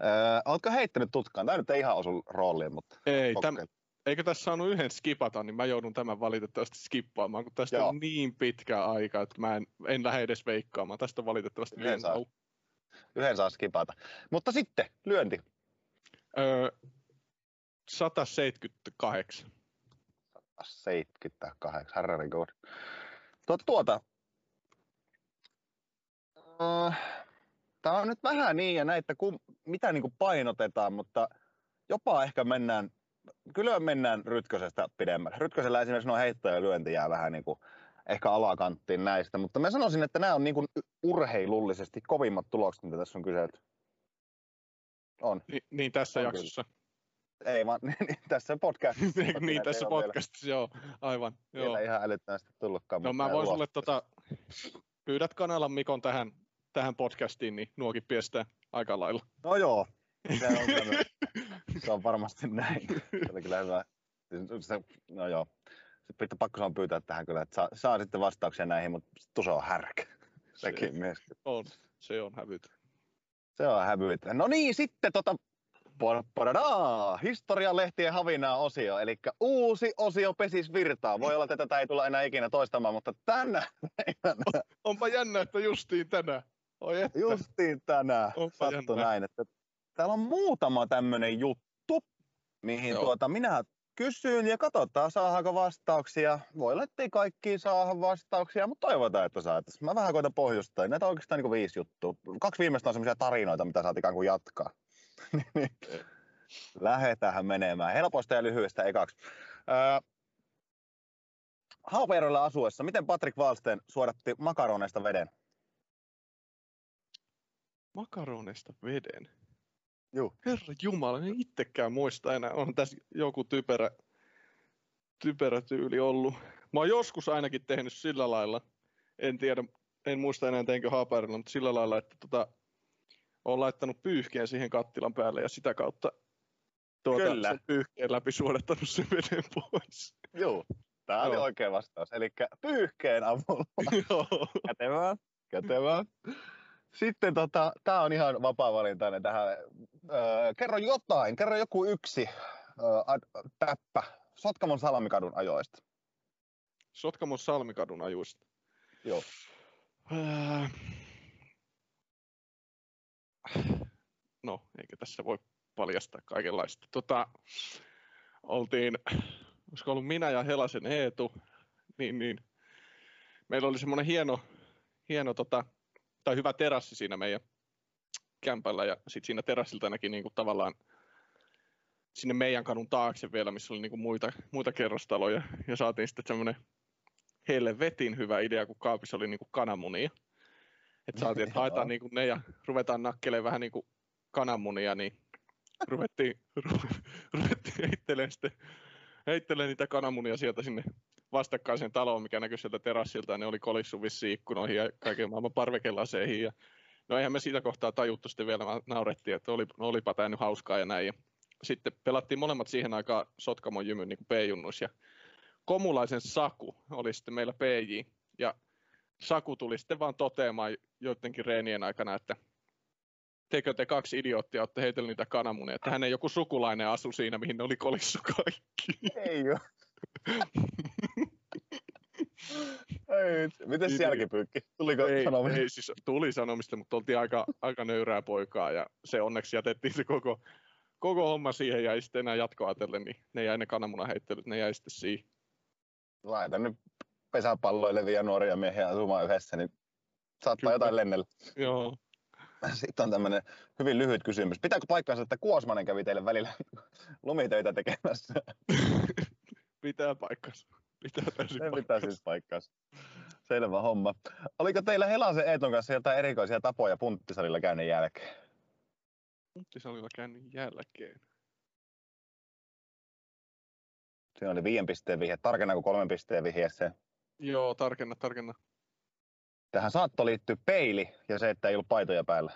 Öö, ootko heittänyt tutkaan? Tämä nyt ei ihan osu rooliin, mutta Ei, täm, eikö tässä saanut yhden skipata, niin mä joudun tämän valitettavasti skippaamaan, kun tästä Joo. on niin pitkä aika, että mä en, en lähde edes veikkaamaan. Tästä on valitettavasti Yhden saa. yhden saa skipata. Mutta sitten, lyönti. Öö, 178. 78, herranen. Tuota, tuota. Tämä on nyt vähän niin ja näin, että kum, mitä niin kuin painotetaan, mutta jopa ehkä mennään, kyllä mennään Rytkösestä pidemmälle. Rytkösellä esimerkiksi nuo heitto ja lyönti jää vähän niin kuin ehkä alakanttiin näistä, mutta mä sanoisin, että nämä on niin kuin urheilullisesti kovimmat tulokset, mitä tässä on kyselty. On. Ni, niin tässä On jaksossa. Ei vaan niin, tässä podcastissa. niin Näitä tässä podcastissa, joo, aivan. Joo. Vielä ihan älyttömästi tullutkaan. No mä voin sulle tota, pyydät Kanalan Mikon tähän, tähän podcastiin, niin nuokin piestää aika lailla. No joo, se on, se on varmasti näin. Se oli kyllä hyvä. Se, no joo, se pitää pakko saada pyytää tähän kyllä, että saa, saa sitten vastauksia näihin, mutta tuossa on härkä. Sekin myös. On, se on hävyt. Se on hävyitä. No niin, sitten tota, Podada, historian lehtien havinaa osio, eli uusi osio pesis virtaa. Voi olla, että tätä ei tulla enää ikinä toistamaan, mutta tänä päivänä, Onpa jännä, että justiin tänään. Oi että. justiin tänään, sattui näin, että täällä on muutama tämmöinen juttu, mihin Joo. tuota, minä kysyn ja katsotaan saadaanko vastauksia. Voi olla, ettei kaikkiin saada vastauksia, mutta toivotaan, että saataisiin. Mä vähän koitan pohjustaa. Näitä on oikeastaan niin viisi juttua. Kaksi viimeistä on semmoisia tarinoita, mitä saat ikään kuin jatkaa. Lähetään menemään. Helposta ja lyhyestä ekaksi. Öö, asuessa, miten Patrick Wallsten suodatti makaroneista veden? Makaroneista veden. Juu. Herra Jumala, en itsekään muista enää. On tässä joku typerä, typerä tyyli ollut. Mä oon joskus ainakin tehnyt sillä lailla, en tiedä, en muista enää teinkö haaparilla, mutta sillä lailla, että tota, on laittanut pyyhkeen siihen kattilan päälle ja sitä kautta tuota, Kyllä. sen pyyhkeen läpi suodattanut sen veden pois. Joo, tämä oli Joo. oikea vastaus. Eli pyyhkeen avulla. Joo. Kätevää, kätevää. Sitten tota, tämä on ihan vapaa-valintainen tähän. Öö, kerro jotain, kerro joku yksi öö, ad, täppä Sotkamon Salmikadun ajoista. Sotkamon Salmikadun ajuista. Joo. Ää, No, eikä tässä voi paljastaa kaikenlaista. Tota, oltiin, olisiko ollut minä ja Helasen Eetu, niin, niin meillä oli semmoinen hieno, hieno tota, tai hyvä terassi siinä meidän kämpällä ja sitten siinä terassilta näki niinku tavallaan sinne meidän kadun taakse vielä, missä oli niinku muita, muita kerrostaloja ja saatiin sitten semmoinen helvetin hyvä idea, kun kaapissa oli niinku kananmunia. Että saatiin, että haetaan niinku ne ja ruvetaan nakkelemaan vähän niinku kananmunia, niin ruvettiin, ru- ruvettiin heittelemään sitten heittelemään niitä kananmunia sieltä sinne vastakkaiseen taloon, mikä näkyi sieltä terassilta, ja ne oli kolissu vissiin ikkunoihin ja kaiken maailman parvekelaseihin. Ja... No eihän me siitä kohtaa tajuttu sitten vielä, vaan naurettiin, että oli, no olipa tämä nyt hauskaa ja näin. Ja sitten pelattiin molemmat siihen aikaan Sotkamon jymyn niin P-junnus, ja Komulaisen Saku oli sitten meillä PJ, ja Saku tuli sitten vaan toteamaan joidenkin reenien aikana, että tekö te kaksi idioottia, olette heitellyt niitä kananmunia, että hänen joku sukulainen asu siinä, mihin ne oli kolissu kaikki. Ei oo. Ei, miten Niin, jälkipyykki? Tuliko ei, sanominen? ei, siis tuli sanomista, mutta oltiin aika, aika nöyrää poikaa ja se onneksi jätettiin se koko, koko homma siihen ja ei sitten enää jatkoa ajatellen, niin ne jäi ne kananmunaheittelyt, ne jäi sitten siihen. Laita nyt pesäpalloilevia nuoria miehiä asumaan yhdessä, niin saattaa Kyllä. jotain lennellä. Joo, Sitten on tämmöinen hyvin lyhyt kysymys. Pitääkö paikkansa, että Kuosmanen kävi teille välillä lumitöitä tekemässä? pitää paikkansa. Pitää täysin Se pitää siis paikkansa. Selvä homma. Oliko teillä Helasen Eeton kanssa jotain erikoisia tapoja punttisalilla käynnin jälkeen? Punttisalilla käynnin jälkeen. Siinä oli viiden pisteen vihje, tarkenna kuin kolmen pisteen vihje se. Joo, tarkenna, tarkenna. Tähän saattoi liittyä peili ja se, että ei ollut paitoja päällä.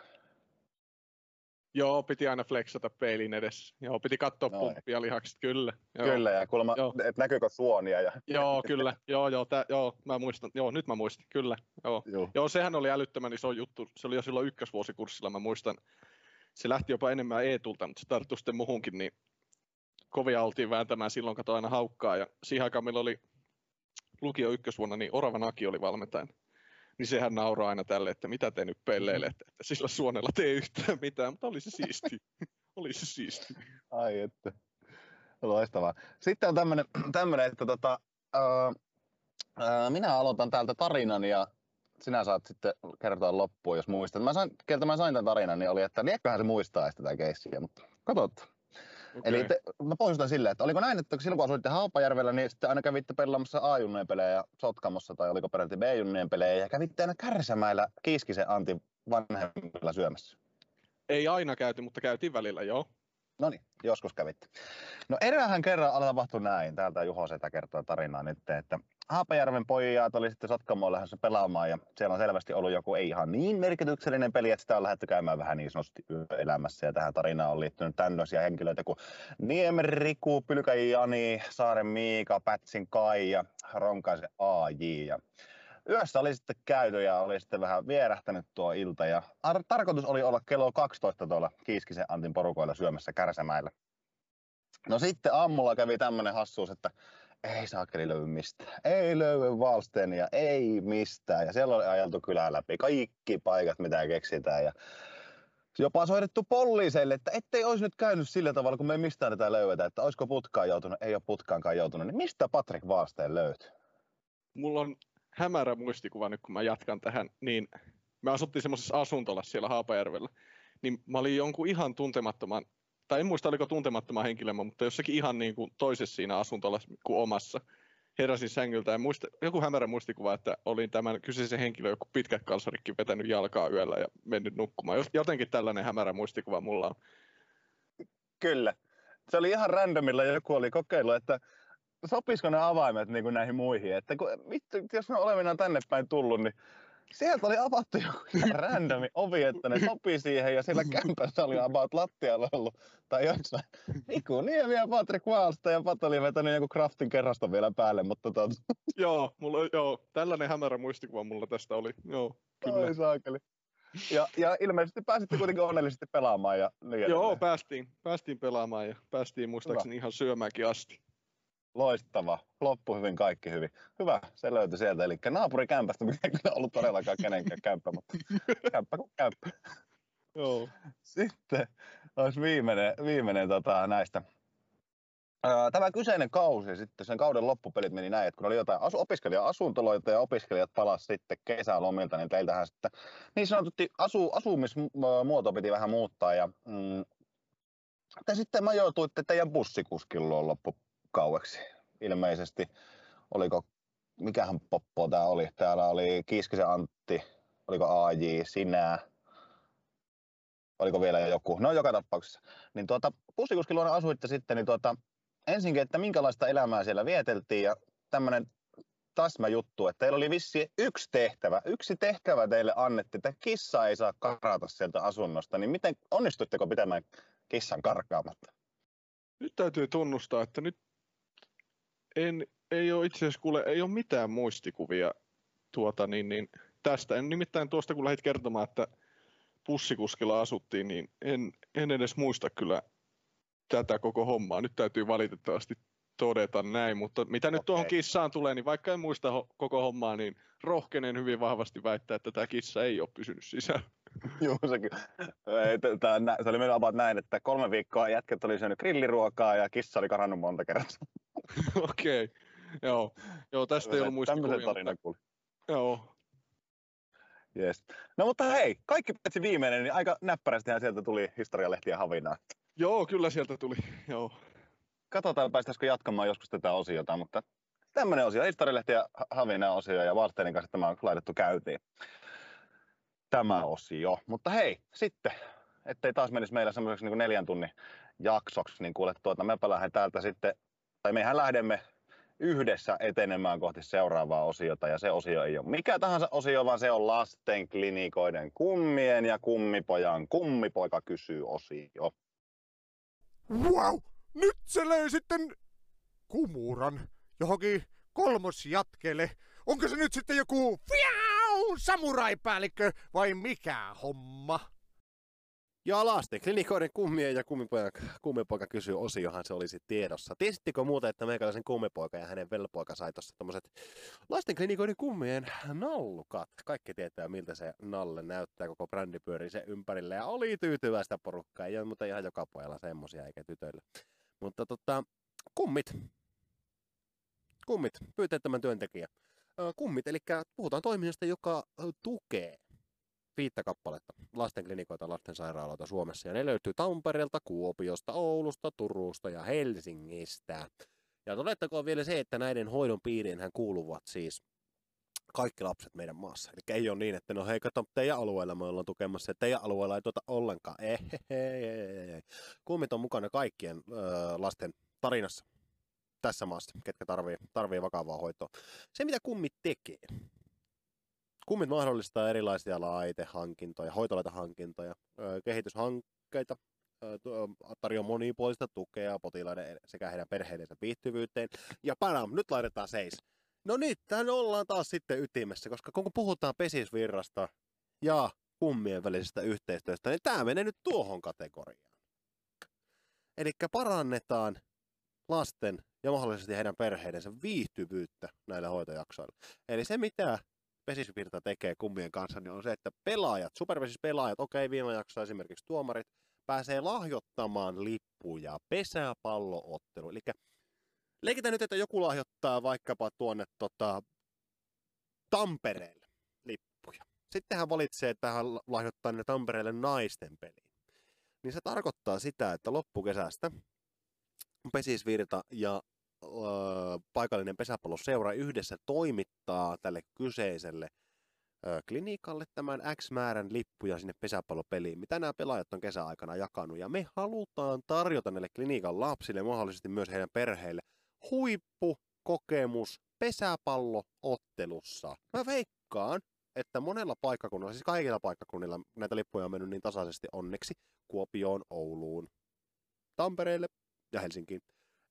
Joo, piti aina flexata peilin edessä. Joo, piti katsoa Noin. pumppia lihakset, kyllä. Joo. Kyllä, ja kuulemma, Joo. että näkyykö suonia. Ja... Joo, kyllä. Joo, joo, tää, joo, mä muistan. Joo, nyt mä muistin, kyllä. Joo. Joo. Joo, sehän oli älyttömän iso juttu. Se oli jo silloin ykkösvuosikurssilla, mä muistan. Se lähti jopa enemmän Eetulta, mutta se tarttui sitten muhunkin, niin kovia oltiin vääntämään silloin, kato aina haukkaa. Ja siihen aikaan meillä oli lukio ykkösvuonna, niin Oravan Aki oli valmentajana. Niin sehän nauraa aina tälle, että mitä te nyt pelleilette, että sillä suonella tee yhtään mitään, mutta oli se siisti. oli se siisti. Ai että. Loistavaa. Sitten on tämmöinen, että tota, ää, ää, minä aloitan täältä tarinan ja sinä saat sitten kertoa loppuun, jos muistat. Mä sain, keltä mä sain tämän tarinan, niin oli, että liekköhän se muistaa sitä keissiä, mutta katsotaan. Okay. Eli te, mä pohjustan silleen, että oliko näin, että silloin kun asuitte Haapajärvellä, niin sitten aina kävitte pelaamassa A-junnien pelejä Sotkamossa tai oliko peräti B-junnien pelejä ja kävitte aina Kärsämäellä Kiiskisen Antin vanhemmilla syömässä. Ei aina käyty, mutta käytiin välillä, joo. No niin, joskus kävitte. No eräähän kerran tapahtui näin, täältä Juho Setä kertoo tarinaa nyt, että Haapajärven pojat oli sitten Sotkamoon lähdössä pelaamaan ja siellä on selvästi ollut joku ei ihan niin merkityksellinen peli, että sitä on lähdetty käymään vähän niin sanotusti elämässä ja tähän tarinaan on liittynyt tämmöisiä henkilöitä kuin Niemen Riku, Pylkäjä Jani, Saaren Miika, Pätsin Kai ja Ronkaisen AJ ja Yössä oli sitten käyty ja oli sitten vähän vierähtänyt tuo ilta ja ar- tarkoitus oli olla kello 12 tuolla Kiiskisen Antin porukoilla syömässä Kärsämäillä. No sitten aamulla kävi tämmönen hassuus, että ei saakeli löydy mistään. Ei löydy Valsteenia, ei mistään. Ja siellä oli ajeltu kylän läpi kaikki paikat, mitä keksitään. Ja jopa soitettu poliiseille, että ettei olisi nyt käynyt sillä tavalla, kun me ei mistään tätä löydetä, että olisiko putkaan joutunut, ei ole putkaankaan joutunut. Niin mistä Patrick Valsteen löytyy? Mulla on hämärä muistikuva nyt, kun mä jatkan tähän, niin me asuttiin semmoisessa asuntolassa siellä Haapajärvellä, niin mä olin jonkun ihan tuntemattoman, tai en muista oliko tuntemattoman henkilön, mutta jossakin ihan niin kuin toisessa siinä asuntolassa kuin omassa. Heräsin sängyltä ja muista, joku hämärä muistikuva, että olin tämän kyseisen henkilön joku pitkät kalsarikki vetänyt jalkaa yöllä ja mennyt nukkumaan. Jotenkin tällainen hämärä muistikuva mulla on. Kyllä. Se oli ihan randomilla, joku oli kokeillut, että sopisiko ne avaimet niin kuin näihin muihin. Että kun, vittu, jos ne olevinaan tänne päin tullut, niin sieltä oli avattu joku ihan randomi ovi, että ne sopii siihen ja siellä kämpässä oli about lattialla ollut tai jossain. Miku Niemi ja Patrick Waalsta ja Pat oli vetänyt joku craftin kerrasta vielä päälle, mutta tot... joo, mulla, joo, tällainen hämärä muistikuva mulla tästä oli. Joo, kyllä. Oi saakeli. Ja, ja ilmeisesti pääsitte kuitenkin onnellisesti pelaamaan. Ja niin Joo, päästiin, päästiin pelaamaan ja päästiin muistaakseni ihan syömäänkin asti. Loistava. Loppu hyvin, kaikki hyvin. Hyvä, se löytyi sieltä. Eli naapurikämpästä, mikä ei kyllä ollut todellakaan kenenkään kämppä, mutta kämppä kuin kämppä. Joo. Sitten olisi viimeinen, viimeinen tota, näistä. Tämä kyseinen kausi, sitten sen kauden loppupelit meni näin, että kun oli jotain asu- opiskelija-asuntoloita ja opiskelijat palas sitten kesälomilta, niin teiltähän sitten niin sanotusti asu, asumismuoto piti vähän muuttaa ja mm, te sitten majoituitte teidän bussikuskilloon loppukaueksi ilmeisesti. Oliko, mikähän poppo tämä oli? Täällä oli Kiiskisen Antti, oliko AJ, sinä, oliko vielä joku, no joka tapauksessa. Niin tuota, bussikuskiluona asuitte sitten, niin tuota, ensinkin, että minkälaista elämää siellä vieteltiin ja tämmöinen täsmäjuttu, että teillä oli vissi yksi tehtävä, yksi tehtävä teille annettiin, että kissa ei saa karata sieltä asunnosta, niin miten onnistuitteko pitämään kissan karkaamatta? Nyt täytyy tunnustaa, että nyt en, ei ole itse asiassa kuule, ei ole mitään muistikuvia tuota, niin, niin, tästä. En nimittäin tuosta, kun lähdit kertomaan, että pussikuskilla asuttiin, niin en, en edes muista kyllä tätä koko hommaa. Nyt täytyy valitettavasti todeta näin, mutta mitä nyt tuohon Okei. kissaan tulee, niin vaikka en muista ho- koko hommaa, niin rohkenen hyvin vahvasti väittää, että tämä kissa ei ole pysynyt sisällä. Joo, se, ky- ei, t- tää, nä- se oli about näin, että kolme viikkoa jätket oli syönyt grilliruokaa ja kissa oli karannut monta kertaa. Okei, okay. joo. joo, tästä ei ollut Tämmöisen muistikuvia, tarinan mutta kuulin. joo, Yes. No mutta hei, kaikki paitsi viimeinen, niin aika näppärästihän sieltä tuli historialehtiä havinaa. joo, kyllä sieltä tuli, joo. Katsotaan, päästäisikö jatkamaan joskus tätä osiota, mutta tämmöinen osio, historialehtiä ha- havinaa osio ja Valsteinin kanssa tämä on laitettu käyntiin. Tämä osio. Mutta hei, sitten, ettei taas menisi meillä semmoiseksi niin neljän tunnin jaksoksi, niin kuule tuota, mepä lähden täältä sitten, tai mehän lähdemme yhdessä etenemään kohti seuraavaa osiota, ja se osio ei ole mikä tahansa osio, vaan se on lastenklinikoiden kummien ja kummipojan kummipoika kysyy osio. Wow! Nyt se löi sitten kumuran johonkin kolmosjatkeelle. Onko se nyt sitten joku fiau, samuraipäällikkö vai mikä homma? Ja lasten klinikoiden kummien ja kummipoika, kummipoika kysyy osiohan se olisi tiedossa. Tiesittekö muuten, että meikäläisen kummipoika ja hänen velpoika sai tuossa tommoset lasten klinikoiden kummien nallukat. Kaikki tietää, miltä se nalle näyttää, koko brändi pyörii sen ympärille ja oli tyytyväistä porukkaa. Ei ole mutta ihan joka pojalla semmosia eikä tytöillä. Mutta tota, kummit. Kummit, pyyteettömän työntekijä. Kummit, eli puhutaan toiminnasta, joka tukee viittä kappaletta lastenklinikoita, lastensairaaloita Suomessa. Ja ne löytyy Tampereelta, Kuopiosta, Oulusta, Turusta ja Helsingistä. Ja todettakoon vielä se, että näiden hoidon piiriinhän kuuluvat siis kaikki lapset meidän maassa. Eli ei ole niin, että no hei, kato, teidän alueella me ollaan tukemassa, että teidän alueella ei tuota ollenkaan. Ei, ei, ei, ei. Kummit on mukana kaikkien ö, lasten tarinassa tässä maassa, ketkä tarvii, tarvii vakavaa hoitoa. Se, mitä kummit tekee, Kummit mahdollistaa erilaisia laitehankintoja, hoitolaitehankintoja, kehityshankkeita, tarjoaa monipuolista tukea potilaiden sekä heidän perheidensä viihtyvyyteen. Ja panam, nyt laitetaan seis. No nyt, tähän ollaan taas sitten ytimessä, koska kun puhutaan pesisvirrasta ja kummien välisestä yhteistyöstä, niin tämä menee nyt tuohon kategoriaan. Eli parannetaan lasten ja mahdollisesti heidän perheidensä viihtyvyyttä näillä hoitojaksoilla. Eli se, mitä Pesisvirta tekee kummien kanssa, niin on se, että pelaajat, superpesispelaajat, okei, viime jaksossa esimerkiksi tuomarit, pääsee lahjoittamaan lippuja pesäpalloottelu. Eli leikitään nyt, että joku lahjoittaa vaikkapa tuonne tota, Tampereelle lippuja. Sitten hän valitsee, että hän lahjoittaa ne Tampereelle naisten peliin. Niin se tarkoittaa sitä, että loppukesästä Pesisvirta ja ö, paikallinen pesäpalloseura yhdessä toimittaa tälle kyseiselle ö, klinikalle tämän X määrän lippuja sinne pesäpallopeliin, mitä nämä pelaajat on kesäaikana jakanut. Ja me halutaan tarjota näille klinikan lapsille, mahdollisesti myös heidän perheille, huippukokemus pesäpalloottelussa. Mä veikkaan, että monella paikkakunnalla, siis kaikilla paikkakunnilla näitä lippuja on mennyt niin tasaisesti onneksi, Kuopioon, Ouluun, Tampereelle ja Helsinkiin.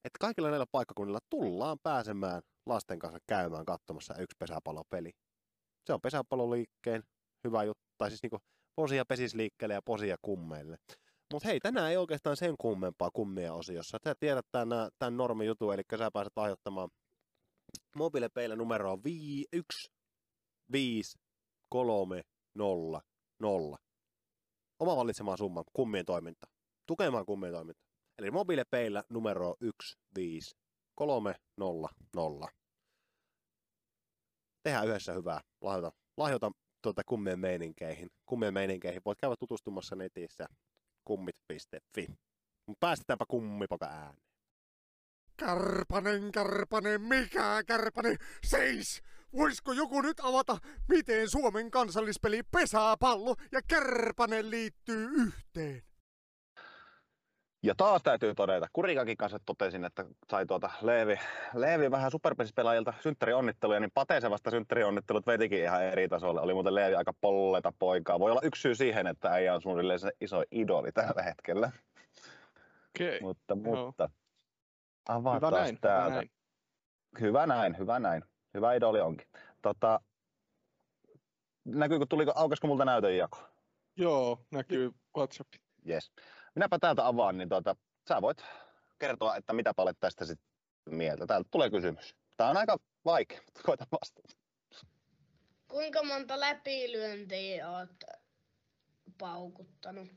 Että kaikilla näillä paikkakunnilla tullaan pääsemään lasten kanssa käymään katsomassa yksi pesäpallopeli. Se on pesäpalloliikkeen hyvä juttu, tai siis niinku posia pesisliikkeelle ja posia kummeille. Mutta hei, tänään ei oikeastaan sen kummempaa kummia osiossa. Sä tiedät tämän, tämän normijutun, eli sä pääset lahjoittamaan mobiilepeillä numeroa 1 5 3 0 0. Oma valitsemaan summan kummien toiminta. Tukemaan kummien toiminta. Eli mobiilepeillä numero 1 5 3 0 0. Tehdään yhdessä hyvää. Lahjoita, lahjoita tuota kummien meininkeihin. Kummien meininkeihin voit käydä tutustumassa netissä kummit.fi. Päästetäänpä kummipoka ääni. Kärpänen, kärpänen, mikä kärpänen? Seis! Voisiko joku nyt avata, miten Suomen kansallispeli pesäpallo ja kärpänen liittyy yhteen? Ja taas täytyy todeta, Kurikakin kanssa totesin, että sai tuota Leevi, Leevi vähän superpesispelaajilta synttärionnitteluja, niin Patesevasta synttärionnittelut vetikin ihan eri tasolle. Oli muuten Leevi aika polleta poikaa. Voi olla yksi syy siihen, että äijä on suunnilleen se iso idoli tällä hetkellä. Okei. Mutta, mutta Hyvä avataan näin, hyvä täältä. näin. Hyvä näin, hyvä näin. Hyvä idoli onkin. Tota, näkyykö, tuliko, aukesko multa näytön jako? Joo, näkyy WhatsApp. Yes. Minäpä täältä avaan, niin tuota, sä voit kertoa, että mitä olet tästä sitten mieltä. Täältä tulee kysymys. Tämä on aika vaikea, mutta koita vastata. Kuinka monta läpilyöntiä oot paukuttanut?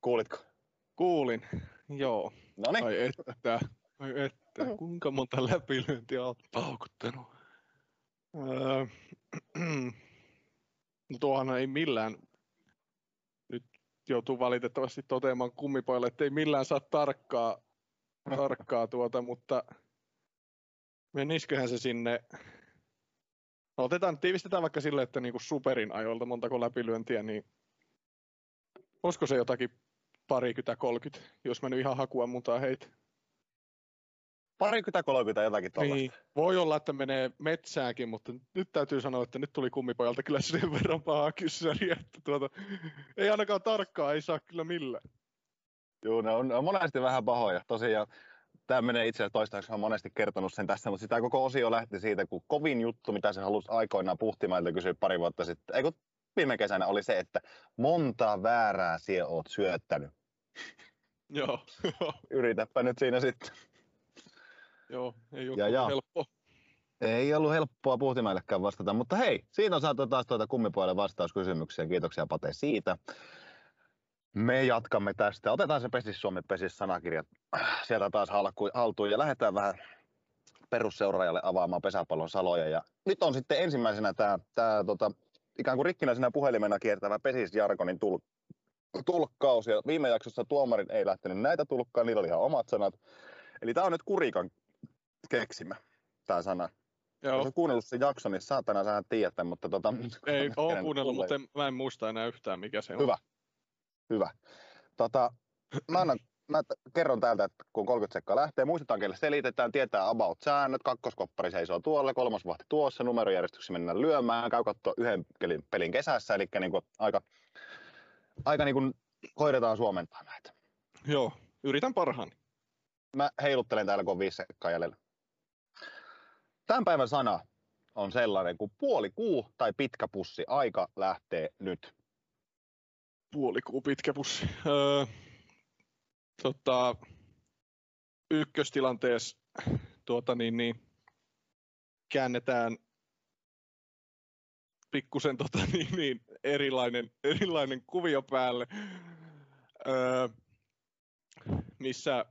Kuulitko? Kuulin, joo. No niin, Ai että, ai että, kuinka monta läpilyöntiä olet paukuttanut? Öö, no tuohan ei millään, joutuu valitettavasti toteamaan kummipojalle, että ei millään saa tarkkaa, tarkkaa tuota, mutta menisiköhän se sinne, no otetaan, tiivistetään vaikka sille, että niinku superin ajoilta montako läpilyöntiä, niin olisiko se jotakin parikymmentä, kolkyt, jos mä nyt ihan hakua mutaan heitä. Parikymmentä, kolmekymmentä jotakin tuollaista. Niin. Voi olla, että menee metsäänkin, mutta nyt täytyy sanoa, että nyt tuli kummipojalta kyllä sen verran pahaa kyssäriä, että tuota, ei ainakaan tarkkaa, ei saa kyllä millään. Joo, ne on, on monesti vähän pahoja. Tosiaan, tämä menee itse asiassa toistaiseksi, olen monesti kertonut sen tässä, mutta sitä koko osio lähti siitä, kun kovin juttu, mitä se halusi aikoinaan Puhtimailta kysyä pari vuotta sitten, ei kun viime kesänä oli se, että monta väärää sie oot syöttänyt. Joo, Yritäpä nyt siinä sitten. Joo, ei ole Ja, ja. helppo. Ei ollut helppoa Puhtimaillekään vastata, mutta hei, siinä on saatu taas tuota kummipuolelle vastauskysymyksiä. Kiitoksia Pate siitä. Me jatkamme tästä. Otetaan se Pesis Suomi Pesis sanakirjat sieltä taas haltuun ja lähdetään vähän perusseuraajalle avaamaan pesäpallon saloja. Ja nyt on sitten ensimmäisenä tämä, tämä tota, ikään kuin rikkinäisenä puhelimena kiertävä Pesis Jargonin tul- tulkkaus. Ja viime jaksossa tuomarin ei lähtenyt näitä tulkkaa, niillä oli ihan omat sanat. Eli tämä on nyt Kurikan keksimä, tämä sana. Joo, on kuunnellut sen jakson, niin saatana sä tiedät, mutta tota... ei kenen kuunnellut, mutta en, mä en muista enää yhtään mikä se on. Hyvä. Hyvä. Tota, mä, annan, mä kerron täältä, että kun 30 sekkaa lähtee, muistetaan kelle selitetään, tietää about säännöt, kakkoskoppari seisoo tuolla, kolmas vahti tuossa, numerojärjestyksessä mennään lyömään, käy katsoa yhden pelin, pelin kesässä, eli niin kuin aika, aika niin kuin hoidetaan suomentaa näitä. Joo, yritän parhaani. Mä heiluttelen täällä, kun on viisi sekkaa jäljellä. Tämän päivän sana on sellainen kuin puoli kuu tai pitkä pussi. Aika lähtee nyt. Puolikuu pitkä pussi. Öö, tota, ykköstilanteessa tuota, niin, niin, käännetään pikkusen tota, niin, niin, erilainen, erilainen kuvio päälle, öö, missä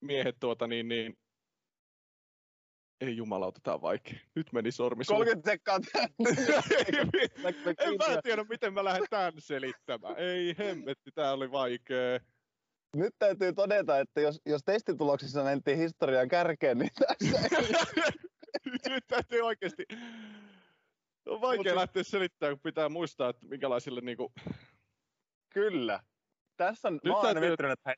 miehet tuota, niin, niin, ei jumalauta, tää on vaikea. Nyt meni sormi suuhun. 30 sekkaa en mä tiedä, miten mä lähden tän selittämään. Ei hemmetti, tää oli vaikee. Nyt täytyy todeta, että jos, jos testituloksissa mentiin historian kärkeen, niin tässä. Nyt täytyy oikeesti... On vaikea Mut- lähteä selittämään, kun pitää muistaa, että minkälaisille niinku... Kyllä. Tässä on, Nyt mä oon täytyy- miettinyt, että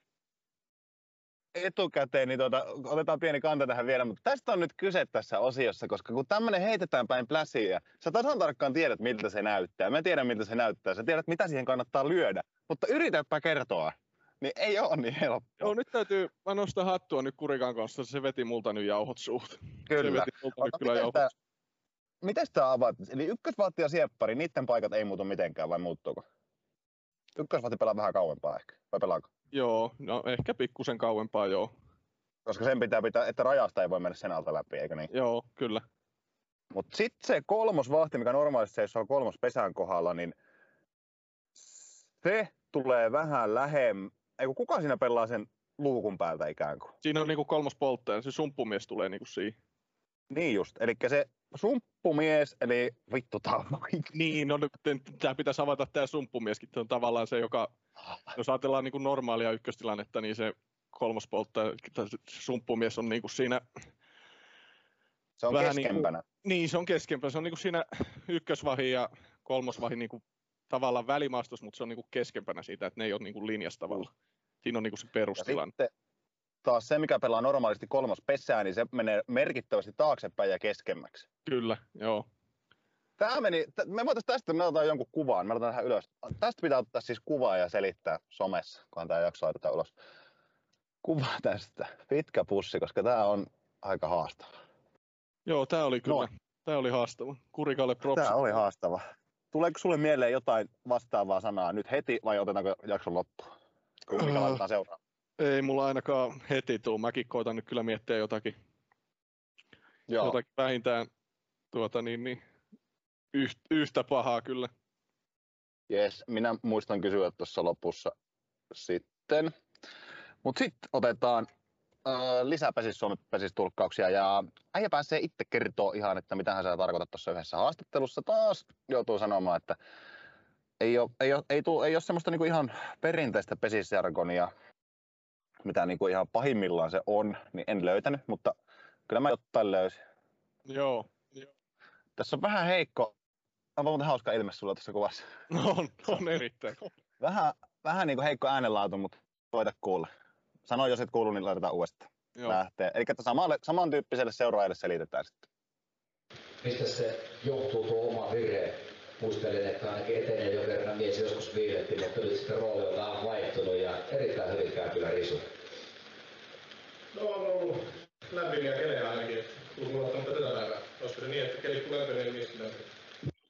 etukäteen, niin tuota, otetaan pieni kanta tähän vielä, mutta tästä on nyt kyse tässä osiossa, koska kun tämmöinen heitetään päin pläsiä, sä tasan tarkkaan tiedät, miltä se näyttää. Mä tiedän, miltä se näyttää. Sä tiedät, mitä siihen kannattaa lyödä. Mutta yritäpä kertoa. Niin ei ole niin helppoa. Joo, nyt täytyy, mä nostan hattua nyt Kurikan kanssa, se veti multa nyt jauhot. Se Kyllä. veti multa nyt kyllä jauhot Miten tämä avaat? Eli ykkösvaatti ja sieppari, niiden paikat ei muutu mitenkään, vai muuttuuko? Ykkösvaatti pelaa vähän kauempaa ehkä, vai pelaako? Joo, no ehkä pikkusen kauempaa joo. Koska sen pitää pitää, että rajasta ei voi mennä sen alta läpi, eikö niin? Joo, kyllä. Mutta sitten se kolmos vahti, mikä normaalisti seisoo kolmos pesän kohdalla, niin se tulee vähän lähemm... Ei kun kuka siinä pelaa sen luukun päältä ikään kuin? Siinä on niinku kolmas polttaja, se sumppumies tulee niinku siihen. Niin just, eli se sumppumies, eli vittu on Niin, no tämä pitäisi avata tämä sumppumieskin, tämä on tavallaan se, joka, jos ajatellaan niinku normaalia ykköstilannetta, niin se kolmas polttaja, se sumppumies on niinku siinä, Se on vähän niinku- keskempänä. niin se on keskempänä, se on niinku siinä ykkösvahin ja kolmosvahin niinku tavallaan välimaastossa, mutta se on niinku keskempänä siitä, että ne ei ole niinku linjassa tavallaan. Siinä on niinku se Ja perustilanne. sitten taas se, mikä pelaa normaalisti kolmas pesää, niin se menee merkittävästi taaksepäin ja keskemmäksi. Kyllä, joo. Tämä meni, t- me voitaisiin tästä, me otetaan jonkun kuvan, me otetaan tähän ylös. Tästä pitää ottaa siis kuva ja selittää somessa, kunhan tämä jakso laitetaan ulos. Kuva tästä, pitkä pussi, koska tämä on aika haastava. Joo, tämä oli kyllä, Noin. tämä oli haastava. Kurikalle propsi. Tämä oli haastava. Tuleeko sulle mieleen jotain vastaavaa sanaa nyt heti vai otetaanko jakson loppuun? Kumpi Öö. laitetaan seuraava? Ei mulla ainakaan heti tuu. Mäkin koitan nyt kyllä miettiä jotakin, Joo. jotakin vähintään tuota, niin, niin, yht, yhtä pahaa kyllä. Yes, minä muistan kysyä tuossa lopussa sitten. Mutta sitten otetaan äh, lisää pesis Suomen pesistulkkauksia ja äijä pääsee itse kertoa ihan, että mitä hän sä tarkoitat tuossa yhdessä haastattelussa. Taas joutuu sanomaan, että ei ole, ei ole, ei tuu, ei ole semmoista niinku ihan perinteistä pesisjargonia, mitä niinku ihan pahimmillaan se on, niin en löytänyt, mutta kyllä mä jotain löysin. Joo. Tässä on vähän heikko, aivan muuten hauska ilme sulla tässä kuvassa. No, on, on erittäin. Vähän, vähän niin kuin heikko äänenlaatu, mutta koita kuulla. Sano, jos et kuulu, niin laitetaan uudestaan. Joo. Lähtee. Eli että samalle, samantyyppiselle seuraajalle selitetään sitten. Mistä se johtuu tuo oma vire? Muistelen, että ainakin etenee jo kerran mies joskus viiletti, mutta nyt sitten rooli on vähän vaihtunut ja erittäin hyvin käy kyllä risu. No on ollut lämpimiä kelejä ainakin. Lukuun ottamatta tätä päivää. Olisiko se niin, että keli kun lämpenee, niin?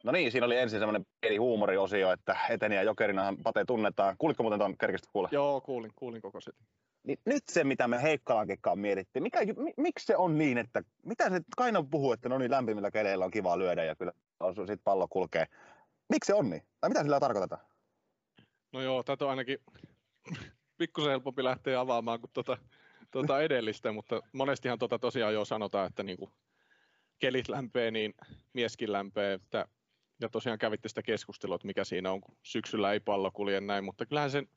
No niin, siinä oli ensin semmoinen pieni huumoriosio, että eteniä jokerinahan Pate tunnetaan. Kuulitko muuten tuon kerkistä kuulla? Joo, kuulin, kuulin koko setin. Niin nyt se, mitä me Heikkalan kekkaan mietittiin. Mikä, mi, miksi se on niin, että mitä se Kaino puhuu, että no niin lämpimillä keleillä on kiva lyödä ja kyllä sitten pallo kulkee. Miksi se on niin? Tai mitä sillä tarkoitetaan? No joo, tätä on ainakin pikkusen helpompi lähteä avaamaan kuin tuota, tuota edellistä, mutta monestihan tuota tosiaan jo sanotaan, että niinku kelit lämpee, niin mieskin lämpee, että, ja tosiaan kävitte sitä keskustelua, että mikä siinä on, kun syksyllä ei pallo kulje näin, mutta kyllähän sen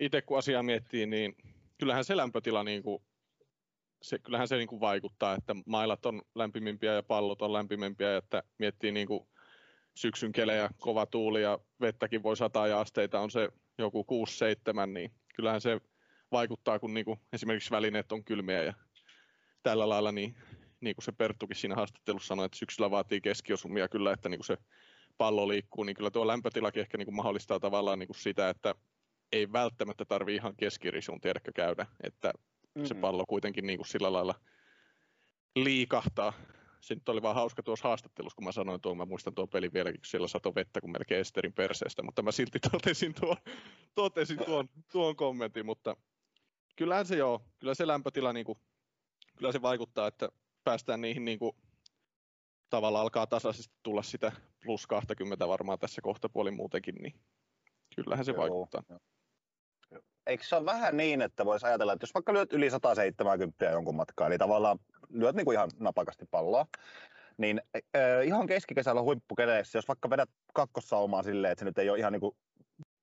itse kun asiaa miettii, niin kyllähän se lämpötila niin kuin, se, kyllähän se niin kuin vaikuttaa, että mailat on lämpimimpiä ja pallot on lämpimimpiä, että miettii niin kuin syksyn kelejä, kova tuuli ja vettäkin voi sataa ja asteita on se joku 6-7, niin kyllähän se vaikuttaa, kun niin kuin esimerkiksi välineet on kylmiä ja tällä lailla, niin, niin kuin se Perttukin siinä haastattelussa sanoi, että syksyllä vaatii keskiosumia kyllä, että niin kuin se pallo liikkuu, niin kyllä tuo lämpötilakin ehkä niin kuin mahdollistaa tavallaan niin kuin sitä, että ei välttämättä tarvi ihan keskirisun tiedäkö käydä, että mm-hmm. se pallo kuitenkin niin kuin sillä lailla liikahtaa. Se nyt oli vaan hauska tuossa haastattelussa, kun mä sanoin tuon, mä muistan tuon pelin vieläkin, kun siellä sato vettä kuin melkein Esterin perseestä, mutta mä silti totesin tuon, totesin tuon, tuon kommentin, mutta kyllähän se joo, kyllä se lämpötila, niin kuin, kyllä se vaikuttaa, että päästään niihin niin kuin, tavallaan alkaa tasaisesti tulla sitä plus 20 varmaan tässä kohtapuolin muutenkin, niin kyllähän se Joo, vaikuttaa. joo. Eikö se ole vähän niin, että voisi ajatella, että jos vaikka lyöt yli 170 jonkun matkaa, eli tavallaan lyöt niin kuin ihan napakasti palloa, niin äh, ihan keskikesällä huippukeleissä, jos vaikka vedät kakkossaumaa silleen, että se nyt ei ole ihan niin kuin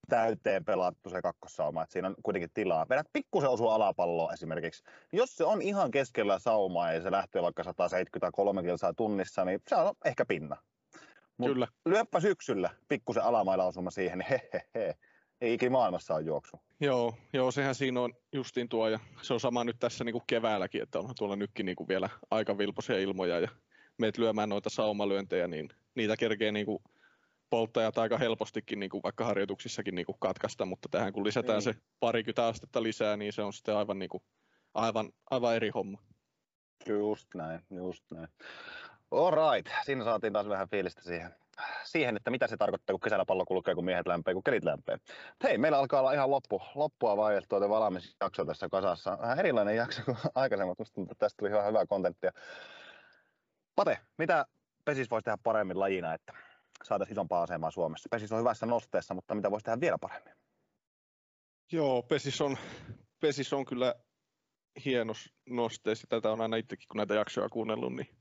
täyteen pelattu se kakkosauma, että siinä on kuitenkin tilaa. Vedät pikkusen osua alapalloa esimerkiksi. Jos se on ihan keskellä saumaa ja se lähtee vaikka 173 kilsaa tunnissa, niin se on ehkä pinna. Mut Kyllä. Lyöppä syksyllä pikkusen alamailausuma siihen, niin he, he, he. Ei ikinä maailmassa ole juoksu. Joo, joo, sehän siinä on justiin tuo, ja se on sama nyt tässä niin kuin keväälläkin, että onhan tuolla nytkin niin kuin vielä aika vilpoisia ilmoja, ja meet lyömään noita saumalyöntejä, niin niitä kerkee niin kuin polttajat aika helpostikin niin kuin vaikka harjoituksissakin niin kuin katkaista, mutta tähän kun lisätään Niin. se parikymmentä astetta lisää, niin se on sitten aivan, niin kuin, aivan, aivan eri homma. Just näin, just näin. Alright, siinä saatiin taas vähän fiilistä siihen, siihen, että mitä se tarkoittaa, kun kesällä pallo kulkee, kun miehet lämpee, kun kelit lämpee. Hei, meillä alkaa olla ihan loppu, loppua vaiheessa tuota valmisjakso tässä kasassa. Vähän erilainen jakso kuin aikaisemmat. Musta tuntuu, että tästä tuli ihan hyvää kontenttia. Pate, mitä Pesis voisi tehdä paremmin lajina, että saataisiin isompaa asemaa Suomessa? Pesis on hyvässä nosteessa, mutta mitä voisi tehdä vielä paremmin? Joo, Pesis on, Pesis on kyllä hieno nosteessa. Tätä on aina itsekin, kun näitä jaksoja kuunnellut, niin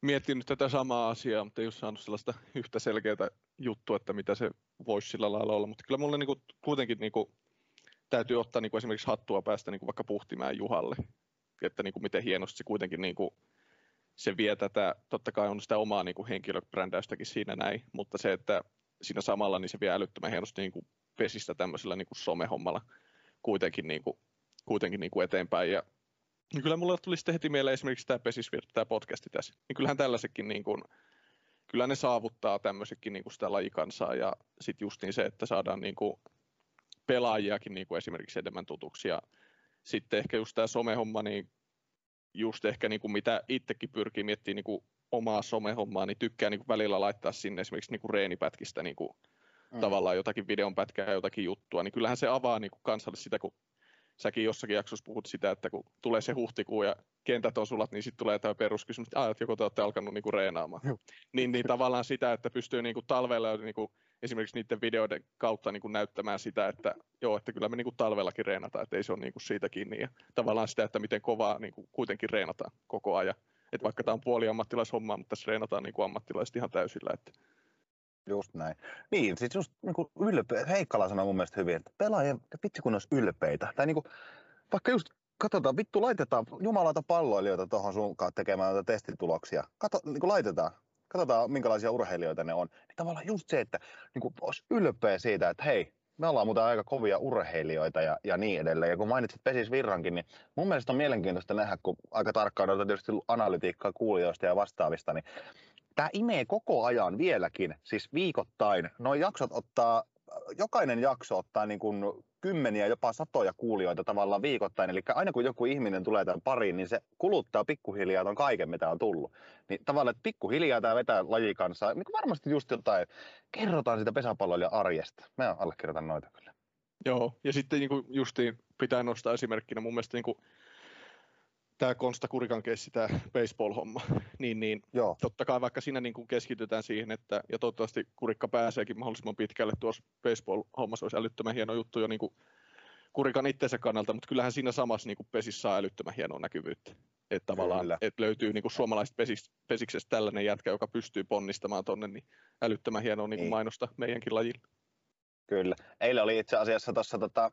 miettinyt tätä samaa asiaa, mutta ei ole saanut sellaista yhtä selkeää juttua, että mitä se voisi sillä lailla olla. Mutta kyllä mulle niinku, kuitenkin niinku, täytyy ottaa niinku esimerkiksi hattua päästä niinku vaikka Puhtimäen Juhalle. Että niinku, miten hienosti se kuitenkin niinku, se vie tätä, totta kai on sitä omaa niinku, henkilöbrändäystäkin siinä näin, mutta se, että siinä samalla niin se vie älyttömän hienosti niinku, pesistä tämmöisellä niinku, somehommalla kuitenkin, niinku, kuitenkin niinku, eteenpäin. Ja niin kyllä mulle tuli sitten heti mieleen esimerkiksi tämä Pesisvirta, tämä podcasti tässä. Niin kyllähän tällaisetkin, niin kuin, kyllä ne saavuttaa tämmöisetkin niin kuin sitä lajikansaa ja sitten justiin se, että saadaan niin kuin pelaajiakin niin kuin esimerkiksi enemmän tutuksi. Ja sitten ehkä just tämä somehomma, niin just ehkä niin kuin mitä itsekin pyrkii miettimään niin kuin omaa somehommaa, niin tykkää niin kuin välillä laittaa sinne esimerkiksi niin kuin reenipätkistä niin kuin mm. tavallaan jotakin videonpätkää, jotakin juttua, niin kyllähän se avaa niin kuin kansalle sitä, kun säkin jossakin jaksossa puhut sitä, että kun tulee se huhtikuu ja kentät on sulat, niin sitten tulee tämä peruskysymys, että, että joko te olette alkanut niinku reenaamaan. Niin, niin tavallaan sitä, että pystyy niinku talvella niinku esimerkiksi niiden videoiden kautta niinku näyttämään sitä, että joo, että kyllä me niinku talvellakin reenataan, että ei se ole niinku siitä kiinni. Ja tavallaan sitä, että miten kovaa niinku kuitenkin reenataan koko ajan. Että vaikka tämä on puoli ammattilaishommaa, mutta tässä reenataan niinku ammattilaiset ihan täysillä. Että Just näin. Niin, siis just niin kuin ylpeä, Heikkala sanoi mun mielestä hyvin, että pelaajien, vitsi kun ne olisi ylpeitä. Tai niin kuin, vaikka just katsotaan, vittu laitetaan jumalata palloilijoita tuohon sun kanssa tekemään näitä testituloksia. Kato, niin kuin laitetaan, katsotaan minkälaisia urheilijoita ne on. Niin tavallaan just se, että niin kuin olisi ylpeä siitä, että hei, me ollaan muuten aika kovia urheilijoita ja, ja niin edelleen. Ja kun mainitsit Pesis Virrankin, niin mun mielestä on mielenkiintoista nähdä, kun aika tarkkaan on tietysti analytiikkaa kuulijoista ja vastaavista, niin tämä imee koko ajan vieläkin, siis viikoittain. Nuo jaksot ottaa, jokainen jakso ottaa niin kuin kymmeniä, jopa satoja kuulijoita tavallaan viikoittain. Eli aina kun joku ihminen tulee tämän pariin, niin se kuluttaa pikkuhiljaa ton kaiken, mitä on tullut. Niin tavallaan, että pikkuhiljaa tämä vetää laji kanssa. Niin varmasti just jotain, kerrotaan sitä pesäpalloilijan arjesta. Mä allekirjoitan noita kyllä. Joo, ja sitten niin kuin justiin pitää nostaa esimerkkinä mun mielestä niin kuin tämä Konsta Kurikan keissi, tämä baseball-homma, niin, niin Joo. totta kai vaikka siinä niin kuin keskitytään siihen, että, ja toivottavasti Kurikka pääseekin mahdollisimman pitkälle tuossa baseball-hommassa, olisi älyttömän hieno juttu jo niin kuin Kurikan itsensä kannalta, mutta kyllähän siinä samassa niin kuin pesissä saa älyttömän hienoa näkyvyyttä. Että tavallaan, Kyllä. että löytyy niin kuin suomalaiset pesis, pesiksestä tällainen jätkä, joka pystyy ponnistamaan tonne, niin älyttömän hienoa niin kuin Niin. mainosta meidänkin lajille. Kyllä. Eilen oli itse asiassa tuossa, tota,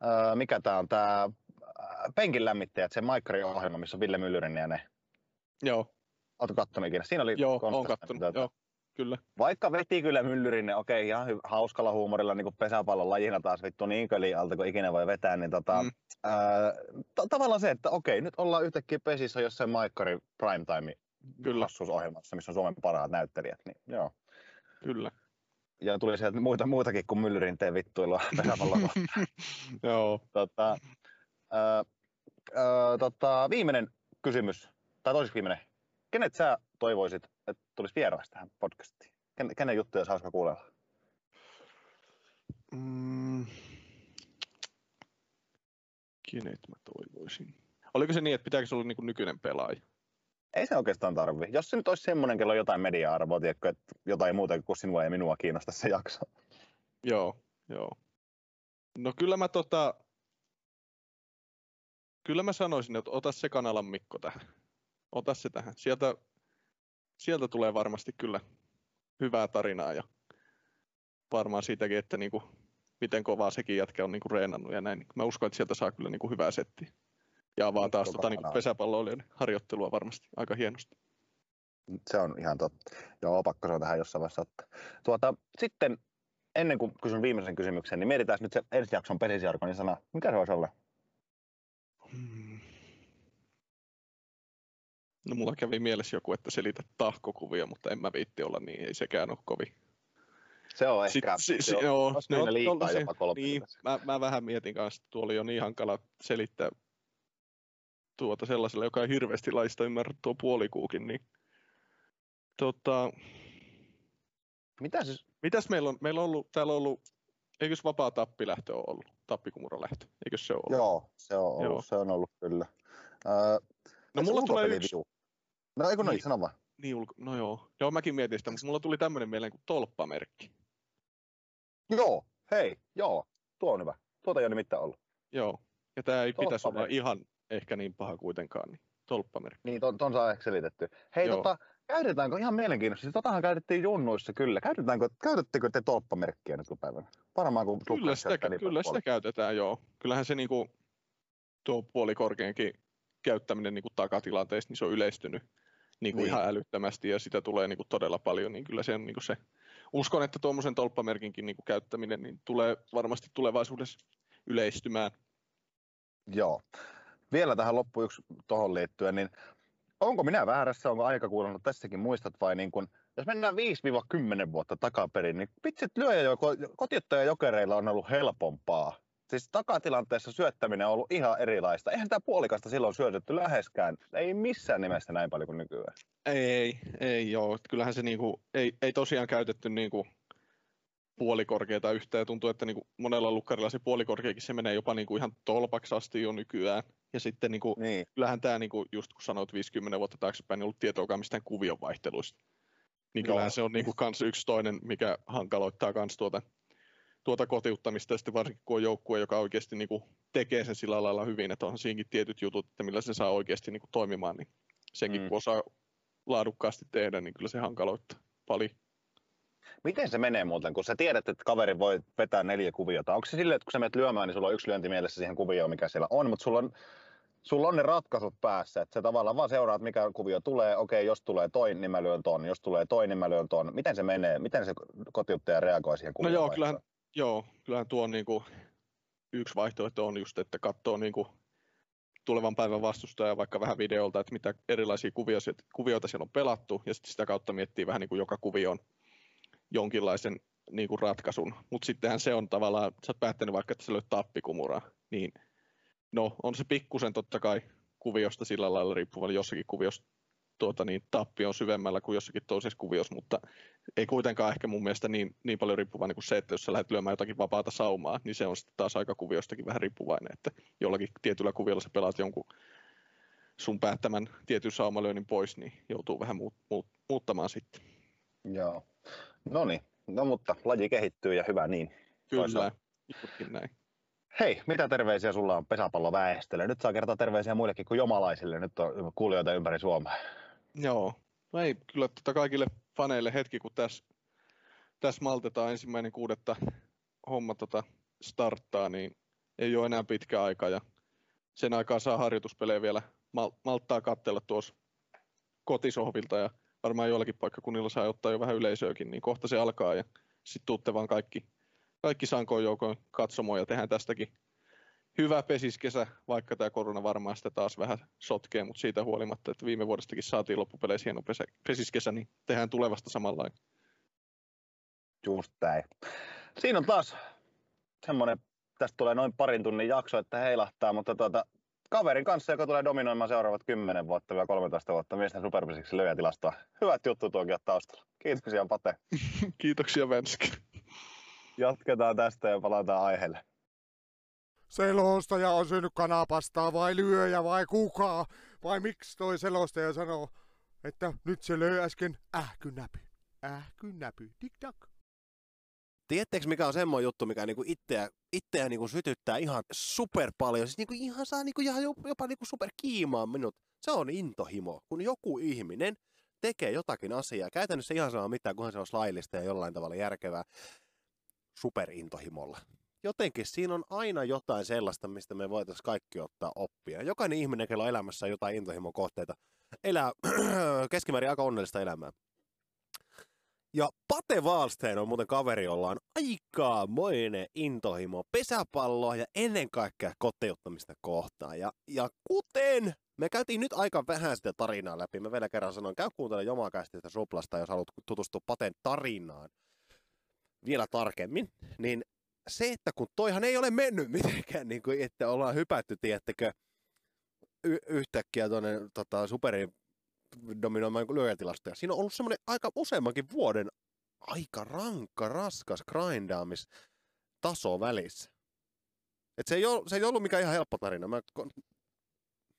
ää, mikä tämä on, tämä penkin lämmittäjät, se Maikkarin ohjelma, missä on Ville Myllyrinen ja ne. Joo, Oletko kattonut ikinä? Siinä oli joo, on kattonut, joo, kyllä. Vaikka veti kyllä Myllyrinen, okei, ihan hy- hauskalla huumorilla niin kuin pesäpallon lajina taas vittu niin alta kuin ikinä voi vetää, niin tota, Mm. ää, t- tavallaan se, että okei, nyt ollaan yhtäkkiä pesissä jossain Maikkarin primetime Kyllä. hassuusohjelmassa, missä on Suomen parhaat näyttelijät, niin joo. Kyllä. Ja tuli sieltä muita, muutakin kuin Myllyrin tee vittuilua pesäpallon. Joo, tota, ää, ää, tota, viimeinen kysymys, tai toiseksi viimeinen. Kenet sä toivoisit, että tulisi vieraaksi tähän podcastiin? Ken, kenen juttuja olisi hauska kuunnella? Mm. Kenet mä toivoisin? Oliko se niin, että pitääkö se olla niin nykyinen pelaaja? Ei se oikeastaan tarvi. Jos se nyt olisi semmoinen, kello jotain media-arvoa, tiedätkö, että jotain muuta kuin sinua ja minua kiinnostaa se jakso. Joo, joo. No kyllä mä tota... Kyllä mä sanoisin, että ota se kanalan Mikko tähän. Ota se tähän. Sieltä, sieltä tulee varmasti kyllä hyvää tarinaa ja varmaan siitäkin, että niinku, miten kovaa sekin jätkä on niinku reenannut ja näin. Mä uskon, että sieltä saa kyllä niinku hyvää settiä. Ja avaa taas tota, Kanala. pesäpalloilijan harjoittelua varmasti aika hienosti. Se on ihan totta. Joo, pakko on tähän jossain vaiheessa ottaa. Tuota, sitten ennen kuin kysyn viimeisen kysymyksen, niin mietitään nyt se ensi jakson pelisiarkonin sana. Mikä se voisi olla? Hmm. No mulla kävi mielessä joku, että selitä tahkokuvia, mutta en mä viitti olla niin, ei sekään ole kovin. Se on ehkä, si, se on, joo, olisiko siinä liikaa jopa kolme Niin, mä, mä vähän mietin kanssa, että tuo oli jo niin hankala selittää tuota sellaiselle, joka ei hirveästi laista ymmärrä tuo puolikuukin, niin tota, Mitä siis? mitäs meillä on, meillä on ollut, täällä on ollut, eikös vapaa tappilähtö ole ollut, tappikumuralähtö, eikös se ole? Joo, se on ollut, Joo. se on ollut kyllä. Öö, No mulla tulee yksi, Viu. No eikö no Niin. sano vaan. niin ulko, no joo, joo mäkin mietin sitä, mutta mulla tuli tämmöinen mieleen kuin tolppamerkki. Joo, hei, joo, tuo on hyvä. Tuota ei ole nimittäin ollut. Joo, ja tämä ei pitäisi olla ihan ehkä niin paha kuitenkaan, niin tolppamerkki. Niin, ton, ton saa ehkä selitetty. Hei, Joo. tota, käytetäänkö ihan mielenkiintoista? Siis totahan käytettiin junnuissa kyllä. Käytetäänkö, käytettekö te tolppamerkkiä nyt päivänä? Varmaan kun Kyllä sitä, niin kyllä sitä käytetään, joo. Kyllähän se niinku, tuo puolikorkeankin käyttäminen niinku takatilanteessa, niin se on yleistynyt niinku Niin. ihan älyttömästi ja sitä tulee niinku todella paljon, niin kyllä se on niinku se. Uskon, että tuommoisen tolppamerkinkin niinku käyttäminen niin tulee varmasti tulevaisuudessa yleistymään. Joo. Vielä tähän loppu yksi tuohon liittyen, niin onko minä väärässä, onko aika kuulunut tässäkin muistat vai niin kun, jos mennään 5-10 vuotta takaperin, niin vitsit lyöjä joko, kotiuttajajokereilla on ollut helpompaa. Siis takatilanteessa syöttäminen on ollut ihan erilaista. Eihän tämä puolikasta silloin syötetty läheskään. Ei missään nimessä näin paljon kuin nykyään. Ei, ei joo. Et Kyllähän se niinku, ei, ei tosiaan käytetty niinku puolikorkeita yhtään ja tuntuu, että niinku monella lukkarilla se puolikorkeakin se menee jopa niinku ihan tolpaksi asti jo nykyään. Ja sitten niinku, Niin. kyllähän tämä, niinku, just kun sanoit 50 vuotta taaksepäin, niin ollut tietoakaan mistään kuvionvaihteluista. Niin Joo. kyllähän se on niinku kans yksi toinen, mikä hankaloittaa kans tuota, tuota kotiuttamista, ja sitten varsinkin kun on joukkue, joka oikeasti niinku tekee sen sillä lailla hyvin, että on siinäkin tietyt jutut, että millä se saa oikeasti niinku toimimaan, niin senkin Mm. kun osaa laadukkaasti tehdä, niin kyllä se hankaloittaa paljon. Miten se menee muuten, kun sä tiedät, että kaveri voi vetää neljä kuviota? Onko se silleen, että kun sä menet lyömään, niin sulla on yksi lyönti mielessä siihen kuvioon, mikä siellä on, mutta sulla on, sulla on ne ratkaisut päässä, että sä tavallaan vaan seuraat, mikä kuvio tulee. Okei, jos tulee toi, niin mä lyön ton. Jos tulee toi, niin mä lyön ton. Miten se menee? Miten se kotiuttaja reagoi siihen No kuvioon? joo, vaihtoon? kyllähän, joo, kyllähän tuo on niinku, yksi vaihtoehto on just, että katsoo niinku tulevan päivän vastustaja vaikka vähän videolta, että mitä erilaisia kuvioita, kuvioita siellä on pelattu, ja sitten sitä kautta miettii vähän niin kuin joka kuvioon jonkinlaisen niin kuin ratkaisun. Mutta sittenhän se on tavallaan, sä oot päättänyt vaikka, että sä löydät tappikumuraa, niin no on se pikkusen totta kai kuviosta sillä lailla riippuva, jossakin kuviossa tuota, niin tappi on syvemmällä kuin jossakin toisessa kuviossa, mutta ei kuitenkaan ehkä mun mielestä niin, niin paljon riippuvainen kuin se, että jos sä lähdet lyömään jotakin vapaata saumaa, niin se on sitten taas aika kuviostakin vähän riippuvainen, että jollakin tietyllä kuviolla sä pelaat jonkun sun päättämän tietyn saumalyönnin pois, niin joutuu vähän muut, muut, muuttamaan sitten. Joo. No niin, no mutta laji kehittyy ja hyvä niin. Kyllä, juurikin näin. Hei, mitä terveisiä sulla on pesäpalloväestölle? Nyt saa kertoa terveisiä muillekin kuin jomalaisille. Nyt on kuulijoita ympäri Suomea. Joo, no ei kyllä tota kaikille faneille hetki, kun tässä täs maltetaan ensimmäinen kuudetta homma tota starttaa, niin ei ole enää pitkä aika ja sen aikaa saa harjoituspelejä vielä mal- malttaa katsella tuossa kotisohvilta ja varmaan joillakin paikkakunnilla saa ottaa jo vähän yleisöäkin, niin kohta se alkaa ja sitten tuutte vaan kaikki, kaikki sankoon joukoin katsomoon ja tehdään tästäkin hyvä pesiskesä, vaikka tämä korona varmaan sitä taas vähän sotkee, mutta siitä huolimatta, että viime vuodestakin saatiin loppupeleissä hieno pesä, pesiskesä, niin tehdään tulevasta samanlainen. Just näin. Siinä on taas semmoinen, tästä tulee noin parin tunnin jakso, että heilahtaa, mutta tuota, kaverin kanssa, joka tulee dominoimaan seuraavat 10 vuotta ja 13 vuotta miesten superpesiksi löyätilastoa. Hyvät juttu tuokin taustalla. Kiitoksia Pate. Kiitoksia Venski. Jatketaan tästä ja palataan aiheelle. Selostaja on syönyt kanapastaa vai lyöjä vai kuka? Vai miksi toi selostaja sanoo, että nyt se löi äsken ähkynäpy. Ähkynäpy. Tik-tak. Tiedättekö mikä on semmoinen juttu, mikä niinku itseä, itseä niinku sytyttää ihan super paljon. Siis niinku ihan saa niinku ihan jopa, niinku super kiimaa minut. Se on intohimo, kun joku ihminen tekee jotakin asiaa. Käytännössä ihan sama mitään, kunhan se on laillista ja jollain tavalla järkevää superintohimolla. Jotenkin siinä on aina jotain sellaista, mistä me voitaisiin kaikki ottaa oppia. Jokainen ihminen, kello elämässä jotain intohimon kohteita, elää keskimäärin aika onnellista elämää. Ja Pate Wallstein on muuten kaveri, jolla on aikamoinen intohimo pesäpalloa ja ennen kaikkea kotiuttamista kohtaan. Ja, ja kuten me käytiin nyt aika vähän sitä tarinaa läpi, mä vielä kerran sanoin, käy kuuntelemaan jomakäistä sitä suplasta, jos haluat tutustua Paten tarinaan vielä tarkemmin, niin se, että kun toihan ei ole mennyt mitenkään, niin kuin, että ollaan hypätty, tiettäkö, y- yhtäkkiä tuonne tota, superin dominoimaan lyöjätilastoja. Siinä on ollut semmoinen aika useammankin vuoden aika rankka, raskas grindaamis taso välissä. Et se, ei ollut, se ei ollut mikään ihan helppo tarina. Mä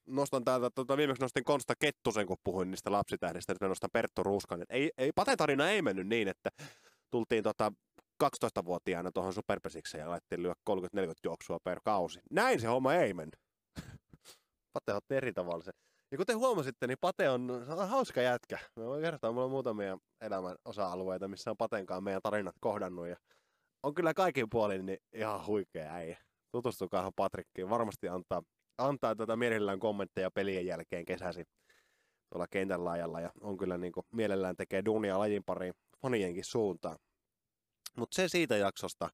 nostan täältä, tota, viimeksi nostin Konsta Kettusen, kun puhuin niistä lapsitähdistä, nyt mä nostan Perttu Ruuskan. Et ei, ei, patetarina ei mennyt niin, että tultiin tota 12-vuotiaana tuohon superpesikseen ja laitettiin lyö 30-40 juoksua per kausi. Näin se homma ei mennyt. Pate otti eri tavalla se. Ja kuten huomasitte, niin Pate on, hauska jätkä. Mä voin kertoa, mulla on muutamia elämän osa-alueita, missä on Patenkaan meidän tarinat kohdannut. Ja on kyllä kaikin puolin niin ihan huikea äijä. Tutustukaa Patrikkiin. Varmasti antaa, antaa tätä mielellään kommentteja pelien jälkeen kesäsi tuolla kentän laajalla. Ja on kyllä niin kuin, mielellään tekee duunia lajin pariin fanienkin suuntaan. Mutta se siitä jaksosta.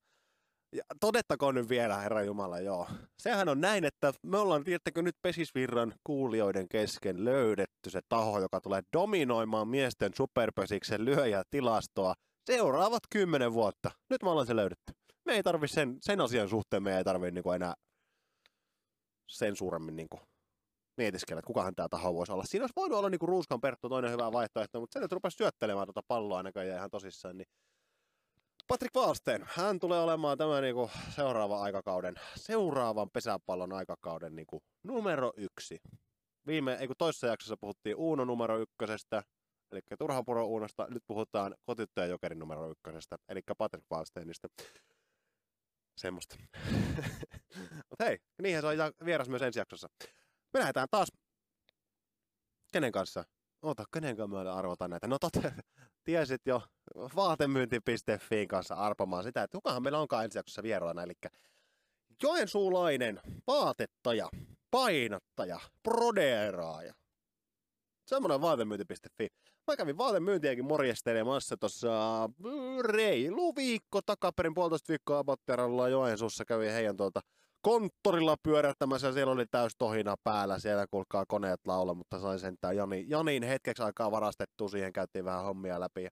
Ja todettakoon nyt vielä, Herra Jumala, joo. Sehän on näin, että me ollaan, tiedättekö nyt Pesisvirran kuulijoiden kesken löydetty se taho, joka tulee dominoimaan miesten superpesiksen lyöjätilastoa seuraavat kymmenen vuotta. Nyt me ollaan se löydetty. Me ei tarvi sen, sen asian suhteen, me ei tarvi niinku enää sen suuremmin niinku mietiskellä, että kukahan tämä taho voisi olla. Siinä olisi voinut olla niinku Ruuskan Perttu toinen hyvä vaihtoehto, mutta se nyt rupesi syöttelemään tuota palloa näköjään ihan tosissaan, niin Patrick Wallstein, hän tulee olemaan tämä niinku seuraava aikakauden, seuraavan pesäpallon aikakauden niinku numero yksi. Viime, ei kun toisessa jaksossa puhuttiin Uuno numero ykkösestä, eli Turhapuro Uunosta, nyt puhutaan kotittajan jokerin numero ykkösestä, eli Patrick Wallsteinista. Semmoista. Mutta hei, niinhän se on vieras myös ensi jaksossa. Me lähdetään taas. Kenen kanssa? Oota, kenen kanssa mä arvotan näitä? No totta, tiesit jo vaatemyynti.fiin kanssa arpomaan sitä, että kukahan meillä onkaan ensi jaksossa vieraana. Eli Joensuulainen vaatettaja, painattaja, prodeeraaja. Semmoinen vaatemyynti.fi. Mä kävin vaatemyyntiäkin morjestelemassa tuossa reilu viikko takaperin, puolitoista viikkoa Abotteralla Joensuussa kävin heidän tuolta konttorilla pyörättämässä ja siellä oli täys tohina päällä, siellä kuulkaa koneet laula, mutta sain sentään Jani, Janin hetkeksi aikaa varastettua, siihen käytiin vähän hommia läpi.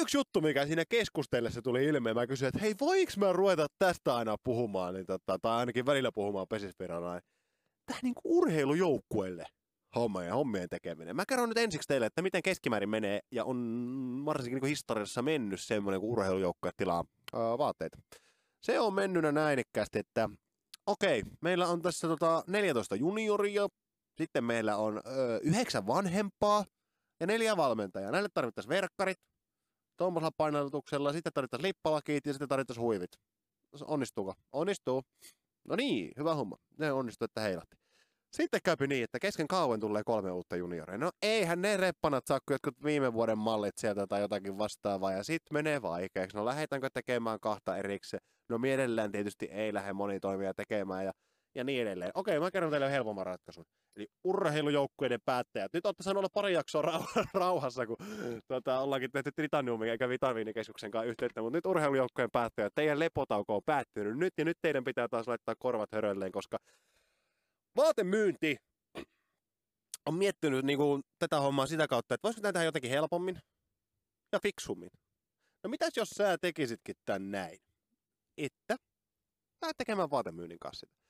Yksi juttu, mikä siinä keskustellessa tuli ilmi, mä kysyin, että hei, voiks mä ruveta tästä aina puhumaan, niin tota, tai ainakin välillä puhumaan pesispirana, tähän niinku urheilujoukkueelle homma ja hommien tekeminen. Mä kerron nyt ensiksi teille, että miten keskimäärin menee, ja on varsinkin niin historiassa mennyt semmoinen, kun urheilujoukkue tilaa ää, vaatteita. Se on mennynä näinikkästi, että okei, meillä on tässä tota 14 junioria, sitten meillä on ö, yhdeksän vanhempaa ja neljä valmentajaa. Näille tarvittaisiin verkkarit tuommoisella painotuksella, sitten tarvittaisiin lippalakit ja sitten tarvittaisiin huivit. Onnistuuko? Onnistuu. No niin, hyvä homma. Ne onnistuu, että heilahti. Sitten käypi niin, että kesken kauan tulee kolme uutta junioria. No eihän ne reppanat saa kuin jotkut viime vuoden mallit sieltä tai jotakin vastaavaa. Ja sitten menee vaikeaksi. No lähdetäänkö tekemään kahta erikseen? No mielellään tietysti ei lähde moni toimija tekemään ja, ja niin edelleen. Okei, mä kerron teille helpomman ratkaisun. Eli urheilujoukkueiden päättäjät. Nyt olette saanut olla pari jaksoa rau- rauhassa, kun tota, ollaankin tehty Tritaniumin eikä Vitamiinikeskuksen kanssa yhteyttä. Mutta nyt urheilujoukkueen päättäjät, teidän lepotauko on päättynyt nyt ja nyt teidän pitää taas laittaa korvat hörölleen, koska vaatemyynti on miettinyt niin kuin, tätä hommaa sitä kautta, että voisiko tehdä jotenkin helpommin ja fiksummin. No mitäs jos sä tekisitkin tän näin? Että lähdet tekemään vaatemyynnin kanssa sitä.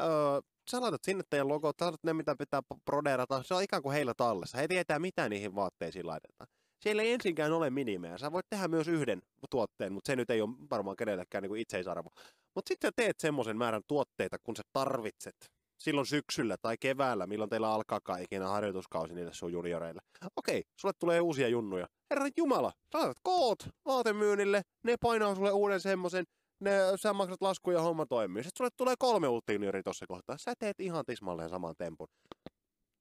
Öö, sä laitat sinne teidän logot, sä laitat ne mitä pitää prodeerata, se on ikään kuin heillä tallessa. He tietää mitä niihin vaatteisiin laitetaan. Siellä ei ensinkään ole minimejä. Sä voit tehdä myös yhden tuotteen, mutta se nyt ei ole varmaan kenellekään niin itseisarvo. Mutta sitten sä teet semmoisen määrän tuotteita, kun sä tarvitset silloin syksyllä tai keväällä, milloin teillä alkaa ikinä harjoituskausi niille sun junioreille. Okei, sulle tulee uusia junnuja. Herran Jumala, sä laitat koot vaatemyynnille, ne painaa sulle uuden semmoisen, ne, sä maksat laskuja ja homma toimii. Sitten sulle tulee kolme uutta junioria tossa kohtaa. Sä teet ihan tismalleen saman tempun.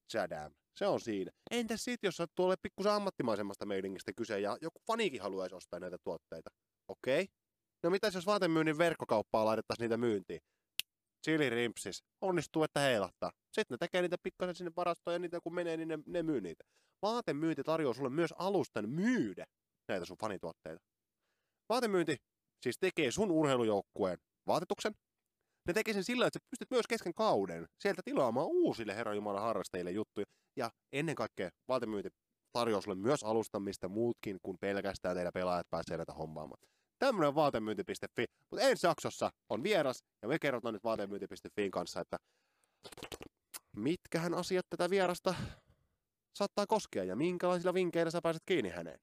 Tsadam. Se on siinä. Entäs sit, jos sä tuolle pikkusen ammattimaisemmasta meiningistä kyse ja joku fanikin haluaisi ostaa näitä tuotteita? Okei. No mitäs jos vaatemyynnin verkkokauppaa laitettaisiin niitä myyntiin? chilirimpsis, onnistuu, että heilahtaa. Sitten ne tekee niitä pikkasen sinne varastoon ja niitä kun menee, niin ne, ne myy niitä. Vaatemyynti tarjoaa sulle myös alustan myydä näitä sun fanituotteita. Vaatemyynti siis tekee sun urheilujoukkueen vaatetuksen. Ne tekee sen sillä, että sä pystyt myös kesken kauden sieltä tilaamaan uusille Herran Jumalan harrastajille juttuja. Ja ennen kaikkea vaatemyynti tarjoaa sulle myös alusta, mistä muutkin kuin pelkästään teidän pelaajat pääsee näitä hommaamaan. Tämmönen vaatemyynti.fi, mutta ensi jaksossa on vieras ja me kerrotaan nyt vaatemyynti.fiin kanssa, että mitkähän asiat tätä vierasta saattaa koskea ja minkälaisilla vinkkeillä sä pääset kiinni häneen.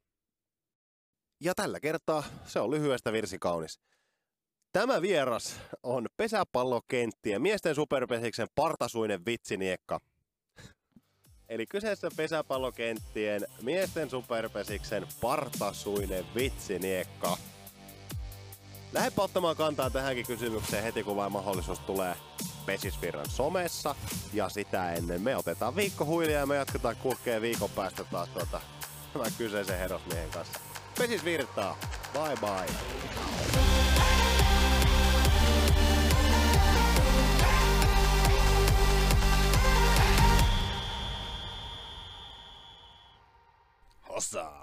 Ja tällä kertaa se on lyhyestä virsi kaunis. Tämä vieras on pesäpallokenttien miesten superpesiksen partasuinen vitsiniekka. Eli kyseessä pesäpallokenttien miesten superpesiksen partasuinen vitsiniekka. Lähdepä ottamaan kantaa tähänkin kysymykseen heti kun vain mahdollisuus tulee Pesisvirran somessa. Ja sitä ennen me otetaan viikko huilia ja me jatketaan kulkee viikon päästä taas tuota, tämän kyseisen herrasmiehen kanssa. Pesis virtaa. Bye bye. Hossa!